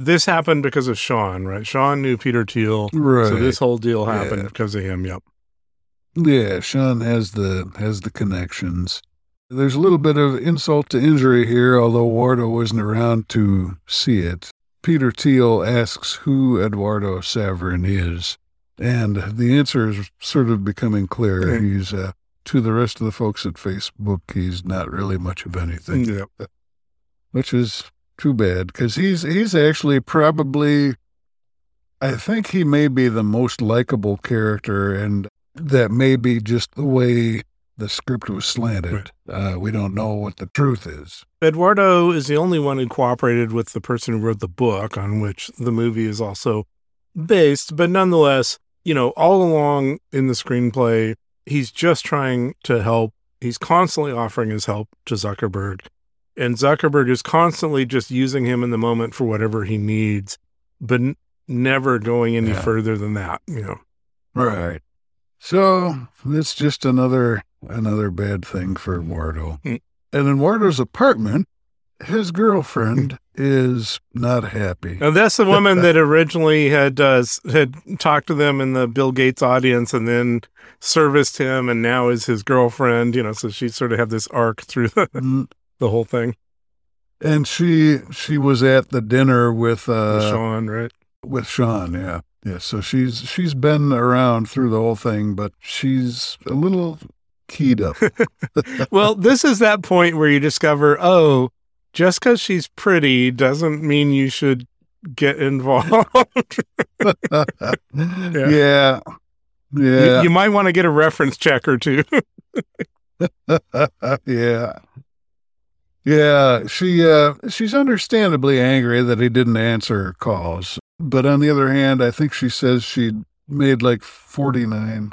This happened because of Sean, right? Sean knew Peter Thiel. Right. So this whole deal happened Yeah. because of him. Yep. Yeah, Sean has the has the connections. There's a little bit of insult to injury here, although Wardo wasn't around to see it. Peter Thiel asks who Eduardo Saverin is, and the answer is sort of becoming clear. He's uh, to the rest of the folks at Facebook, he's not really much of anything, Yep. which is too bad because he's he's actually probably, I think he may be the most likable character, and that may be just the way the script was slanted. Uh, we don't know what the truth is. Eduardo is the only one who cooperated with the person who wrote the book on which the movie is also based. But nonetheless, you know, all along in the screenplay, he's just trying to help. He's constantly offering his help to Zuckerberg. And Zuckerberg is constantly just using him in the moment for whatever he needs. But n- never going any Yeah. further than that. You know, Right. So it's just another another bad thing for Wardo. Hmm. And in Wardo's apartment, his girlfriend is not happy. and that's the woman that originally had uh, had talked to them in the Bill Gates audience, and then serviced him, and now is his girlfriend. You know, so she sort of had this arc through the, Mm, the whole thing. And she she was at the dinner with uh Sean, right? with Sean, yeah. Yeah, so she's she's been around through the whole thing, but she's a little keyed up. well, this is that point where you discover, oh, just because she's pretty doesn't mean you should get involved. yeah. You- Yeah. You, might want to get a reference check or two. yeah. Yeah, she uh she's understandably angry that he didn't answer her calls. But on the other hand, I think she says she'd made like 49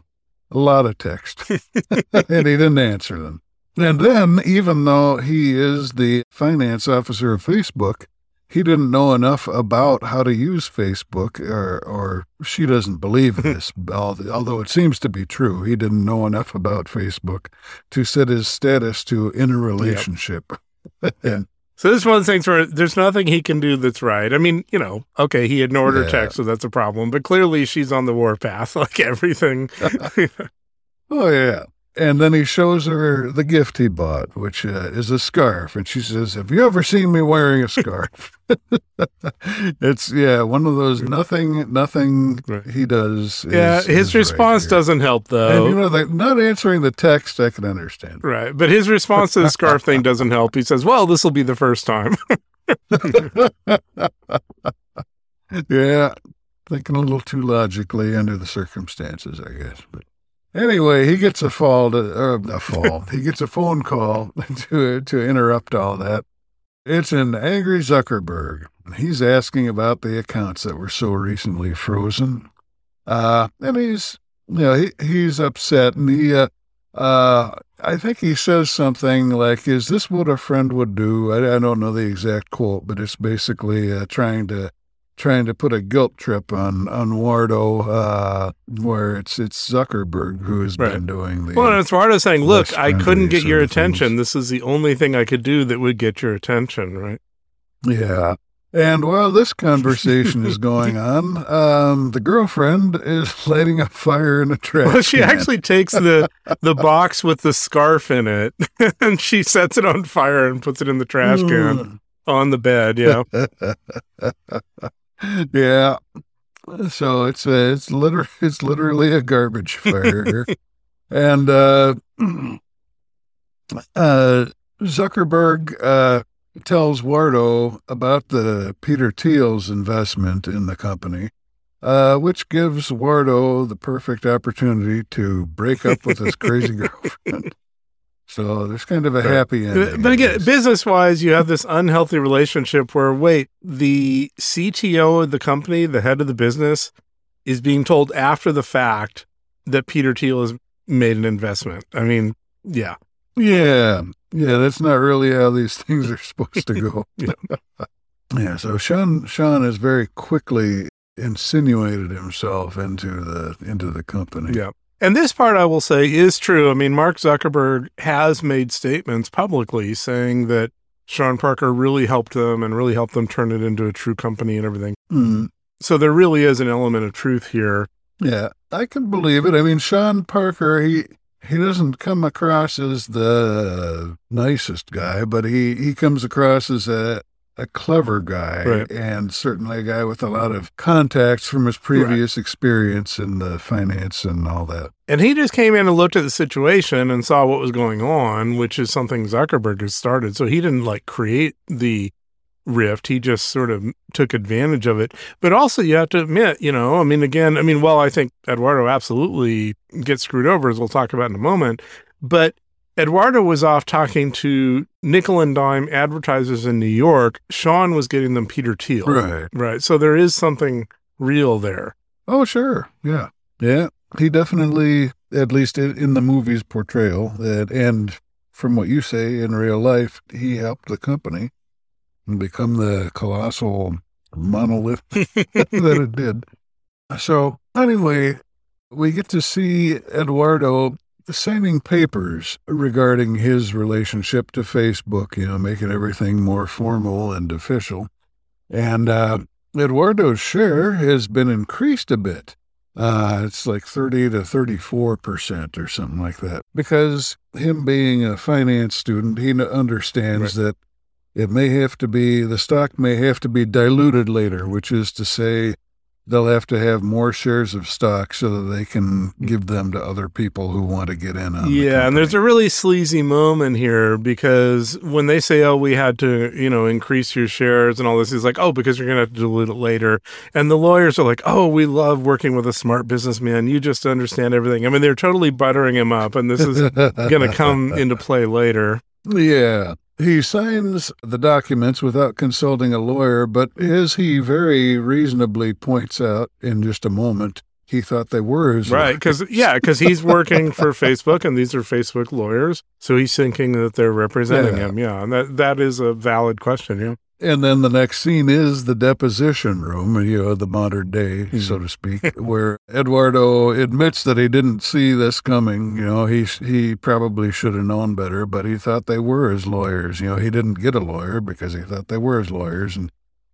a lot of text. and he didn't answer them. And then even though he is the finance officer of Facebook, he didn't know enough about how to use Facebook, or, or she doesn't believe this, although it seems to be true. He didn't know enough about Facebook to set his status to in a relationship. and, So this is one of the things where there's nothing he can do that's right. I mean, you know, okay, he ignored her text, so that's a problem. But clearly, she's on the warpath, like everything. oh, yeah. And then he shows her the gift he bought, which uh, is a scarf. And she says, Have you ever seen me wearing a scarf? it's, yeah, one of those nothing, nothing Right. he does. Yeah, is his right response here. doesn't help though. And you know, like not answering the text, I can understand. right, but his response to the scarf thing doesn't help. He says, "Well, this will be the first time." yeah, thinking a little too logically under the circumstances, I guess. But anyway, he gets a fall to or a fall. he gets a phone call to to interrupt all that. It's an angry Zuckerberg. He's asking about the accounts that were so recently frozen. Uh, and he's, you know, he, he's upset and he, uh, uh, I think he says something like, "Is this what a friend would do?" I, I don't know the exact quote, but it's basically uh, trying to trying to put a guilt trip on on Wardo, uh, where it's it's Zuckerberg who has Right. been doing the. Well, and it's Wardo saying, "Look, I couldn't get your attention. This is the only thing I could do that would get your attention." Right? Yeah. And while this conversation is going on, um, the girlfriend is lighting a fire in a trash. Well, she can. actually takes the the box with the scarf in it, and she sets it on fire and puts it in the trash can on the bed. Yeah. yeah. So it's a, it's liter- it's literally a garbage fire, and uh, uh, Zuckerberg uh, tells Wardo about the Peter Thiel's investment in the company, uh, which gives Wardo the perfect opportunity to break up with his crazy girlfriend. So there's kind of a happy ending. But again, business wise, you have this unhealthy relationship where, wait, the CTO of the company, the head of the business, is being told after the fact that Peter Thiel has made an investment. I mean, yeah. Yeah, yeah, that's not really how these things are supposed to go. Yeah. yeah, so Sean Sean has very quickly insinuated himself into the into the company. Yeah. And this part I will say is true. I mean, Mark Zuckerberg has made statements publicly saying that Sean Parker really helped them and really helped them turn it into a true company and everything. Mm, So there really is an element of truth here. yeah, I can believe it. I mean, Sean Parker, he he doesn't come across as the nicest guy, but he he comes across as a a clever guy Right. and certainly a guy with a lot of contacts from his previous experience in the finance and all that. And he just came in and looked at the situation and saw what was going on, which is something Zuckerberg has started. So he didn't like create the rift. He just sort of took advantage of it. But also, you have to admit, you know, I mean, again, I mean, well, I think Eduardo absolutely gets screwed over, as we'll talk about in a moment. But Eduardo was off talking to nickel and dime advertisers in New York. Sean was getting them Peter Thiel. Right. Right. So there is something real there. Oh, sure. Yeah. Yeah. He definitely, at least in, the movie's portrayal, that, and from what you say in real life, he helped the company and become the colossal monolith that it did. So, anyway, we get to see Eduardo signing papers regarding his relationship to Facebook, you know, making everything more formal and official. And uh, Eduardo's share has been increased a bit. Uh, it's like 30 to 34% or something like that. Because him being a finance student, he understands right. that it may have to be, the stock may have to be diluted later, which is to say, they'll have to have more shares of stock so that they can give them to other people who want to get in on yeah the and there's a really sleazy moment here because when they say oh we had to you know increase your shares and all this he's like oh because you're gonna have to dilute it later. And the lawyers are like oh we love working with a smart businessman. You just understand everything. I mean they're totally buttering him up and this is gonna come into play later. Yeah he signs the documents without consulting a lawyer, but as he very reasonably points out in just a moment, he thought they were his right because yeah because he's working for facebook and these are facebook lawyers so he's thinking that they're representing yeah. him. Yeah and that that is a valid question yeah and then the next scene is the deposition room, you know, the modern day, mm-hmm. so to speak, where Eduardo admits that he didn't see this coming. You know, he he probably should have known better, but he thought they were his lawyers. You know, he didn't get a lawyer because he thought they were his lawyers. And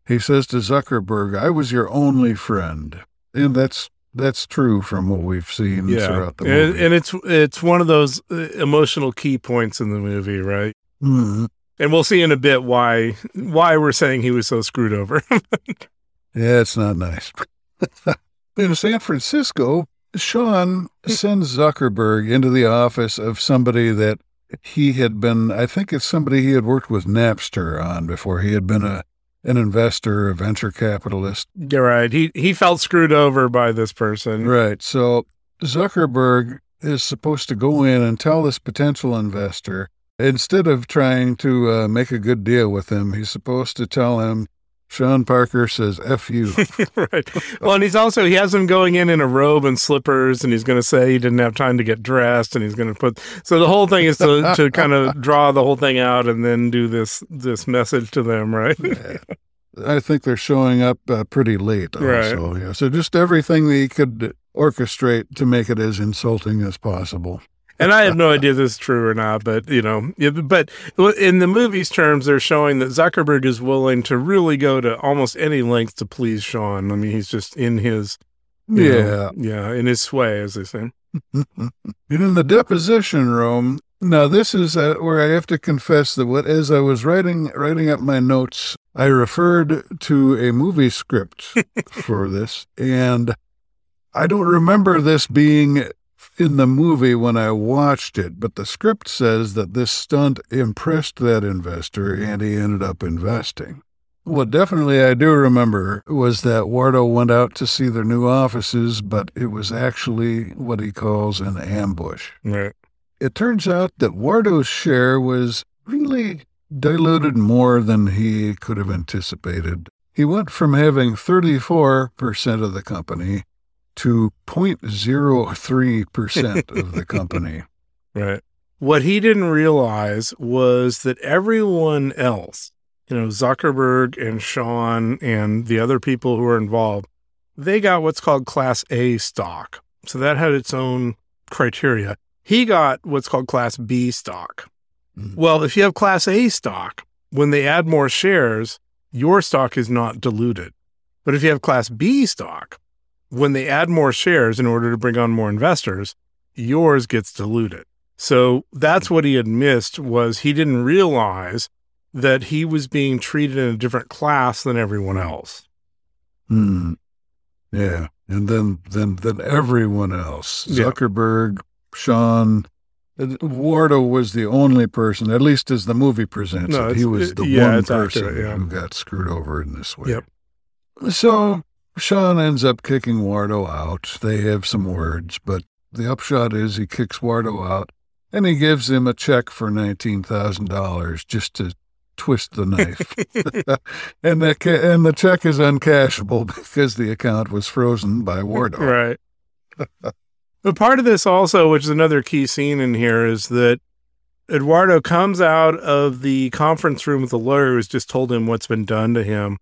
he says to Zuckerberg, "I was your only friend," and that's that's true from what we've seen yeah. throughout the movie. And, and it's it's one of those uh, emotional key points in the movie, right? Mm-hmm. And we'll see in a bit why why we're saying he was so screwed over. yeah, it's not nice. in San Francisco, Sean sends Zuckerberg into the office of somebody that he had been I think it's somebody he had worked with Napster on before. He had been a an investor, a venture capitalist. You're right. He he felt screwed over by this person. Right. So Zuckerberg is supposed to go in and tell this potential investor Instead of trying to uh, make a good deal with him, he's supposed to tell him, Sean Parker says "f you." right. Well, and he's also he has him going in in a robe and slippers, and he's going to say he didn't have time to get dressed, and he's going to put. So the whole thing is to to kind of draw the whole thing out, and then do this this message to them, right? I think they're showing up uh, pretty late, also. Right. Yeah. So just everything that he could orchestrate to make it as insulting as possible and I have no idea if this is true or not, but you know, but in the movie's terms, they're showing that Zuckerberg is willing to really go to almost any length to please Sean. I mean, he's just in his, yeah, know, yeah, in his sway, as they say. and in the deposition room, now this is uh, where I have to confess that what, as I was writing writing up my notes, I referred to a movie script for this, and I don't remember this being in the movie when I watched it, but the script says that this stunt impressed that investor and he ended up investing. What definitely I do remember was that Wardo went out to see their new offices, but it was actually what he calls an ambush. Right. It turns out that Wardo's share was really diluted more than he could have anticipated. He went from having 34% of the company to 0.03% of the company. Right. What he didn't realize was that everyone else, you know, Zuckerberg and Sean and the other people who were involved, they got what's called Class A stock. So that had its own criteria. He got what's called Class B stock. Mm-hmm. Well, if you have Class A stock, when they add more shares, your stock is not diluted. But if you have Class B stock, when they add more shares in order to bring on more investors, yours gets diluted. So that's what he had missed was he didn't realize that he was being treated in a different class than everyone else. Hmm. Yeah. And then then then everyone else. Zuckerberg, yeah. Sean, Wardo was the only person, at least as the movie presents no, it, he was the yeah, one person accurate, yeah. who got screwed over in this way. Yep. So Sean ends up kicking Wardo out. They have some words, but the upshot is he kicks Wardo out and he gives him a check for $19,000 just to twist the knife. and, the, and the check is uncashable because the account was frozen by Wardo. Right. but part of this also, which is another key scene in here, is that Eduardo comes out of the conference room with the lawyer who's just told him what's been done to him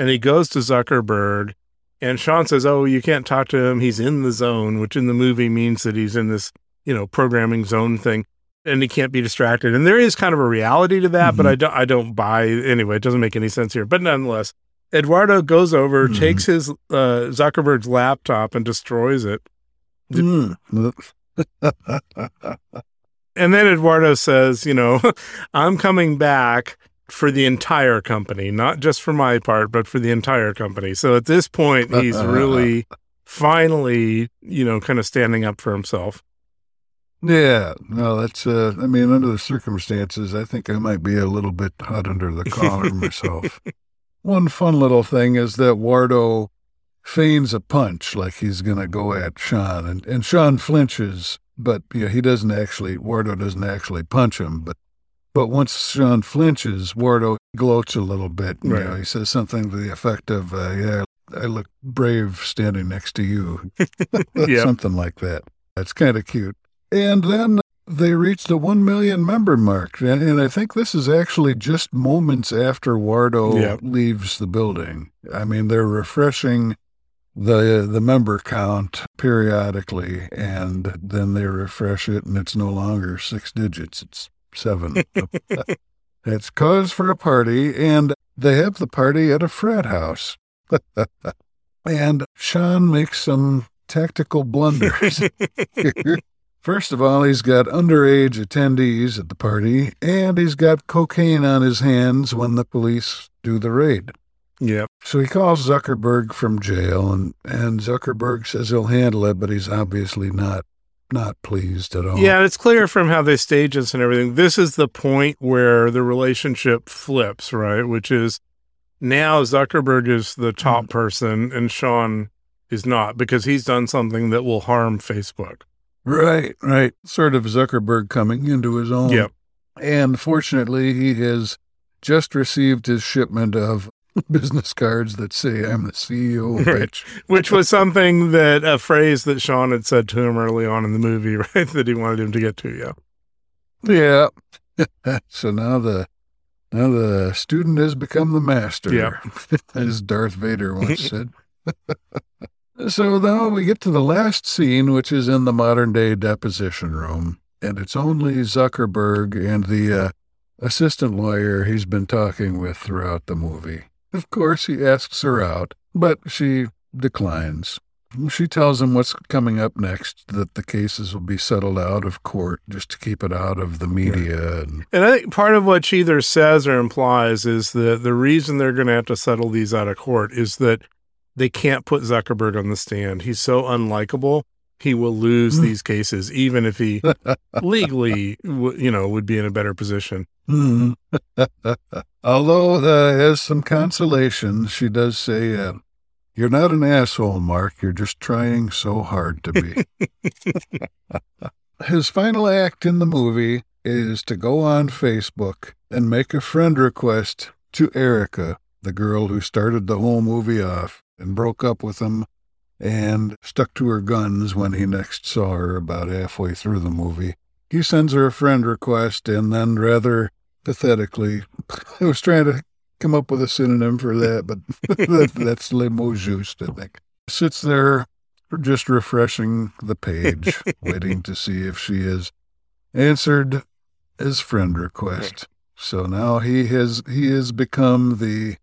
and he goes to Zuckerberg, and Sean says, "Oh, you can't talk to him. He's in the zone," which in the movie means that he's in this, you know, programming zone thing, and he can't be distracted. And there is kind of a reality to that, but I don't, I don't buy anyway. It doesn't make any sense here. But nonetheless, Eduardo goes over, takes his uh, Zuckerberg's laptop, and destroys it. Mm. And then Eduardo says, you know, I'm coming back for the entire company, not just for my part, but for the entire company. So at this point, uh, he's uh, really uh, finally, you know, kind of standing up for himself. Yeah, no, that's. Uh, I mean, under the circumstances, I think I might be a little bit hot under the collar myself. One fun little thing is that Wardo feigns a punch like he's going to go at Sean, and, and Sean flinches, but you know, he doesn't actually. Wardo doesn't actually punch him, but but once Sean flinches, Wardo gloats a little bit. You Right. know, he says something to the effect of, uh, "Yeah, I look brave standing next to you," Yep. something like that. That's kind of cute. And then they reached the 1 million member mark. And, and I think this is actually just moments after Wardo Yep. leaves the building. I mean, they're refreshing the the member count periodically and then they refresh it and it's no longer six digits it's seven it's cause for a party and they have the party at a frat house and sean makes some tactical blunders First of all, he's got underage attendees at the party, and he's got cocaine on his hands when the police do the raid. Yep. So he calls Zuckerberg from jail, and, and Zuckerberg says he'll handle it, but he's obviously not not pleased at all. Yeah, it's clear from how they stage this and everything. This is the point where the relationship flips, right? Which is now Zuckerberg is the mm-hmm. top person and Sean is not because he's done something that will harm Facebook. Right, right. Sort of Zuckerberg coming into his own. Yep. And fortunately, he has just received his shipment of business cards that say, I'm the CEO, Right. bitch. Which was something that a phrase that Sean had said to him early on in the movie, right? That he wanted him to get to. Yeah. Yeah. so now the now the student has become the master, Yeah. as Darth Vader once said. so now we get to the last scene, which is in the modern day deposition room, and it's only Zuckerberg and the uh, assistant lawyer he's been talking with throughout the movie. Of course, he asks her out, but she declines. She tells him what's coming up next, that the cases will be settled out of court just to keep it out of the media. And And I think part of what she either says or implies is that the reason they're going to have to settle these out of court is that they can't put Zuckerberg on the stand. He's so unlikable. He will lose these cases, even if he legally, you know, would be in a better position. Hmm. Although uh, as some consolation, she does say, uh, "You're not an asshole, Mark. You're just trying so hard to be." His final act in the movie is to go on Facebook and make a friend request to Erica, the girl who started the whole movie off and broke up with him and stuck to her guns when he next saw her about halfway through the movie. He sends her a friend request and then rather pathetically, I was trying to come up with a synonym for that, but that, that's le mot juste, I think. Sits there just refreshing the page, waiting to see if she has answered his friend request. So now he has he has become the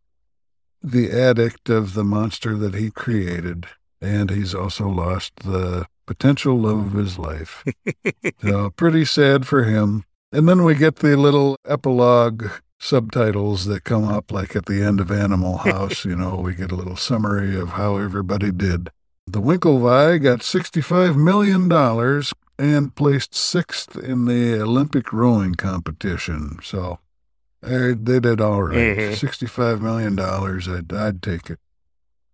the addict of the monster that he created, and he's also lost the potential love of his life. so pretty sad for him. And then we get the little epilogue subtitles that come up like at the end of Animal House, you know, we get a little summary of how everybody did. The Winklevi got $65 million and placed sixth in the Olympic rowing competition. So uh, they did all right. Mhm. $65 million, I'd, I'd take it.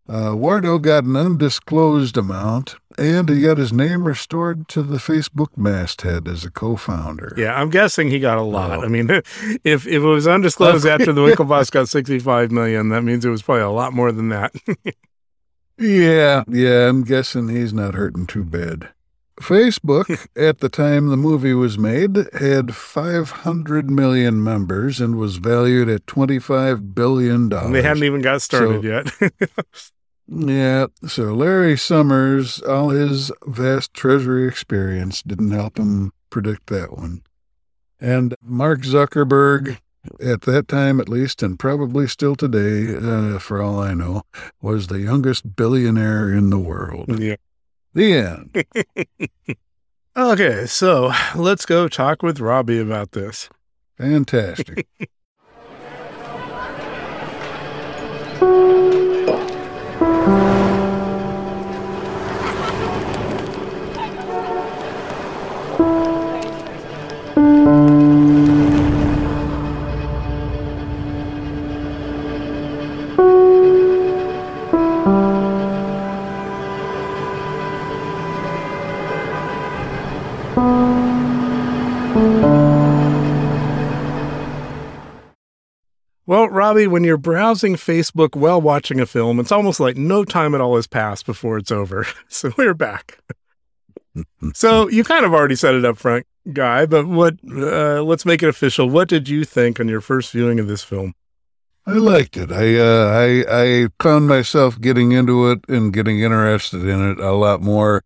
Uh, Wardo got an undisclosed amount, and he got his name restored to the Facebook masthead as a co-founder. Yeah, I'm guessing he got a lot. Oh. I mean, if if it was undisclosed after the Winklevoss got 65 million, that means it was probably a lot more than that. Yeah, yeah, I'm guessing he's not hurting too bad. Facebook, at the time the movie was made, had 500 million members and was valued at $25 billion. And they hadn't even got started So- yet. Yeah, so Larry Summers, all his vast treasury experience didn't help him predict that one. And Mark Zuckerberg, at that time at least, and probably still today, uh, for all I know, was the youngest billionaire in the world. yeah. The end. Okay, so let's go talk with Robby about this. Fantastic. Robby, when you're browsing Facebook while watching a film, it's almost like no time at all has passed before it's over. So we're back. so you kind of already said it up front, Guy, but what? Uh, let's make it official. What did you think on your first viewing of this film? I liked it. I, uh, I I found myself getting into it and getting interested in it a lot more,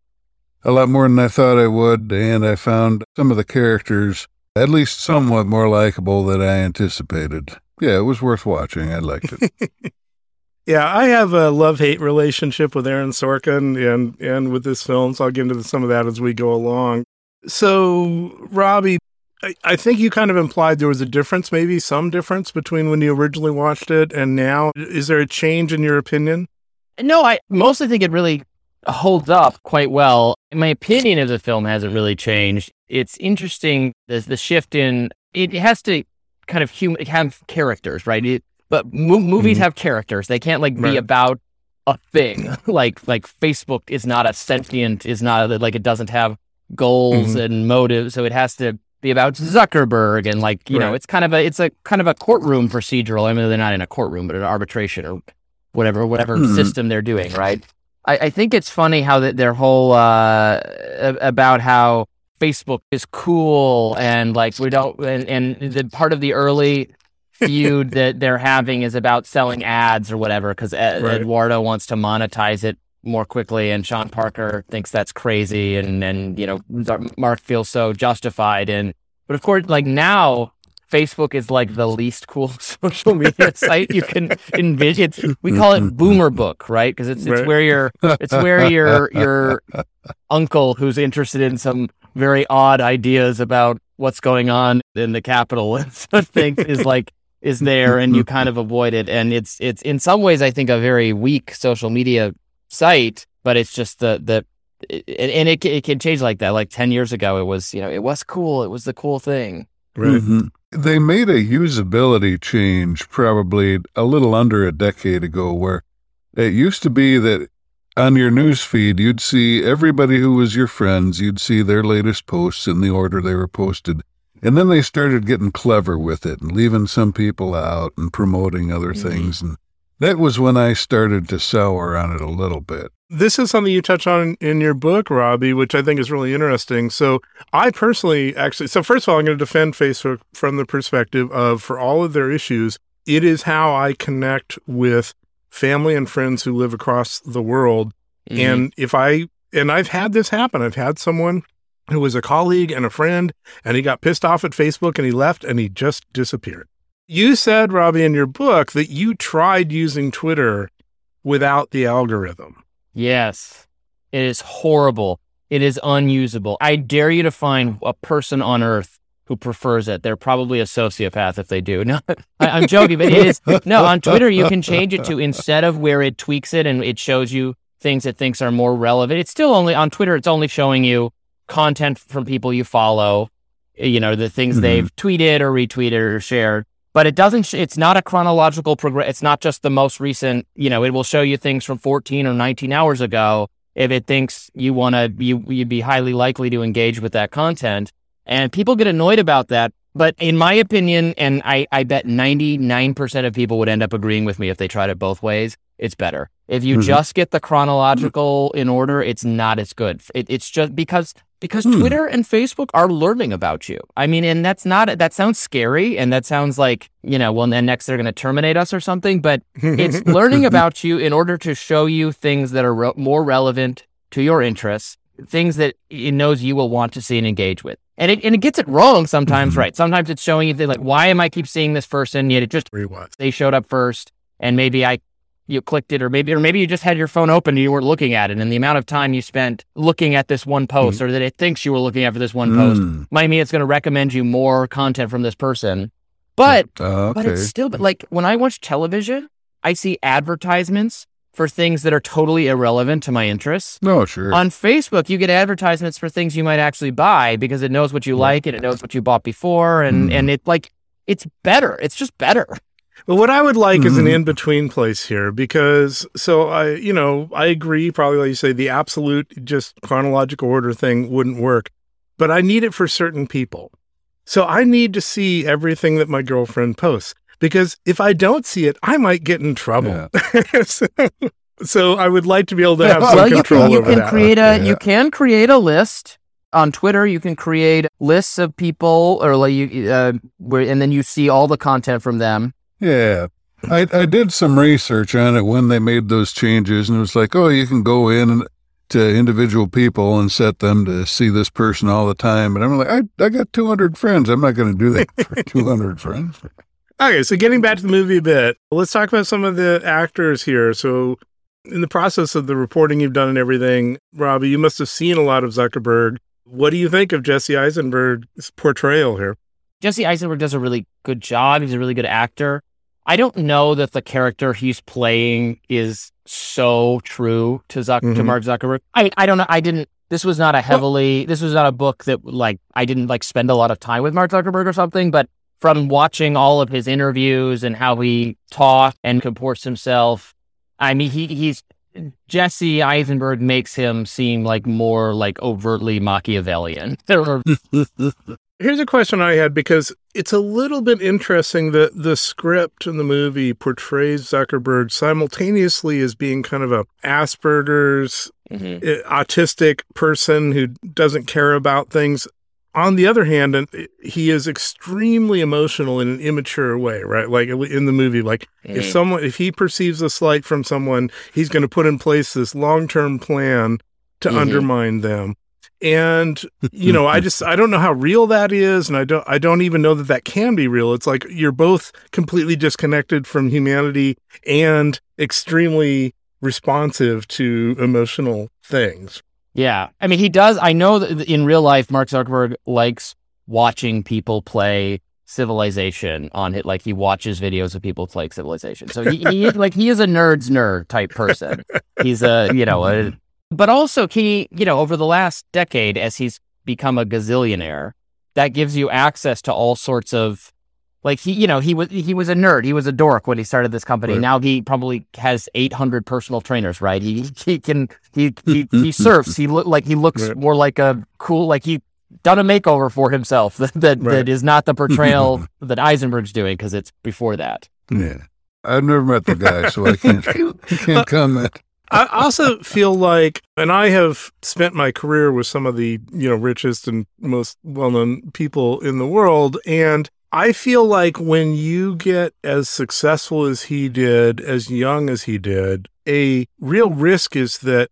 a lot more than I thought I would, and I found some of the characters at least somewhat more likable than I anticipated. Yeah, it was worth watching. I liked it. Yeah, I have a love hate relationship with Aaron Sorkin and and with this film, so I'll get into some of that as we go along. So, Robby, I, I think you kind of implied there was a difference, maybe some difference between when you originally watched it and now. Is there a change in your opinion? No, I mostly think it really holds up quite well. My opinion of the film hasn't really changed. It's interesting the the shift in it has to kind of human have characters, right? It, but mo- movies Mhm. have characters. They can't like be about a thing. like like Facebook is not a sentient is not like it doesn't have goals Mhm. and motives, so it has to be about Zuckerberg and like you know it's kind of a it's a kind of a courtroom procedural. I mean they're not in a courtroom, but an arbitration or whatever whatever Mhm. system they're doing, right? I, I think it's funny how that their whole uh, about how Facebook is cool and like we don't and, and the part of the early feud that they're having is about selling ads or whatever because Right. Eduardo wants to monetize it more quickly and Sean Parker thinks that's crazy and and you know Mark feels so justified and but of course like now Facebook is like the least cool social media site you can envision. We call it mm-hmm. boomer book, right? Because it's it's Right. where your it's where your your uncle who's interested in some very odd ideas about what's going on in the capital and so things is like is there and you kind of avoid it and it's it's in some ways I think a very weak social media site but it's just the the it, and it, it can change like that like 10 years ago it was you know it was cool it was the cool thing Right. Mhm. They made a usability change probably a little under a decade ago where it used to be that on your news feed, you'd see everybody who was your friends, you'd see their latest posts in the order they were posted. And then they started getting clever with it and leaving some people out and promoting other mm-hmm. things. And that was when I started to sour on it a little bit. This is something you touch on in your book, Robby, which I think is really interesting. So, I personally actually, so first of all, I'm going to defend Facebook from the perspective of for all of their issues, it is how I connect with family and friends who live across the world. Mm-hmm. And if I, and I've had this happen, I've had someone who was a colleague and a friend, and he got pissed off at Facebook and he left and he just disappeared. You said, Robby, in your book that you tried using Twitter without the algorithm. Yes. It is horrible. It is unusable. I dare you to find a person on earth who prefers it. They're probably a sociopath if they do. No, I, I'm joking, but it is. No, on Twitter, you can change it to instead of where it tweaks it and it shows you things it thinks are more relevant. It's still only on Twitter, it's only showing you content from people you follow, you know, the things Mhm. they've tweeted or retweeted or shared. But it doesn't, sh- it's not a chronological progress. It's not just the most recent, you know, it will show you things from 14 or 19 hours ago if it thinks you want to, you, you'd be highly likely to engage with that content. And people get annoyed about that. But in my opinion, and I, I bet 99% of people would end up agreeing with me if they tried it both ways, it's better. If you Mhm. just get the chronological in order, it's not as good. It, it's just because because Hmm. Twitter and Facebook are learning about you. I mean, and that's not that sounds scary, and that sounds like you know, well, then next they're going to terminate us or something. But it's learning about you in order to show you things that are re- more relevant to your interests, things that it knows you will want to see and engage with. And it and it gets it wrong sometimes, Mm-hmm. right? Sometimes it's showing you that like, why am I keep seeing this person? Yet it just Rewatch. they showed up first, and maybe I you clicked it, or maybe or maybe you just had your phone open and you weren't looking at it, and the amount of time you spent looking at this one post, or that it thinks you were looking at for this one post, Mm. might mean it's going to recommend you more content from this person. But Uh, but it's still but like when I watch television, I see advertisements for things that are totally irrelevant to my interests. no, sure. On Facebook, you get advertisements for things you might actually buy because it knows what you like and it knows what you bought before and Mhm. and it like it's better. It's just better. But what I would like is an Mhm. in between place here because, so I, you know, I agree, probably like you say, the absolute just chronological order thing wouldn't work, but I need it for certain people. So I need to see everything that my girlfriend posts because if I don't see it, I might get in trouble. so, so I would like to be able to have some well, you control can, you over can that. create a Yeah. you can create a list on Twitter. You can create lists of people, or like you, uh, where, and then you see all the content from them. Yeah. I, I did some research on it when they made those changes, and it was like, oh, you can go in to individual people and set them to see this person all the time. And I'm like, I, I got 200 friends. I'm not going to do that for 200 friends. Okay, so getting back to the movie a bit, let's talk about some of the actors here. So, in the process of the reporting you've done and everything, Robby, you must have seen a lot of Zuckerberg. What do you think of Jesse Eisenberg's portrayal here? Jesse Eisenberg does a really good job. He's a really good actor. I don't know that the character he's playing is so true to Zuck to Mhm. Mark Zuckerberg. I I don't know. I didn't. This was not a heavily. this was not a book that like I didn't like spend a lot of time with Mark Zuckerberg or something. But from watching all of his interviews and how he talks and comports himself, I mean he he's Jesse Eisenberg makes him seem like more like overtly Machiavellian. Here's a question I had because it's a little bit interesting that the script in the movie portrays Zuckerberg simultaneously as being kind of a Asperger's Mhm. uh, autistic person who doesn't care about things. On the other hand, and he is extremely emotional in an immature way, right? Like in the movie, like if Mhm. someone, if he perceives a slight from someone, he's going to put in place this long-term plan to Mhm. undermine them. And you know, I just I don't know how real that is, and I don't I don't even know that that can be real. It's like you're both completely disconnected from humanity and extremely responsive to emotional things. Yeah. I mean, he does. I know that in real life, Mark Zuckerberg likes watching people play Civilization on it. Like he watches videos of people play Civilization. So he, he like he is a nerd's nerd type person. He's a, you know, a, but also he, you know, over the last decade, as he's become a gazillionaire, that gives you access to all sorts of like he, you know, he was he was a nerd. He was a dork when he started this company. Right. Now he probably has 800 personal trainers, right? He he can he he, he surfs. He look like he looks Right. more like a cool like he done a makeover for himself that that, Right. that is not the portrayal that Eisenberg's doing because it's before that. Yeah. I've never met the guy, so I can't, can't comment. I also feel like, and I have spent my career with some of the you know richest and most well-known people in the world, and I feel like when you get as successful as he did, as young as he did, a real risk is that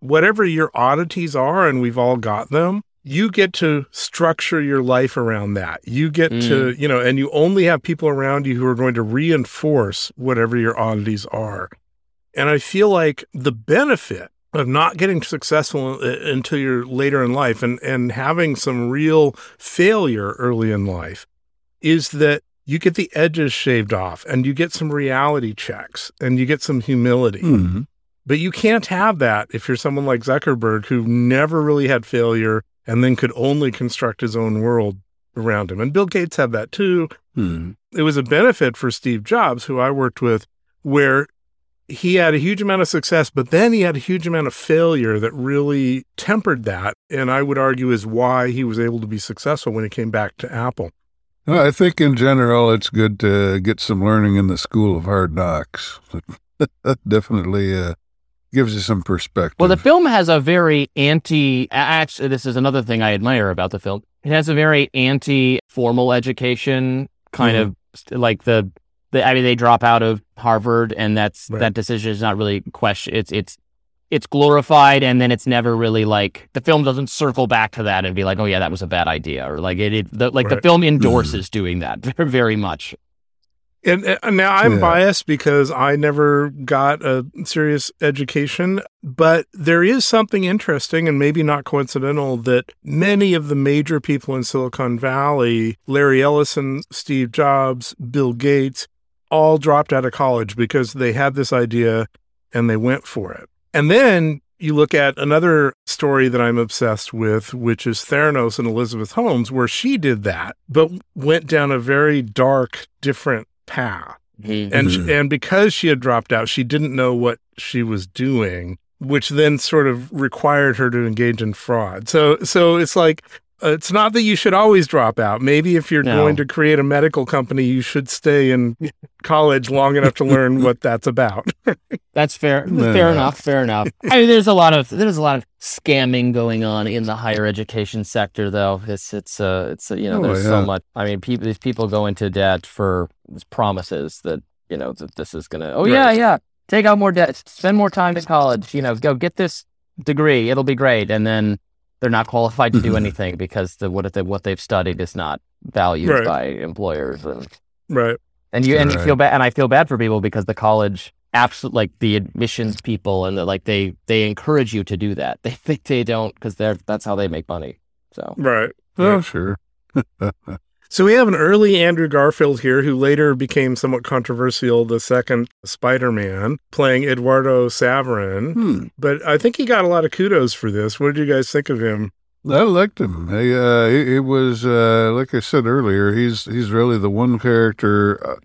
whatever your oddities are, and we've all got them, you get to structure your life around that. You get to, you know, and you only have people around you who are going to reinforce whatever your oddities are. And I feel like the benefit of not getting successful uh, until you're later in life and, and having some real failure early in life is that you get the edges shaved off and you get some reality checks and you get some humility. hmm But you can't have that if you're someone like Zuckerberg who never really had failure and then could only construct his own world around him. And Bill Gates had that too. hmm It was a benefit for Steve Jobs, who I worked with, where he had a huge amount of success, but then he had a huge amount of failure that really tempered that. And I would argue is why he was able to be successful when he came back to Apple. Well, I think in general, it's good to get some learning in the school of hard knocks. that definitely uh, gives you some perspective. Well, the film has a very anti. Actually, this is another thing I admire about the film. It has a very anti-formal education kind Mm-hmm. of like the, the. I mean, they drop out of Harvard, and that's Right. that decision is not really question. It's it's it's glorified, and then it's never really like the film doesn't circle back to that and be like, oh yeah, that was a bad idea, or like it. it the, like the film hmm. endorses doing that very much. And, uh, and now I'm Yeah. biased because I never got a serious education, but there is something interesting and maybe not coincidental that many of the major people in Silicon Valley, Larry Ellison, Steve Jobs, Bill Gates, all dropped out of college because they had this idea and they went for it. And then you look at another story that I'm obsessed with, which is Theranos and Elizabeth Holmes, where she did that, but went down a very dark, different path. And Mhm. and because she had dropped out, she didn't know what she was doing, which then sort of required her to engage in fraud. So so it's like it's not that you should always drop out. Maybe if you're No. going to create a medical company, you should stay in college long enough to learn what that's about. That's fair. No. Fair enough. Fair enough. I mean, there's a lot of there's a lot of scamming going on in the higher education sector, though. It's it's uh it's uh, you know Oh, there's so much. I mean, people these people go into debt for promises that you know that this is gonna. Oh yeah, yeah. Take out more debt. Spend more time in college. You know, go get this degree. It'll be great. And then they're not qualified to do mm-hmm. anything because the what they, what they've studied is not valued Right. by employers and right. and you and you feel bad, and I feel bad for people because the college, absolutely like the admissions people, and the, like they they encourage you to do that. They think they don't because they're that's how they make money. So Right. oh, sure. So we have an early Andrew Garfield here who later became somewhat controversial, the second Spider-Man, playing Eduardo Saverin. Hmm. But I think he got a lot of kudos for this. What did you guys think of him? I liked him. He, uh, it, it was uh, like I said earlier. He's he's really the one character uh,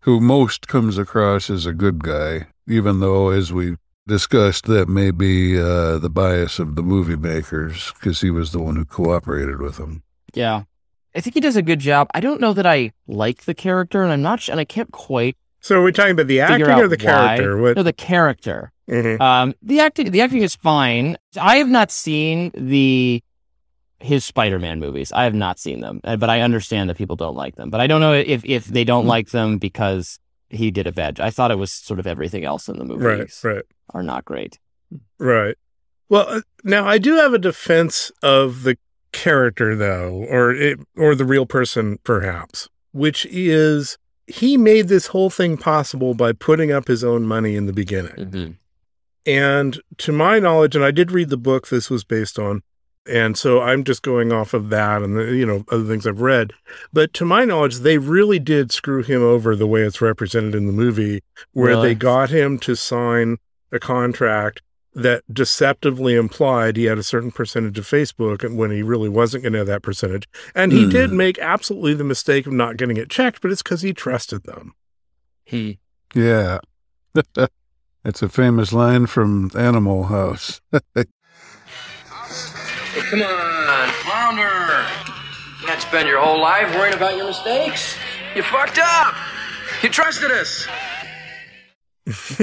who most comes across as a good guy, even though, as we discussed, that may be uh, the bias of the movie makers because he was the one who cooperated with them. yeah, I think he does a good job. I don't know that I like the character, and I'm not, sh- and I can't quite So are we talking about the acting or the character? What? No, the character. Mhm. Um, the acting, the acting is fine. I have not seen the his Spider-Man movies. I have not seen them, but I understand that people don't like them. But I don't know if if they Mm-hmm. don't like them because he did a bad. I thought it was sort of everything else in the movies Right, right, are not great. right. Well, uh, now I do have a defense of the character, though, or it, or the real person, perhaps, which is he made this whole thing possible by putting up his own money in the beginning. Mm-hmm. And to my knowledge, and I did read the book this was based on, and so I'm just going off of that and the, you know other things I've read. But to my knowledge, they really did screw him over the way it's represented in the movie, where Really? they got him to sign a contract that deceptively implied he had a certain percentage of Facebook and when he really wasn't going to have that percentage. And he Hmm. did make absolutely the mistake of not getting it checked, but it's because he trusted them. He Yeah, that's a famous line from Animal House. Come on, flounder. You can't spend your whole life worrying about your mistakes. You fucked up. You trusted us.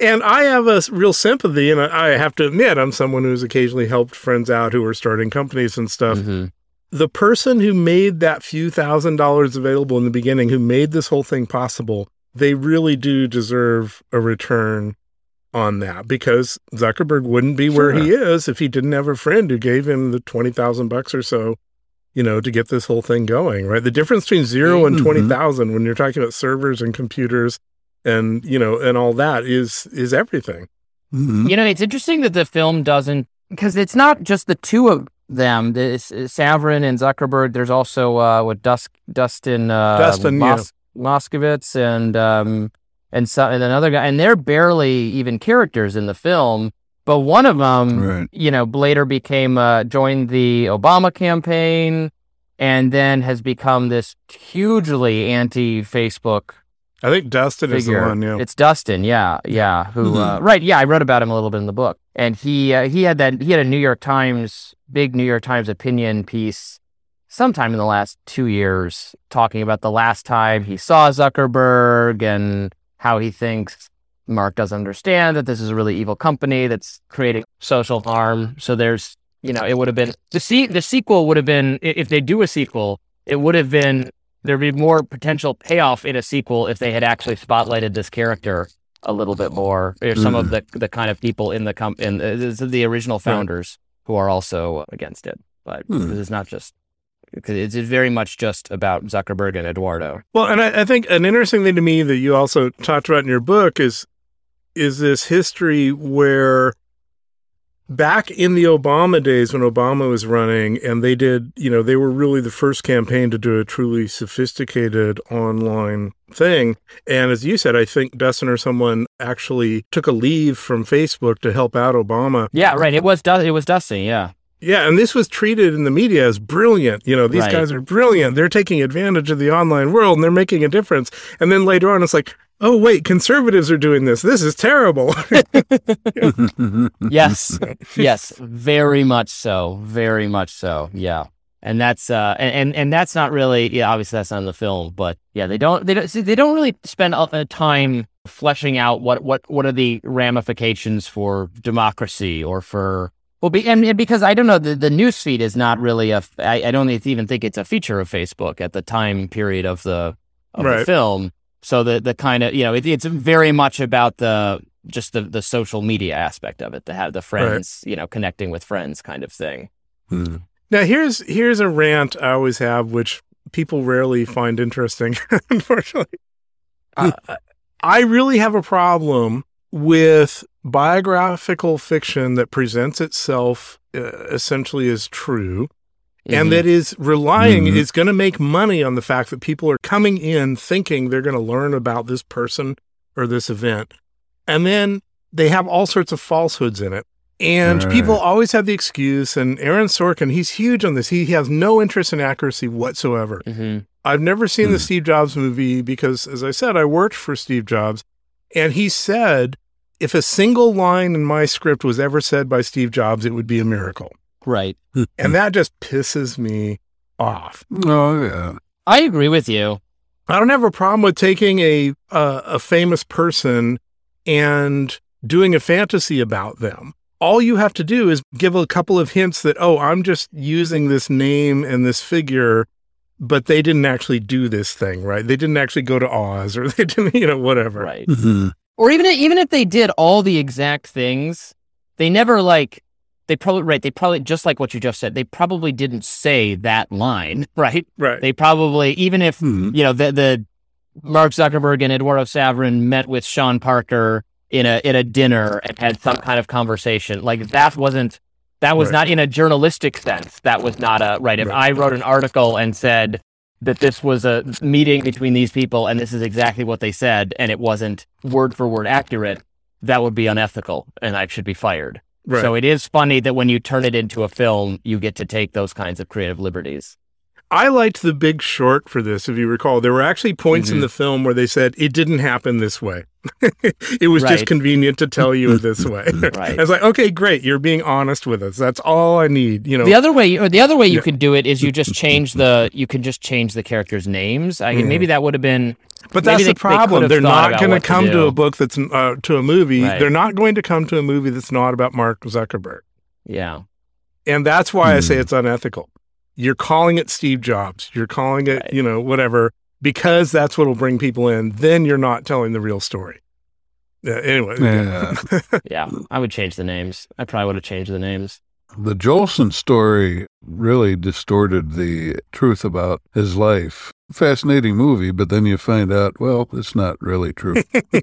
and I have a real sympathy, and I have to admit, I'm someone who's occasionally helped friends out who are starting companies and stuff. Mhm. The person who made that few thousand dollars available in the beginning, who made this whole thing possible, they really do deserve a return on that because Zuckerberg wouldn't be where he is if he didn't have a friend who gave him the 20,000 bucks or so, you know, to get this whole thing going, right? The difference between 0 and Mhm. 20,000 when you're talking about servers and computers and, you know, and all that is is everything. Mhm. You know, it's interesting that the film doesn't because it's not just the two of them. It's, it's Saverin and Zuckerberg. There's also uh, what Dusk, Dustin, uh, Dustin, yeah. Moskovitz, and um, and so, and another guy, and they're barely even characters in the film. But one of them, Right. you know, later became uh, joined the Obama campaign, and then has become this hugely anti-Facebook I think Dustin is the figure. one, yeah. It's Dustin, yeah, yeah. Who, Mhm. uh, right? Yeah, I wrote about him a little bit in the book, and he uh, he had that he had a New York Times big New York Times opinion piece sometime in the last two years talking about the last time he saw Zuckerberg and how he thinks Mark doesn't understand that this is a really evil company that's creating social harm. So there's, you know, it would have been the se- the sequel would have been if they do a sequel, it would have been there'd be more potential payoff in a sequel if they had actually spotlighted this character a little bit more. Or some of the the kind of people in the com- in the, the original founders who are also against it. But Hmm. this is not just because it's very much just about Zuckerberg and Eduardo. Well, and I, I think an interesting thing to me that you also talked about in your book is is this history where back in the Obama days when Obama was running and they did, you know, they were really the first campaign to do a truly sophisticated online thing. And as you said, I think Dustin or someone actually took a leave from Facebook to help out Obama. Yeah, right. It was it was Dusty. Yeah. Yeah, and this was treated in the media as brilliant. You know, these Right. guys are brilliant. They're taking advantage of the online world and they're making a difference. And then later on, it's like, oh, wait, conservatives are doing this. This is terrible. Yes. yes. Very much so. Very much so. Yeah. And that's uh and, and and that's not really yeah obviously that's not in the film but yeah they don't they don't see, they don't really spend a, a time fleshing out what what what are the ramifications for democracy or for well be, and, and because I don't know the the news feed is not really a f- I, I don't even think it's a feature of Facebook at the time period of the of the film so the the kind of you know it, it's very much about the just the the social media aspect of it to have the friends you know connecting with friends kind of thing Hmm. now, here's here's a rant I always have, which people rarely find interesting, unfortunately. Uh, I really have a problem with biographical fiction that presents itself uh, essentially as true and Mhm. that is relying Mhm. is going to make money on the fact that people are coming in thinking they're going to learn about this person or this event and then they have all sorts of falsehoods in it and Right. people always have the excuse and aaron sorkin he's huge on this he has no interest in accuracy whatsoever hmm I've never seen the Hmm. Steve Jobs movie because, as I said, I worked for Steve Jobs. And he said, if a single line in my script was ever said by Steve Jobs, it would be a miracle. Right And that just pisses me off. Oh, yeah. I agree with you I don't have a problem with taking a uh, a famous person and doing a fantasy about them. All you have to do is give a couple of hints that oh, I'm just using this name and this figure, but they didn't actually do this thing, right? They didn't actually go to Oz or they didn't, you know, whatever. right Mhm. or even even if they did all the exact things they never like they probably right they probably just like what you just said they probably didn't say that line right Right. they probably even if Hmm. you know the the Mark Zuckerberg and Eduardo Saverin met with Sean Parker in a in a dinner and had some kind of conversation. Like that wasn't that was Right. not in a journalistic sense. That was not a right. If Right. I wrote an article and said that this was a meeting between these people and this is exactly what they said and it wasn't word for word accurate, that would be unethical and I should be fired. Right. So it is funny that when you turn it into a film, you get to take those kinds of creative liberties. I liked the big short for this, if you recall. There were actually points Mm-hmm. in the film where they said it didn't happen this way. it was just convenient to tell you it this way. Right. I was like, okay, great. You're being honest with us. That's all I need. You know, The other way, or the other way you Yeah. could do it is you just change the you can just change the characters' names. I Mhm. maybe that would have been, but that's they- the they problem. have They're not going to come to, a book that's uh, to a movie. Right. They're not going to come to a movie that's not about Mark Zuckerberg. yeah, And that's why I say Hmm. it's unethical. You're calling it Steve Jobs. You're calling it, Right. you know, whatever, because that's what will bring people in. Then you're not telling the real story. Yeah, anyway. Yeah. yeah. I would change the names. I probably would have changed the names. The Jolson story really distorted the truth about his life. Fascinating movie, but then you find out, well, it's not really true.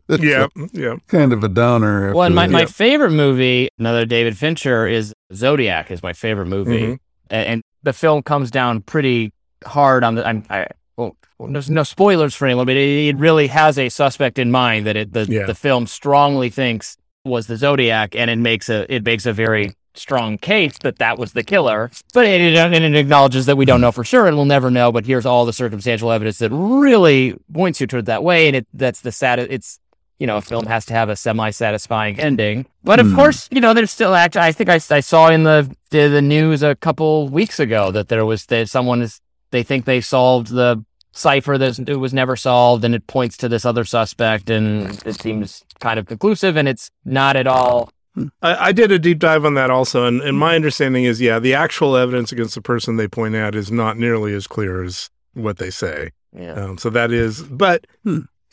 Yeah. a- Yeah. kind of a downer. After Well, and my, that. my favorite movie, another David Fincher, is Zodiac. Is my favorite movie, Mhm. And, the film comes down pretty hard on the. I'm, I well, there's no spoilers for anyone, but it, it really has a suspect in mind that it the Yeah. the film strongly thinks was the Zodiac, and it makes a it makes a very strong case that that was the killer. But it, it, and it acknowledges that we don't know for sure, and we'll never know. But here's all the circumstantial evidence that really points you toward that way, and it that's the sad. It's you know, a film has to have a semi-satisfying ending. But of Hmm. course, you know, there's still act. I think I, I saw in the, the the news a couple weeks ago that there was that someone is they think they solved the cipher that was never solved, and it points to this other suspect, and it seems kind of conclusive, and it's not at all. I, I did a deep dive on that also, and, and my understanding is, yeah, the actual evidence against the person they point at is not nearly as clear as what they say. Yeah. Um, so that is, but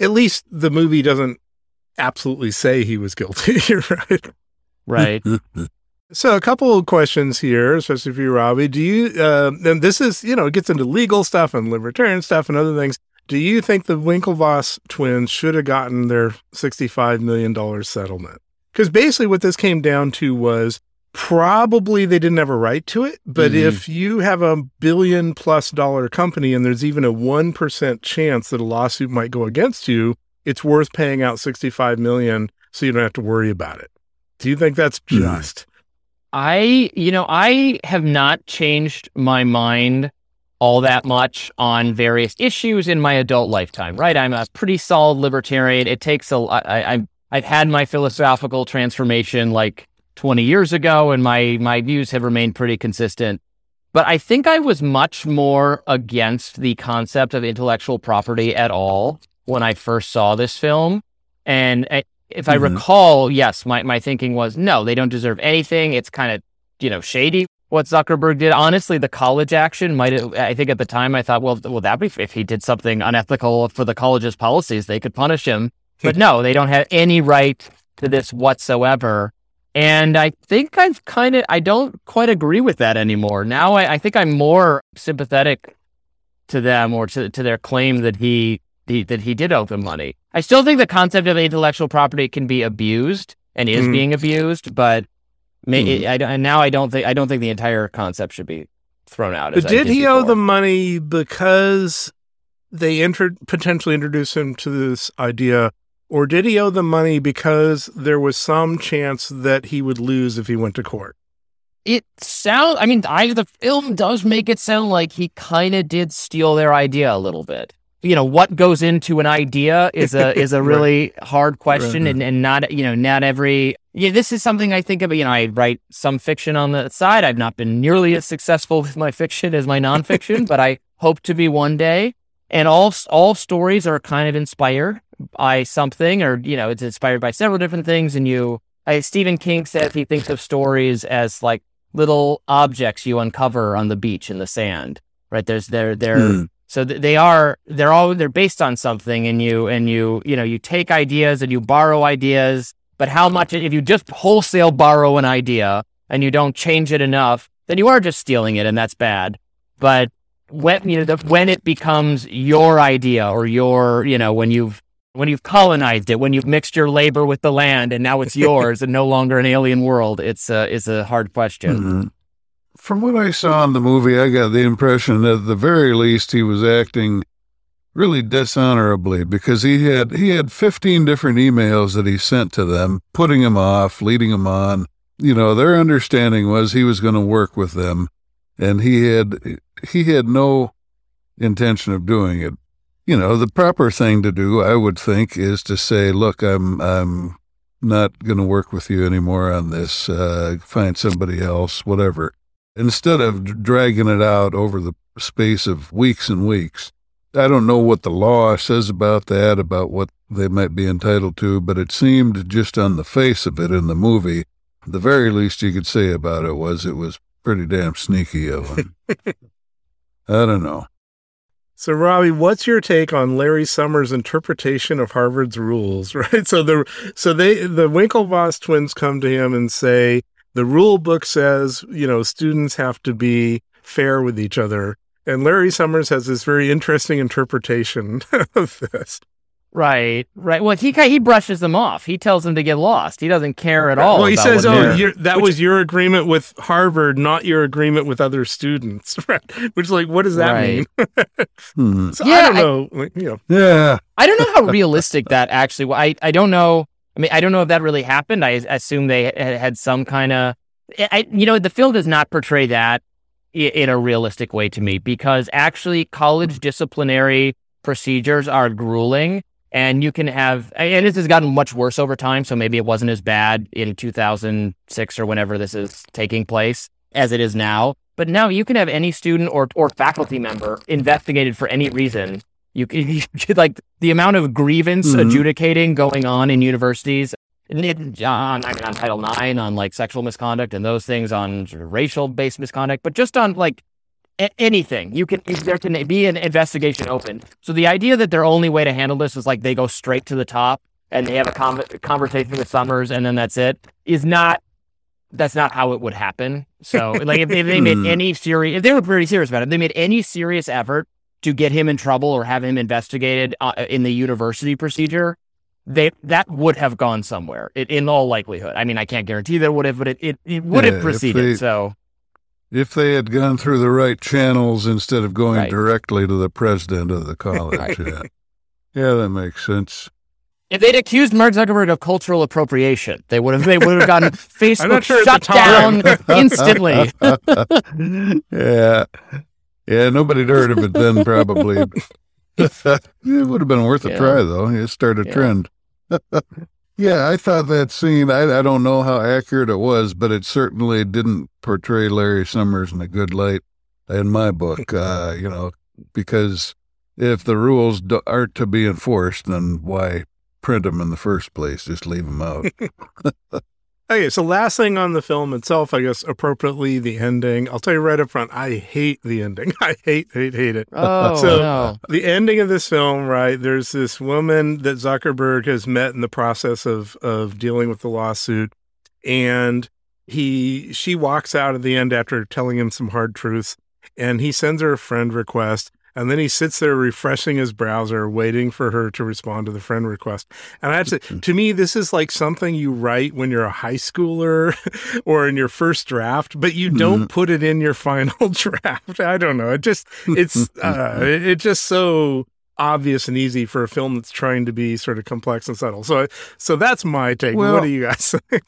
at least the movie doesn't absolutely say he was guilty, right? Right. So a couple of questions here, especially for you, Robby. Do you, uh, and this is, you know, it gets into legal stuff and libertarian stuff and other things. Do you think the Winklevoss twins should have gotten their $65 million settlement? Because basically what this came down to was probably they didn't have a right to it. But Mhm. if you have a billion plus dollar company and there's even a 1% chance that a lawsuit might go against you, it's worth paying out 65 million so you don't have to worry about it. Do you think that's just? I, you know, I have not changed my mind all that much on various issues in my adult lifetime, right? I'm a pretty solid libertarian. It takes a lot. I, I, I've had my philosophical transformation like 20 years ago, and my, my views have remained pretty consistent. But I think I was much more against the concept of intellectual property at all when I first saw this film. And I, if I Mhm. recall, yes, my, my thinking was no, they don't deserve anything. It's kind of, you know, shady what Zuckerberg did. Honestly, the college action might have, I think at the time I thought, well, well, that be if he did something unethical for the college's policies, they could punish him. But no, they don't have any right to this whatsoever. And I think I've kind of, I don't quite agree with that anymore. Now I, I think I'm more sympathetic to them or to, to their claim that he, he that he did owe them money. I still think the concept of intellectual property can be abused and is Mhm. being abused, but may, Mhm. I, don't- now I don't think I don't think the entire concept should be thrown out. But I did he owe before. them money because they entered potentially introduced him to this idea, or did he owe them money because there was some chance that he would lose if he went to court? It sounds. I mean, I the film does make it sound like he kind of did steal their idea a little bit. You know, what goes into an idea is a is a Right. really hard question, Right. and and not you know not every. Yeah, this is something I think of. You know, I write some fiction on the side. I've not been nearly as successful with my fiction as my nonfiction, but I hope to be one day. And all all stories are kind of inspired by something, or you know, it's inspired by several different things. And you, I, Stephen King says he thinks of stories as like little objects you uncover on the beach in the sand. Right? There's they're they're Hmm. so th- they are they're all they're based on something, and you and you you know you take ideas and you borrow ideas. But how much if you just wholesale borrow an idea and you don't change it enough, then you are just stealing it, and that's bad. But when you know the, when it becomes your idea or your you know when you've when you've colonized it, when you've mixed your labor with the land, and now it's yours and no longer an alien world, it's a it's a hard question. Mhm. From what I saw in the movie, I got the impression that at the very least he was acting really dishonorably because he had he had 15 different emails that he sent to them, putting them off, leading them on. You know, their understanding was he was going to work with them, and he had he had no intention of doing it. You know, the proper thing to do, I would think, is to say, "Look, I'm I'm not going to work with you anymore on this. Uh, find somebody else, whatever." Instead of dragging it out over the space of weeks and weeks. I don't know what the law says about that, about what they might be entitled to, but it seemed just on the face of it in the movie, the very least you could say about it was it was pretty damn sneaky of him. I don't know. So, Robby, what's your take on Larry Summers' interpretation of Harvard's rules? Right. So the so they the Winklevoss twins come to him and say the rule book says you know students have to be fair with each other, and Larry Summers has this very interesting interpretation of this. Right, right. Well, he he brushes them off. He tells them to get lost. He doesn't care at all. well, he about says, "Oh, they're- you're, that was your agreement with Harvard, not your agreement with other students." Right. Which, like, what does that Right. mean? Hmm. so Yeah, I don't I- know. like, you know. Yeah. I don't know how realistic that actually. wa- I I don't know. I mean, I don't know if that really happened. I assume they had, had some kind of. I you know the film does not portray that in a realistic way to me because actually college disciplinary procedures are grueling and you can have and this has gotten much worse over time so maybe it wasn't as bad in 2006 or whenever this is taking place as it is now but now you can have any student or or faculty member investigated for any reason You could, like the amount of grievance Mhm. adjudicating going on in universities on, I mean, on Title IX, on like sexual misconduct and those things, on sort of racial based misconduct, but just on like a- anything. You can there can be an investigation open. So the idea that their only way to handle this is like they go straight to the top and they have a con- conversation with Summers and then that's it is not. That's not how it would happen. So, like, if, if they made Hmm. any serious, if they were pretty serious about it, if they made any serious effort to get him in trouble or have him investigated uh, in the university procedure, they that would have gone somewhere it, in all likelihood. I mean, I can't guarantee that it would have, but it, it, it would Yeah, have proceeded. they- so, If they had gone through the right channels instead of going Right. directly to the president of the college. Yeah. yeah, that makes sense. if they'd accused Mark Zuckerberg of cultural appropriation, they would have they would have gotten Facebook sure shut down instantly. yeah. Yeah, nobody'd heard of it then, probably. it would have been worth a Yeah. try, though. It started a Yeah. trend. Yeah, I thought that scene, I, I don't know how accurate it was, but it certainly didn't portray Larry Summers in a good light in my book, uh, you know, because if the rules do, aren't to be enforced, then why print them in the first place? Just leave them out. Okay, so last thing on the film itself, I guess appropriately the ending. I'll tell you right up front, I hate the ending. I hate, hate, hate it. Oh So- no! The ending of this film, right? There's this woman that Zuckerberg has met in the process of of dealing with the lawsuit, and he she walks out at the end after telling him some hard truths, and he sends her a friend request, and then he sits there refreshing his browser, waiting for her to respond to the friend request. And I have to, to me, this is like something you write when you're a high schooler or in your first draft, but you don't put it in your final draft. I don't know. It just, it's, uh, it's just so obvious and easy for a film that's trying to be sort of complex and subtle. So, so that's my take. Well- what do you guys think?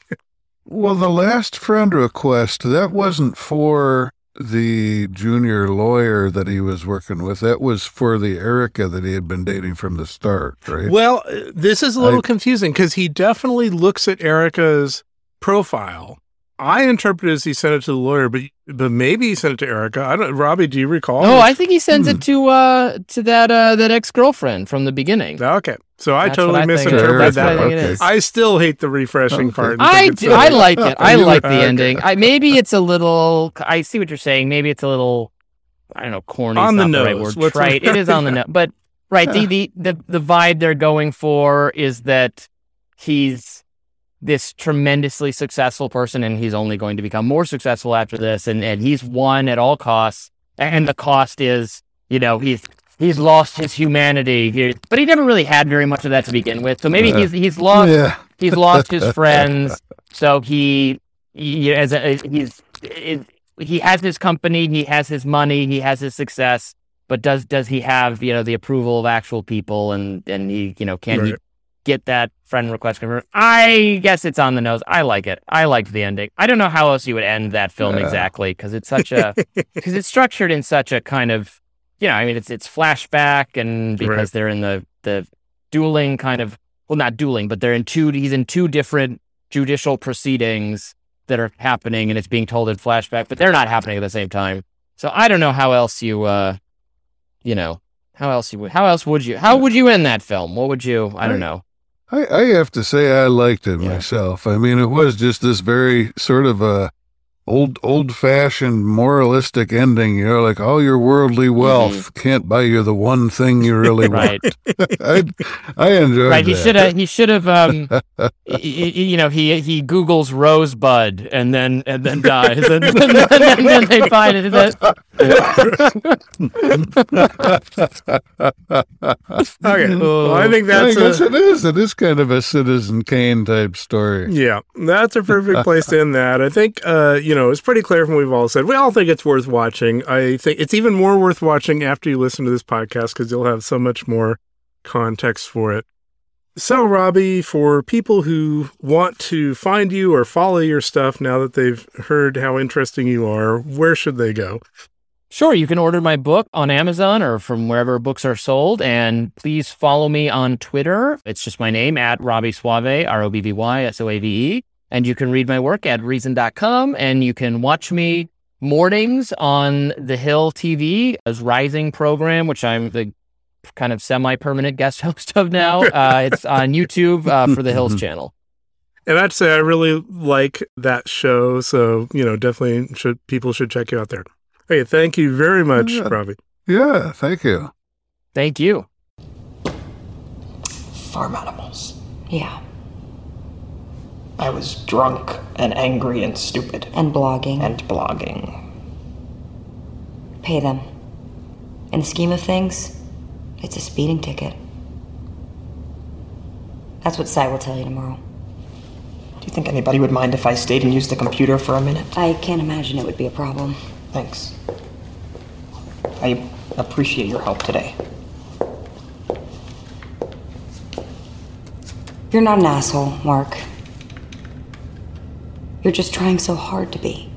Well, the last friend request, that wasn't for the junior lawyer that he was working with. That was for the Erica that he had been dating from the start, right? Well, uh, this is a little I- confusing because he definitely looks at Erica's profile. I interpret it as he sent it to the lawyer, but but maybe he sent it to Erica. I don't. Robby, do you recall? No, I think he sends Hmm. it to uh to that uh that ex girlfriend from the beginning. Okay, so I That's totally I misinterpreted That's that. what I think part. it is. I still hate the refreshing Okay. part. I do, I like it. I like the okay. ending. I maybe it's a little. I see what you're saying. Maybe it's a little. I don't know. Corny. On is the not the right nose. word. What's- Right. It is on the nose. But right. The, the the the vibe they're going for is that he's this tremendously successful person, and he's only going to become more successful after this, and and he's won at all costs, and the cost is you know he's. He's lost his humanity, but he never really had very much of that to begin with. So maybe he's he's lost yeah. he's lost his friends. So he, he as a, he's he has his company he has his money he has his success but does does he have you know the approval of actual people? And and he you know can he get that friend request confirmed? I guess it's on the nose. I like it. I liked the ending. I don't know how else you would end that film Yeah. exactly because it's such a because it's structured in such a kind of you know i mean it's it's flashback and because Right. they're in the the dueling kind of well not dueling but they're in two he's in two different judicial proceedings that are happening and it's being told in flashback but they're not happening at the same time so i don't know how else you uh you know how else you would how else would you how would you end that film what would you i don't know I, I have to say I liked it Yeah. myself. I mean, it was just this very sort of a old old fashioned moralistic ending. You know, like all your worldly wealth can't buy you the one thing you really Mm-hmm. right want. I, I enjoyed right he should have he should have um y- y- you know he he googles rosebud and then and then dies and, then, then, then they find it Okay, well, I think I that's guess a, it is. It is kind of a Citizen Kane type story. yeah, that's a perfect place to end that. I think, uh, you know, it's pretty clear from what we've all said. We all think it's worth watching. I think it's even more worth watching after you listen to this podcast because you'll have so much more context for it. So, Robby, for people who want to find you or follow your stuff now that they've heard how interesting you are, where should they go? Sure, you can order my book on Amazon or from wherever books are sold. And please follow me on Twitter. It's just my name at Robby Soave, R O B B Y S O A V E. And you can read my work at reason.com and you can watch me mornings on the Hill TV as Rising program, which I'm the kind of semi-permanent guest host of now. Uh, it's on YouTube uh, for the Hills channel. And I'd say I really like that show, so you know, definitely should people should check you out there. Hey, thank you very much, Yeah. Robby. Yeah, thank you. Thank you. Farm animals. Yeah. I was drunk and angry and stupid. And blogging. And blogging. Pay them. In the scheme of things, it's a speeding ticket. That's what Cy will tell you tomorrow. Do you think anybody would mind if I stayed and used the computer for a minute? I can't imagine it would be a problem. Thanks. I appreciate your help today. You're not an asshole, Mark. You're just trying so hard to be.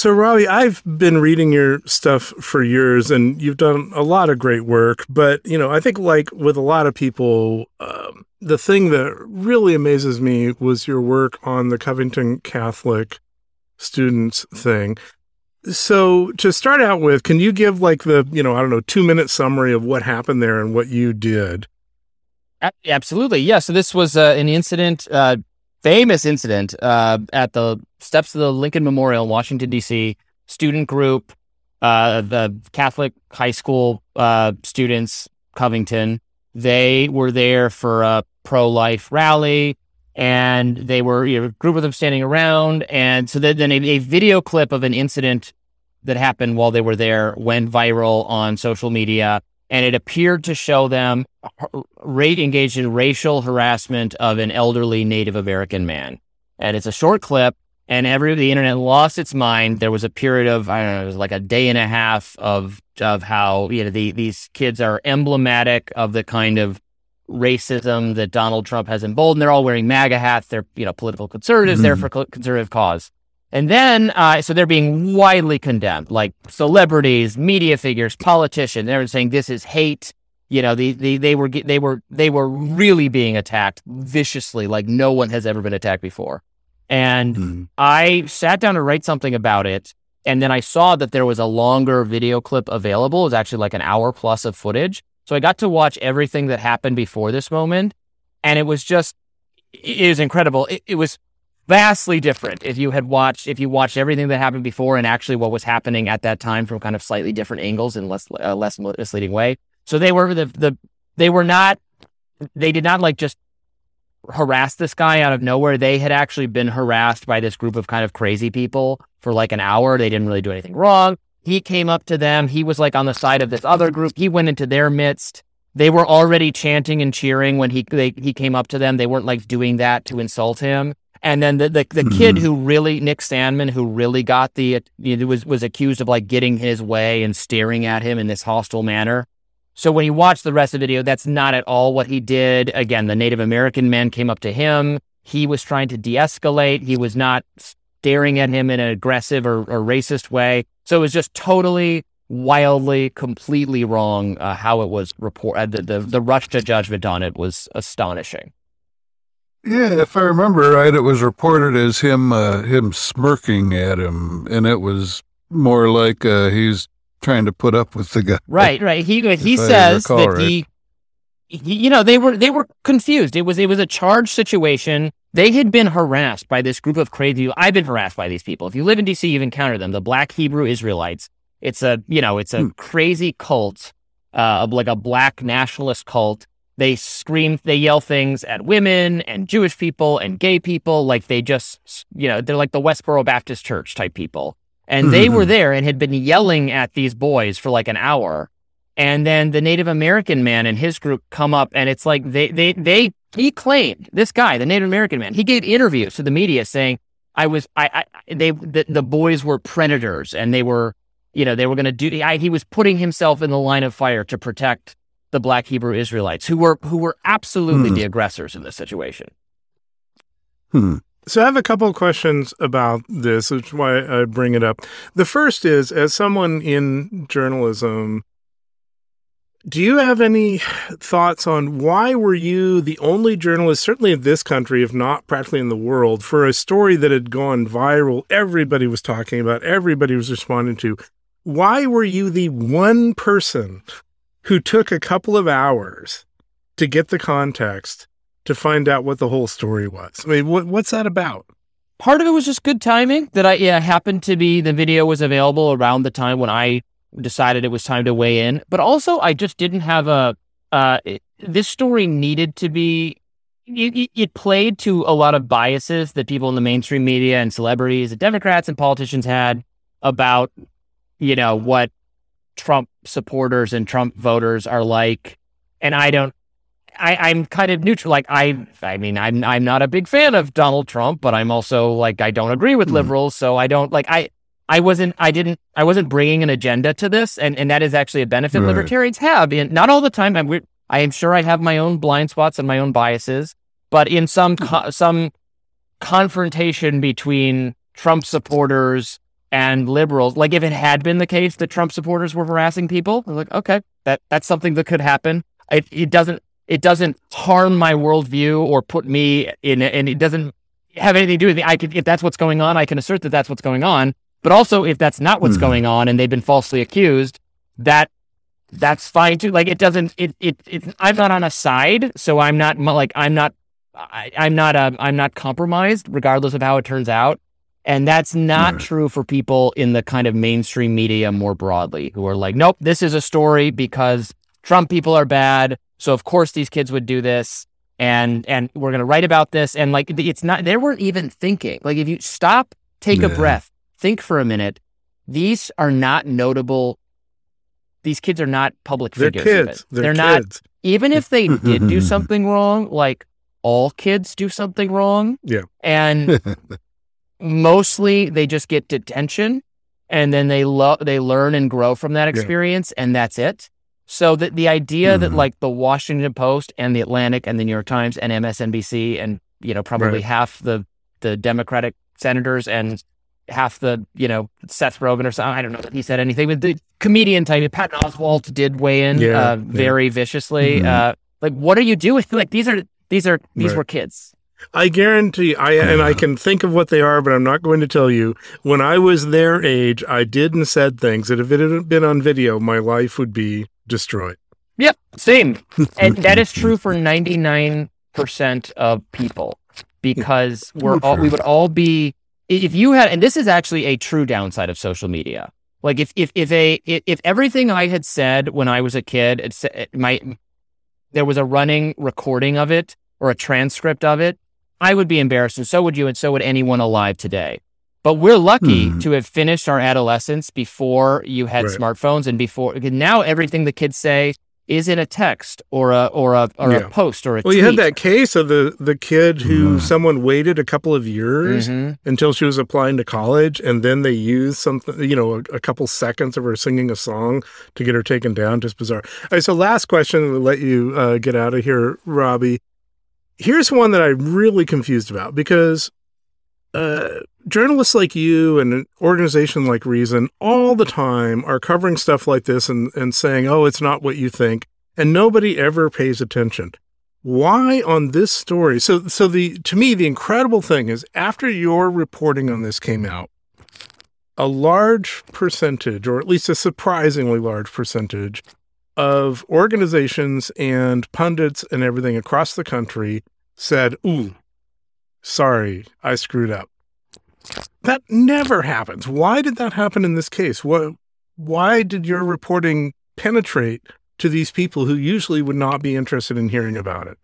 So, Robby, I've been reading your stuff for years, and you've done a lot of great work. But you know, I think like with a lot of people, um, the thing that really amazes me was your work on the Covington Catholic students thing. So, to start out with, can you give like the you know I don't know two minute summary of what happened there and what you did? Absolutely. Yeah. So this was uh, an incident, uh, famous incident uh, at the steps of the Lincoln Memorial in Washington, D.C. Student group, uh, the Catholic high school uh, students, Covington. They were there for a pro life rally. And they were you know, a group of them standing around. And so then, a, a video clip of an incident that happened while they were there went viral on social media and it appeared to show them rate engaged in racial harassment of an elderly Native American man. And it's a short clip, and every the internet lost its mind. There was a period of I don't know, it was like a day and a half of of how you know the, these kids are emblematic of the kind of racism that Donald Trump has emboldened. They're all wearing MAGA hats. They're you know political conservatives. They're mm-hmm. for conservative cause. And then, uh, so they're being widely condemned, like celebrities, media figures, politicians. They're saying this is hate. You know, the, the, they were, they were, they were really being attacked viciously, like no one has ever been attacked before. And I sat down to write something about it. And then I saw that there was a longer video clip available. It was actually like an hour plus of footage. So I got to watch everything that happened before this moment. And it was just, it was incredible. It, it was vastly different if you had watched if you watched everything that happened before and actually what was happening at that time from kind of slightly different angles in less uh, less misleading way. So they were the the they were not they did not like just harass this guy out of nowhere. They had actually been harassed by this group of kind of crazy people for like an hour. They didn't really do anything wrong. He came up to them. He was like on the side of this other group. He went into their midst. They were already chanting and cheering when he they, he came up to them. They weren't like doing that to insult him. And then the the, the kid who really Nick Sandmann who really got the you know, was was accused of like getting his way and staring at him in this hostile manner. So when you watch the rest of the video, that's not at all what he did. Again, the Native American man came up to him. He was trying to de-escalate. He was not staring at him in an aggressive or, or racist way. So it was just totally, wildly, completely wrong uh, how it was reported. The, the the rush to judgment on it was astonishing. Yeah, if I remember right, it was reported as him uh, him smirking at him, and it was more like uh, he's trying to put up with the guy. Right, right. He he says that right. he, he, you know, they were they were confused. It was it was a charged situation. They had been harassed by this group of crazy. I've been harassed by these people. If you live in DC, you've encountered them. The Black Hebrew Israelites. It's a you know it's a Hmm. crazy cult, uh, like a black nationalist cult. They scream, they yell things at women and Jewish people and gay people. Like they just, you know, they're like the Westboro Baptist Church type people. And they were mm-hmm. there and had been yelling at these boys for like an hour. And then the Native American man and his group come up and it's like they, they, they, he claimed this guy, the Native American man, he gave interviews to the media saying, I was, I, I they, the, the boys were predators and they were, you know, they were going to do. I, he was putting himself in the line of fire to protect the Black Hebrew Israelites, who were who were absolutely Hmm. the aggressors in this situation. Hmm. So I have a couple of questions about this, which is why I bring it up. The first is, as someone in journalism, do you have any thoughts on why were you the only journalist, certainly in this country, if not practically in the world, for a story that had gone viral? Everybody was talking about, everybody was responding to. Why were you the one person who took a couple of hours to get the context to find out what the whole story was? I mean, what, what's that about? Part of it was just good timing that I yeah happened to be the video was available around the time when I decided it was time to weigh in, but also I just didn't have a uh, it- this story needed to be. It, it- played to a lot of biases that people in the mainstream media and celebrities and Democrats and politicians had about, you know, what Trump supporters and Trump voters are like. And I don't, I, I'm kind of neutral. Like I, I mean, I'm, I'm not a big fan of Donald Trump, but I'm also like, I don't agree with hmm. liberals. So I don't like, I, I wasn't, I didn't, I wasn't bringing an agenda to this. And, and that is actually a benefit Right. libertarians have. And not all the time. I'm, I am sure I have my own blind spots and my own biases, but in some, hmm. co- some confrontation between Trump supporters and liberals, like if it had been the case that Trump supporters were harassing people, I'm like, okay, that that's something that could happen. It, it doesn't it doesn't harm my worldview or put me in, and it doesn't have anything to do with me. I could, if that's what's going on, I can assert that that's what's going on. But also, if that's not what's Mhm. going on and they've been falsely accused, that that's fine too. Like it doesn't. It it, it I'm not on a side, so I'm not like I'm not. I, I'm not. Uh, I'm not compromised, regardless of how it turns out. And that's not true for people in the kind of mainstream media more broadly, who are like, nope, this is a story because Trump people are bad. So of course these kids would do this, and and we're gonna write about this. And like it's not. They weren't even thinking. Like if you stop, take a breath, think for a minute. These are not notable. These kids are not public They're figures. kids. They're, not kids. even if they did do something wrong, like all kids do something wrong. Yeah. And mostly they just get detention and then they lo- they learn and grow from that experience and that's it. So that the idea that Mhm. like the Washington Post and the Atlantic and the New York Times and MSNBC and you know probably Right. half the the Democratic senators and half the you know Seth Rogen or something I don't know that he said anything but the comedian type Patton Oswalt did weigh in Yeah, uh, yeah. very viciously Mhm. uh, like what are you doing like these are these are these Right. were kids I guarantee I and I can think of what they are, but I'm not going to tell you. When I was their age, I did and said things that if it had been on video, my life would be destroyed. Yep, same. and that is true for 99% of people because we're all, we would all be if you had and this is actually a true downside of social media. Like if if if a if, if everything I had said when I was a kid, it, sa- it might there was a running recording of it or a transcript of it, I would be embarrassed and so would you and so would anyone alive today. But we're lucky Hmm. to have finished our adolescence before you had Right. smartphones and before now everything the kids say is in a text or a or a or Yeah. a post or a Well, tweet. you had that case of the the kid who Mhm. someone waited a couple of years Mhm. until she was applying to college, and then they used something, you know, a, a couple seconds of her singing a song to get her taken down. Just bizarre. All right, so last question, we'll let you uh, get out of here, Robby. Here's one that I'm really confused about because uh, journalists like you and an organization like Reason all the time are covering stuff like this and, and saying, oh, it's not what you think. And nobody ever pays attention. Why on this story? So, so the to me, the incredible thing is after your reporting on this came out, a large percentage, or at least a surprisingly large percentage, of organizations and pundits and everything across the country said, Ooh, sorry, I screwed up. That never happens. Why did that happen in this case? What, why did your reporting penetrate to these people who usually would not be interested in hearing about it?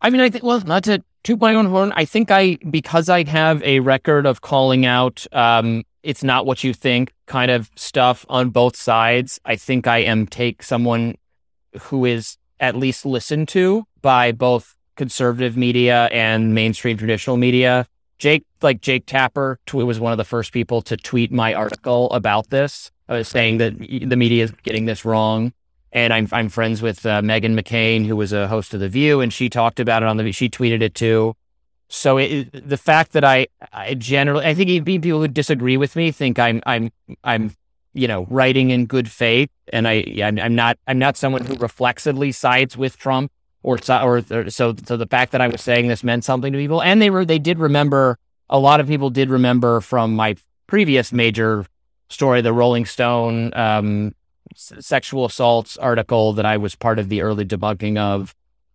I mean, I think, well, not to toot my own horn, I think I, because I have a record of calling out, um, it's not what you think kind of stuff on both sides, I think I am take someone who is at least listened to by both conservative media and mainstream traditional media. Jake, like Jake Tapper, was one of the first people to tweet my article about this, uh, saying that the media is getting this wrong. And I'm I'm friends with uh, Meghan McCain, who was a host of The View, and she talked about it on the. She tweeted it too. So it, the fact that I, I generally, I think even people who disagree with me think I'm, I'm, I'm, you know, writing in good faith, and I, I'm, I'm not, I'm not someone who reflexively sides with Trump, or, or, or so, so the fact that I was saying this meant something to people, and they were, they did remember. A lot of people did remember from my previous major story, the Rolling Stone um, sexual assaults article that I was part of the early debunking of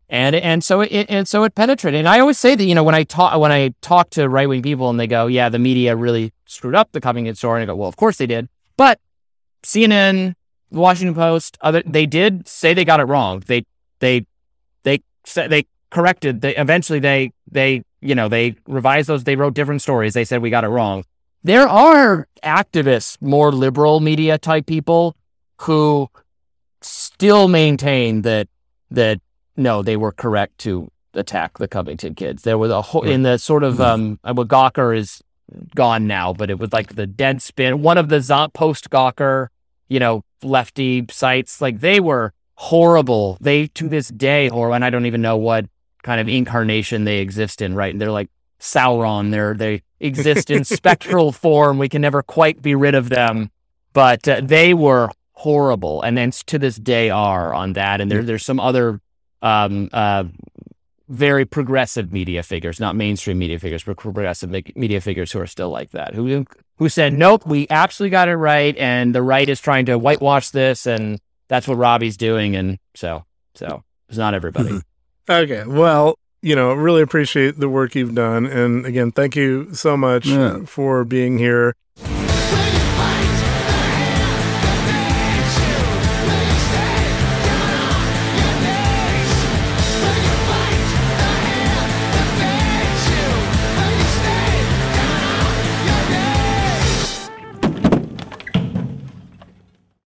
and and so it and so it penetrated. And I always say that you know when I talk when I talk to right wing people and they go, yeah, the media really screwed up the Covington story, and I go, well, of course they did, but CNN, the Washington Post, other they did say they got it wrong. They they they said they corrected. They eventually they they you know they revised those. They wrote different stories. They said we got it wrong. There are activists, more liberal media type people who still maintain that that no, they were correct to attack the Covington kids. There was a whole in the sort of um, well, Gawker is gone now, but it was like the Deadspin, one of the post Gawker, you know, lefty sites. Like they were horrible. They to this day, or and I don't even know what kind of incarnation they exist in. Right, and they're like Sauron. They're they exist in spectral form. We can never quite be rid of them, but uh, they were horrible, and then to this day are on that. And there, there's some other um, uh, very progressive media figures, not mainstream media figures, but progressive media figures who are still like that, who who said, "Nope, we absolutely got it right," and the right is trying to whitewash this, and that's what Robby's doing, and so so it's not everybody. okay, well, you know, really appreciate the work you've done, and again, thank you so much yeah. for being here.